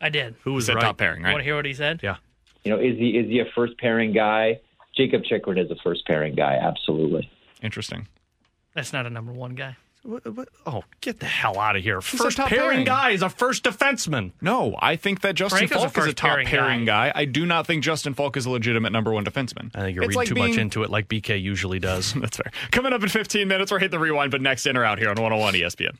I did. Who was the right? top pairing, right? Want to hear what he said? Yeah. You know, is he is he a first pairing guy? Jacob Chychrun is a first pairing guy, absolutely. Interesting. That's not a number one guy. What, what? Oh, get the hell out of here! a First pairing pairing. guy is a first defenseman. No, I think that Justin Franco's a Falk is a first top pairing pairing, guy. I do not think Justin Falk is a legitimate number one defenseman. I think you're It's reading like too being- much into it, like BK usually does. (laughs) That's fair. Coming up in 15 minutes, we're hitting the rewind, but next in or out here on 101 ESPN.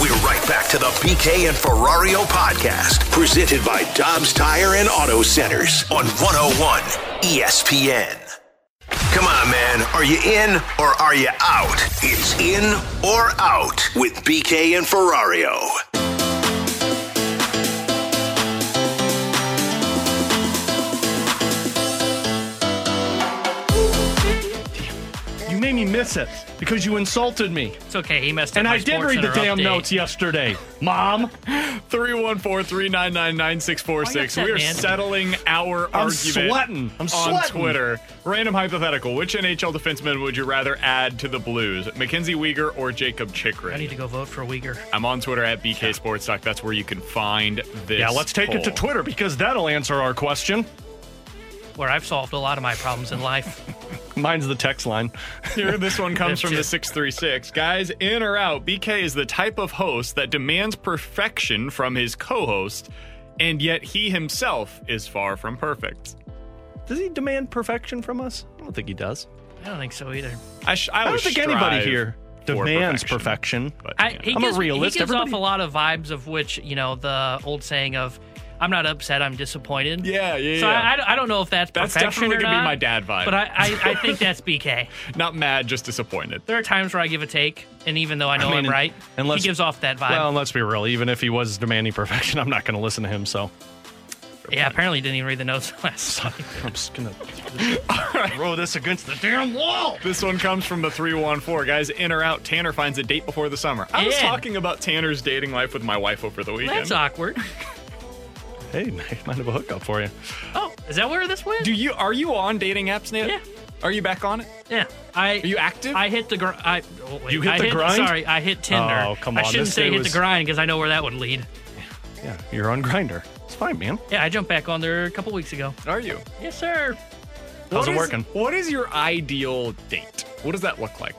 We're right back to the BK and Ferrario podcast, presented by Dobbs Tire and Auto Centers on 101 ESPN. Come on, man. Are you in or are you out? It's in or out with BK and Ferrario. Made me miss it because you insulted me. It's okay. He messed up. And I did read the damn update. notes yesterday. (laughs) Mom, 314 399 9646. We are man? settling our I'm argument sweating. I'm on sweating. Twitter. Random hypothetical. Which NHL defenseman would you rather add to the Blues? Mackenzie Weegar or Jacob Chychrun? I need to go vote for Weegar. I'm on Twitter at BK Sports Talk. That's where you can find this. yeah, let's take it to. Twitter because that'll answer our question. Where I've solved a lot of my problems in life. (laughs) Mine's the text line. (laughs) Here, this one comes from the 636. Guys, in or out, BK is the type of host that demands perfection from his co host, and yet he himself is far from perfect. Does he demand perfection from us? I don't think he does. I don't think so either. I, sh- I, I don't think anybody here demands perfection. but, I, yeah. he I'm a realist. He gives Everybody- off a lot of vibes of which, you know, the old saying of, I'm not upset, I'm disappointed. Yeah, yeah, So yeah. I, I don't- know if that's That's perfection definitely or gonna be not, my dad vibe. But I, I, I (laughs) think that's BK. Not mad, just disappointed. There are times where I give a take, and even though I know I mean, I'm right, and he gives off that vibe. Well, and let's be real. Even if he was demanding perfection, I'm not going to listen to him. So yeah, apparently didn't even read the notes (laughs) last night. I'm just going (laughs) to throw this against the damn wall. This one comes from the 314. Guys, in or out, Tanner finds a date before the summer. I was In. talking about Tanner's dating life with my wife over the weekend. That's awkward. Hey, might (laughs) might have a hookup for you. Oh, is that where this went? Do you are you on dating apps, Nate? Yeah. Are you back on it? yeah, I. Are you active? I hit the gr- I, oh, wait, You hit I the grind? Sorry, I hit Tinder. Oh, come I on, shouldn't this say day hit was- the grind because I know where that would lead. Yeah, you're on Grindr. It's fine, man. Yeah, I jumped back on there a couple weeks ago. Are you? Yes, sir. How's What it is- working? What is your ideal date? What does that look like?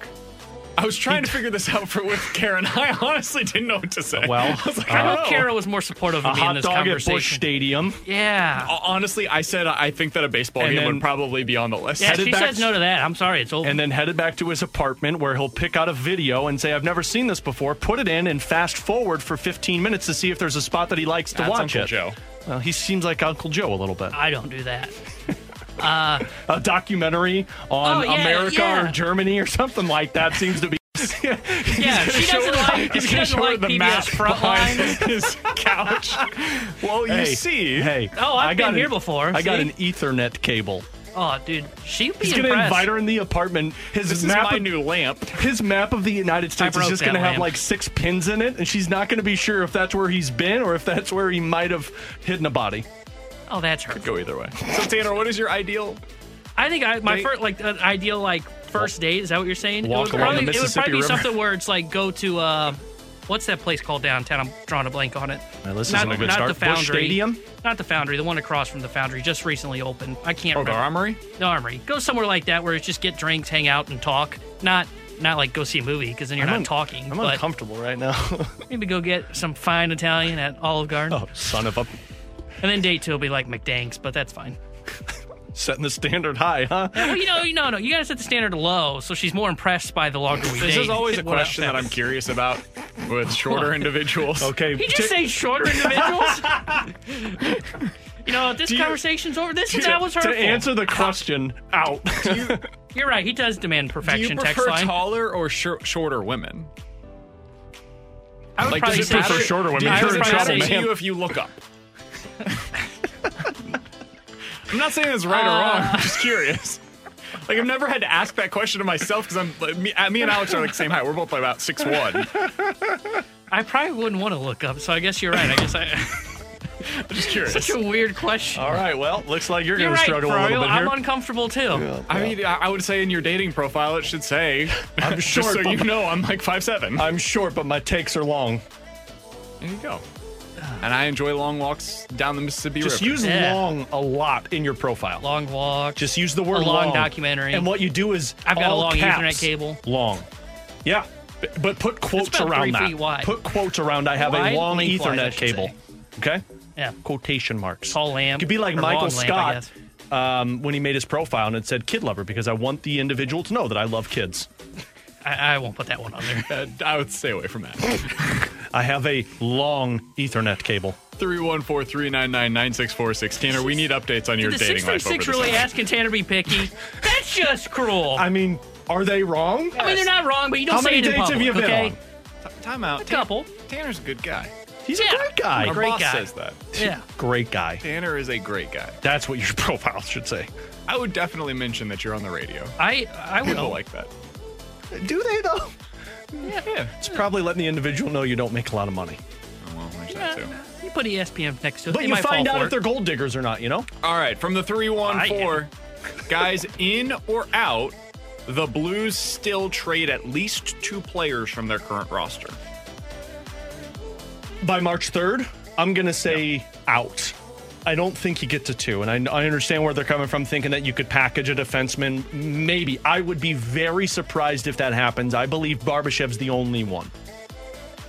I was trying to figure this out for with Karen. (laughs) I honestly didn't know what to say. Well, (laughs) I was like, I I hope don't know. Kara was more supportive a of me in hot this dog at conversation. Busch Stadium. Yeah. Honestly, I said I think that a baseball And game then- would probably be on the list. Yeah, headed she back says no to that. I'm sorry, it's over. And then headed back to his apartment where he'll pick out a video and say, I've never seen this before, put it in, and fast forward for 15 minutes to see if there's a spot that he likes to That's watch Uncle it. Joe. Well, he seems like Uncle Joe a little bit. I don't do that. Uh, a documentary on Oh, yeah, America yeah. or Germany or something like that seems to be. (laughs) Yeah, she doesn't like, He's she going to doesn't show her like the PBS map behind Frontline. (laughs) his couch. well, you Hey, see. Hey, Oh, I've I got been an- here before, I got an Ethernet cable. Oh, dude, she'd be He's going to invite her in the apartment. His This is map my of- new lamp. His map of the United States is broke just going to have like six pins in it, and she's not going to be sure if that's where he's been or if that's where he might have hidden a body. Oh, that's her. Could go either way. So Tanner, what is your ideal? I think I, my Date? first, like, an ideal, like, first date. Is that what you're saying? Walk it would along probably, the it would Mississippi probably be River. something where it's like go to, uh, what's that place called downtown? I'm drawing a blank on it. Now, this not, isn't a good not start. the Busch Foundry. Stadium? Not the Foundry. The one across from the Foundry just recently opened. I can't Oh, the remember. Armory? The Armory. Go somewhere like that where it's just get drinks, hang out, and talk. Not not like go see a movie because then you're I'm not un- talking. I'm but uncomfortable right now. (laughs) maybe go get some fine Italian at Olive Garden, oh, son of a. and then date two will be like McDanks, but that's fine. Setting the standard high, huh? Well, you know, you know, no, you gotta set the standard low, so she's more impressed by the longer we This date. is always (laughs) a What else question that I'm happens. curious about with shorter individuals. Okay. He just say shorter individuals. (laughs) you know, this you- conversation's over. This to, that was to answer the question, out. (laughs) You're right. He does demand Do you perfection. text prefer line. taller or shor- shorter women? I would like, probably does it say- matter, for shorter women. Does You're it in matter to man. you if you look up? I'm not saying it's right or wrong. Uh. I'm just curious. (laughs) Like I've never had to ask that question to myself because I'm like, me, uh, me and Alex are like the same height. We're both like about six one. I probably wouldn't want to look up, so I guess you're right. I guess I. (laughs) I'm just curious. Such a weird question. All right, well, looks like you're, You're going to right, struggle a little bit here. I'm uncomfortable too. I mean, I I would say in your dating profile it should say. I'm (laughs) just short, so you know, I'm like five seven. I'm short, but my takes are long. There you go. And I enjoy long walks down the Mississippi Just River. use Yeah. long a lot in your profile. Long walk. Just use the word A long documentary. And what you do is I've got a all long caps, Ethernet cable. Long. Yeah. B- But put quotes about around three that. feet wide. Put quotes around I have Wide, a long lengthwise, I Ethernet should cable. say. Okay? Yeah. Quotation marks. Tall lamp. Could be like or Michael long lamp, I Scott guess. um, when he made his profile and it said kid lover because I want the individual to know that I love kids. I, I won't put that one on there. (laughs) Uh, I would stay away from that. (laughs) I have a long Ethernet cable. 314 399 9646. Tanner, we need updates on your Did the dating six life. three six really summer. asking Tanner to be picky? (laughs) That's just cruel. I mean, are they wrong? I mean, they're not wrong, but you don't How say many it in dates have public, you been okay? on? Time out. A couple. Tanner's a good guy. He's Yeah. a great guy. Our great boss guy. says that. Yeah. Great guy. Tanner is a great guy. That's what your profile should say. I would definitely mention that you're on the radio. I I would like that. Do they though? Yeah. It's probably letting the individual know you don't make a lot of money. Oh, well, there's that too. You put E ESPN next to it. But they you might find fall out for if it. they're gold diggers or not, you know? All right, from the 314, guys in or out, the Blues still trade at least two players from their current roster. By March 3rd, I'm going to say out. I don't think you get to two. And I, I understand where they're coming from, thinking that you could package a defenseman. Maybe. I would be very surprised if that happens. I believe Barbashev's the only one.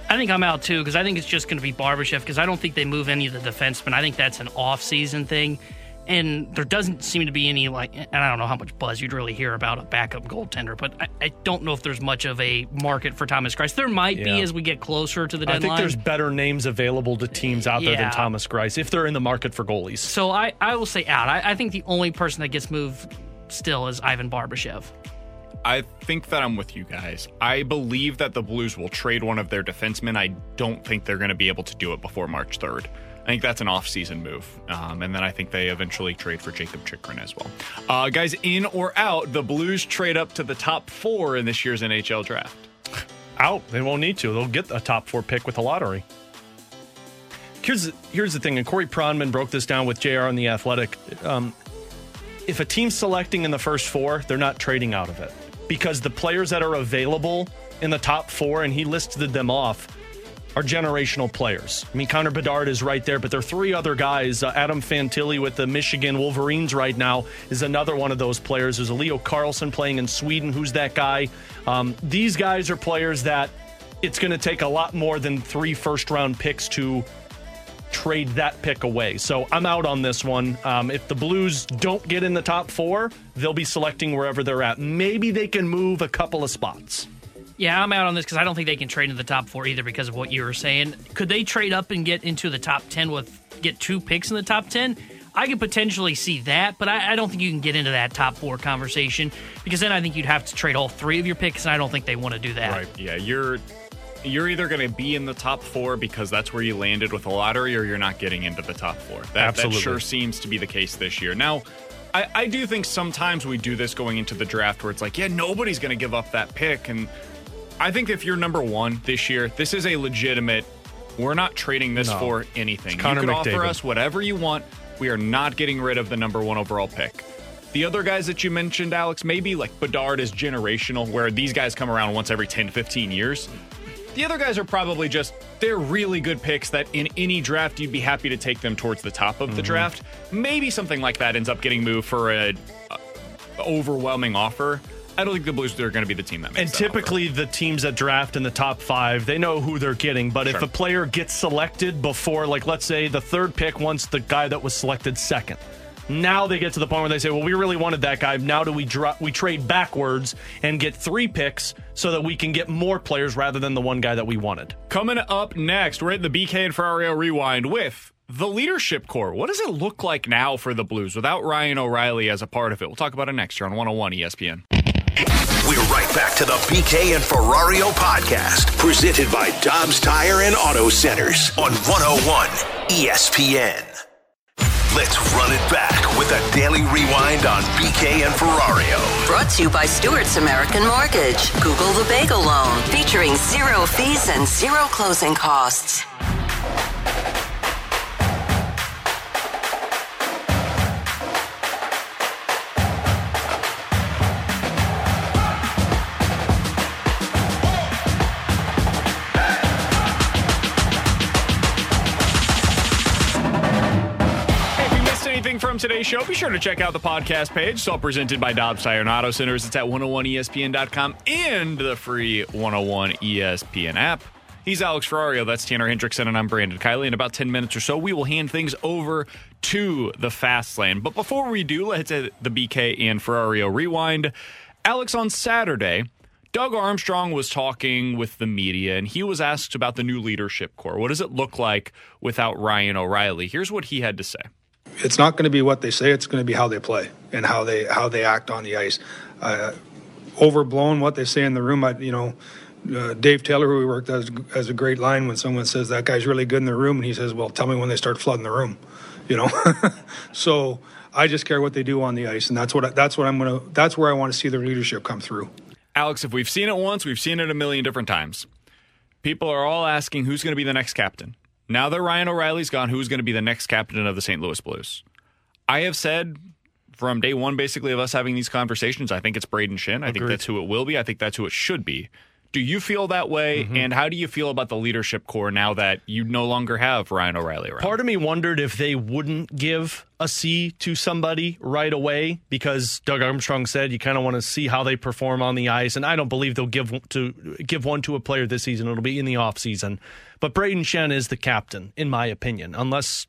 I think I'm out too because I think it's just going to be Barbashev because I don't think they move any of the defensemen. I think that's an off-season thing, and there doesn't seem to be any like. And I don't know how much buzz you'd really hear about a backup goaltender, but I, I don't know if there's much of a market for Thomas Greiss. There might be as we get closer to the deadline I think there's better names available to teams out there than Thomas Greiss if they're in the market for goalies. so I, I will say out. I, I think the only person that gets moved still is Ivan Barbashev. I think that I'm with you guys. I believe that the Blues will trade one of their defensemen. I don't think they're going to be able to do it before March 3rd. I think that's an off-season move, um, and then I think they eventually trade for Jakob Chychrun as well. Uh, guys, in or out, the Blues trade up to the top four in this year's NHL draft. Out. They won't need to. They'll get a top four pick with the lottery. Here's here's the thing, and Corey Pronman broke this down with JR on the Athletic. Um, if a team's selecting in the first four, they're not trading out of it because the players that are available in the top four, and he listed them off, are generational players. I mean, Connor Bedard is right there, but there are three other guys. Uh, Adam Fantilli with the Michigan Wolverines right now is another one of those players. There's Leo Carlsson playing in Sweden. Who's that guy? Um, these guys are players that it's going to take a lot more than three first round picks to trade that pick away. So I'm out on this one. Um, if the Blues don't get in the top four, they'll be selecting wherever they're at. Maybe they can move a couple of spots. Yeah, I'm out on this because I don't think they can trade in the top four either because of what you were saying. Could they trade up and get into the top 10 with get two picks in the top 10? I could potentially see that, but I, I don't think you can get into that top four conversation because then I think you'd have to trade all three of your picks, and I don't think they want to do that. Right. Yeah, you're you're either going to be in the top four because that's where you landed with the lottery, or you're not getting into the top four. That, Absolutely. that sure seems to be the case this year. Now, I, I do think sometimes we do this going into the draft where it's like, yeah, nobody's going to give up that pick, and I think if you're number one this year, this is a legitimate. We're not trading this No. for anything. It's Connor you can offer us whatever you want. We are not getting rid of the number one overall pick. The other guys that you mentioned, Alex, maybe like Bedard is generational, where these guys come around once every 10, to 15 years. The other guys are probably just, they're really good picks that in any draft, you'd be happy to take them towards the top of the Mm-hmm. draft. Maybe something like that ends up getting moved for a, a overwhelming offer. I don't think the Blues are going to be the team that makes And that typically, the teams that draft in the top five, they know who they're getting. But if a player gets selected before, like, let's say the third pick wants the guy that was selected second, now they get to the point where they say, "Well, we really wanted that guy. Now do we dro- we trade backwards and get three picks so that we can get more players rather than the one guy that we wanted?" Coming up next, we're at the BK and Ferrario Rewind with the leadership core. What does it look like now for the Blues without Ryan O'Reilly as a part of it? We'll talk about it next year on 101 ESPN. We're right back to the BK and Ferrario podcast, presented by Dobbs Tire and Auto Centers on 101 ESPN. Let's run it back with a daily rewind on BK and Ferrario. Brought to you by Stewart's American Mortgage. Google the Bagel Loan, featuring zero fees and zero closing costs. From today's show, be sure to check out the podcast page. It's all presented by Dobbs Tire and Auto Centers. It's at 101ESPN.com and the free 101 ESPN app. He's Alex Ferrario. That's Tanner Hendrickson, and I'm Brandon Kiley. In about 10 minutes or so, we will hand things over to the fast lane. But before we do, let's hit the BK and Ferrario rewind. Alex, on Saturday, Doug Armstrong was talking with the media, and he was asked about the new leadership core. What does it look like without Ryan O'Reilly? Here's what he had to say it's not going to be what they say. It's going to be how they play and how they how they act on the ice. Uh, overblown what they say in the room. I, you know, uh, Dave Taylor, who we worked as, a great line when someone says that guy's really good in the room, and he says, "Well, tell me when they start flooding the room," (laughs) you know. (laughs) so I just care what they do on the ice, and that's what that's what I'm gonna. That's where I want to see their leadership come through. Alex, if we've seen it once, we've seen it a million different times. People are all asking who's going to be the next captain. Now that Ryan O'Reilly's gone, who's going to be the next captain of the St. Louis Blues? I have said from day one, basically, of us having these conversations, I think it's Brayden Schenn. I Agreed. think that's who it will be. I think that's who it should be. Do you feel that way? Mm-hmm. And how do you feel about the leadership core now that you no longer have Ryan O'Reilly around? Part of me wondered if they wouldn't give a C to somebody right away because Doug Armstrong said you kind of want to see how they perform on the ice, and I don't believe they'll give to give one to a player this season. It'll be in the offseason. But Brayden Schenn is the captain, in my opinion, unless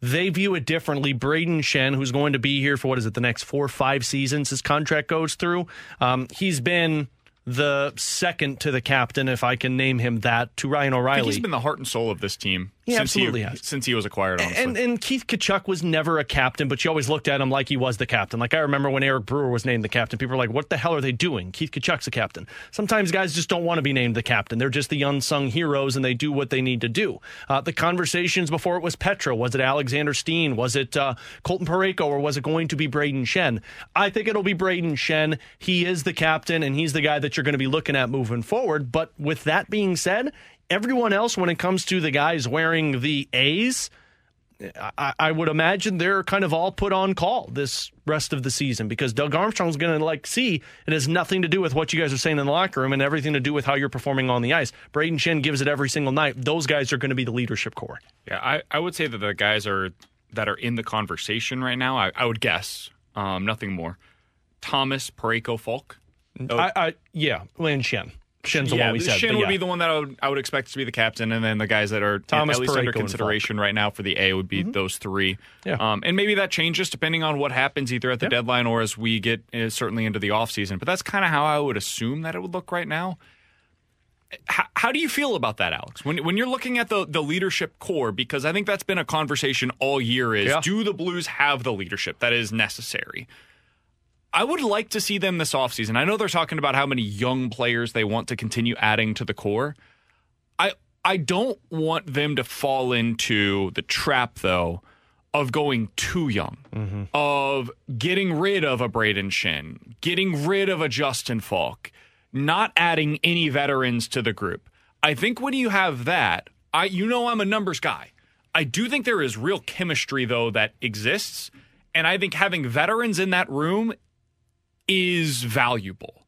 they view it differently. Brayden Schenn, who's going to be here for what is it, the next four or five seasons his contract goes through, um, he's been the second to the captain, if I can name him that, to Ryan O'Reilly. he's been the heart and soul of this team. He since absolutely he, has. Since he was acquired, honestly. And, and Keith Tkachuk was never a captain, but you always looked at him like he was the captain. Like I remember when Eric Brewer was named the captain, people were like, what the hell are they doing? Keith Tkachuk's the captain. Sometimes guys just don't want to be named the captain. They're just the unsung heroes and they do what they need to do. Uh, the conversations before it was Petra, was it Alexander Steen? Was it uh, Colton Parayko or was it going to be Brayden Schenn? I think it'll be Brayden Schenn. He is the captain and he's the guy that you're going to be looking at moving forward. But with that being said, everyone else, when it comes to the guys wearing the A's, I, I, would imagine they're kind of all put on call this rest of the season because Doug Armstrong's going to like see it has nothing to do with what you guys are saying in the locker room and everything to do with how you're performing on the ice. Brayden Schenn gives it every single night. Those guys are going to be the leadership core. Yeah, I, I would say that the guys are that are in the conversation right now. I, I would guess um, nothing more. Thomas Parayko Faulk. I, I yeah, Lin Schenn. Schenn's the yeah, one we said. Schenn would yeah. be the one that I would, I would expect to be the captain, and then the guys that are Thomas at least under consideration right now for the A would be mm-hmm. those three. Yeah. Um, and maybe that changes depending on what happens either at the yeah. deadline or as we get uh, certainly into the offseason. But that's kind of how I would assume that it would look right now. How, how, do you feel about that, Alex? When when you're looking at the the leadership core, because I think that's been a conversation all year: is do the Blues have the leadership that is necessary? I would like to see them this offseason. I know they're talking about how many young players they want to continue adding to the core. I I don't want them to fall into the trap though of going too young, mm-hmm. of getting rid of a Brayden Schenn, getting rid of a Justin Faulk, not adding any veterans to the group. I think when you have that, I you know I'm a numbers guy. I do think there is real chemistry though that exists. And I think having veterans in that room is valuable.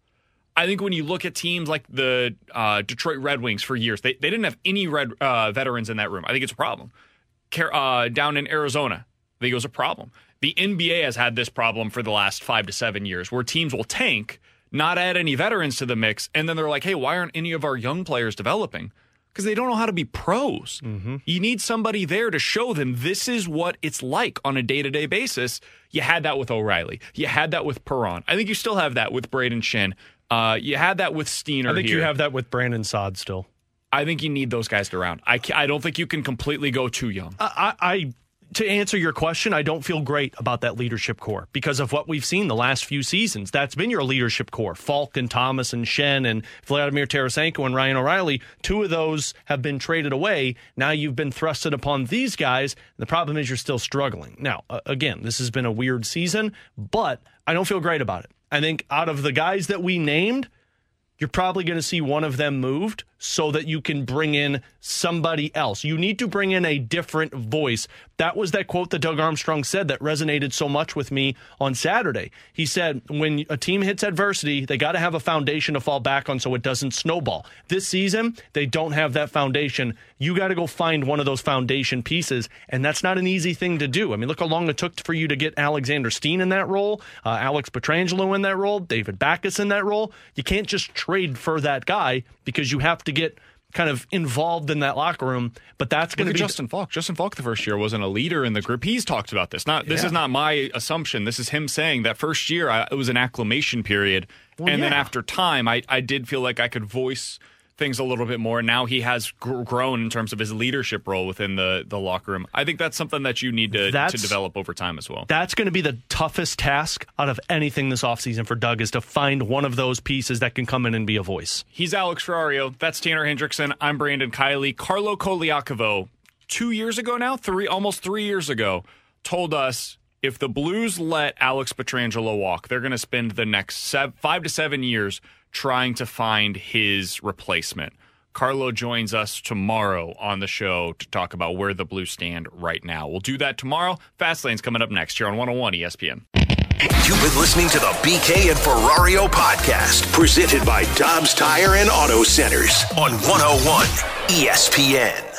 I think when you look at teams like the uh, Detroit Red Wings for years, they, they didn't have any red uh, veterans in that room. I think it's a problem. Uh, down in Arizona, I think it was a problem. The NBA has had this problem for the last five to seven years where teams will tank, not add any veterans to the mix, and then they're like, hey, why aren't any of our young players developing? Because they don't know how to be pros. Mm-hmm. You need somebody there to show them this is what it's like on a day to day basis. You had that with O'Reilly. You had that with Perron. I think you still have that with Brayden Schenn. Uh, you had that with Steiner. I think here. you have that with Brandon Saad still. I think you need those guys to round. I, I don't think you can completely go too young. I, I to answer your question, I don't feel great about that leadership core because of what we've seen the last few seasons. That's been your leadership core. Faulk and Thomas and Schenn and Vladimir Tarasenko and Ryan O'Reilly. Two of those have been traded away. Now you've been thrusted upon these guys. The problem is you're still struggling. Now, again, this has been a weird season, but I don't feel great about it. I think out of the guys that we named, you're probably going to see one of them moved so that you can bring in somebody else. You need to bring in a different voice. That was that quote that Doug Armstrong said that resonated so much with me on Saturday. He said, when a team hits adversity, they got to have a foundation to fall back on so it doesn't snowball. This season, they don't have that foundation. You got to go find one of those foundation pieces, and that's not an easy thing to do. I mean, look how long it took for you to get Alexander Steen in that role, uh, Alex Pietrangelo in that role, David Backes in that role. You can't just trade for that guy because you have to get kind of involved in that locker room. But that's going to be Justin Faulk. Justin Faulk the first year wasn't a leader in the group. He's talked about this. Not this Yeah. is not my assumption. This is him saying that first year I, it was an acclimation period, Well, and then after time, I I did feel like I could voice things a little bit more. And now he has gr- grown in terms of his leadership role within the the locker room. I think that's something that you need to to develop over time as well. That's going to be the toughest task out of anything this offseason for Doug is to find one of those pieces that can come in and be a voice. He's Alex Ferrario. That's Tanner Hendrickson. I'm Brandon Kiley. Carlo Colaiacovo, two years ago now, three almost three years ago, told us if the Blues let Alex Pietrangelo walk, they're going to spend the next sev- five to seven years trying to find his replacement. Carlo joins us tomorrow on the show to talk about where the Blues stand right now. We'll do that tomorrow. Fastlane's coming up next here on 101 ESPN. You've been listening to the BK and Ferrario podcast, presented by Dobbs Tire and Auto Centers on 101 ESPN.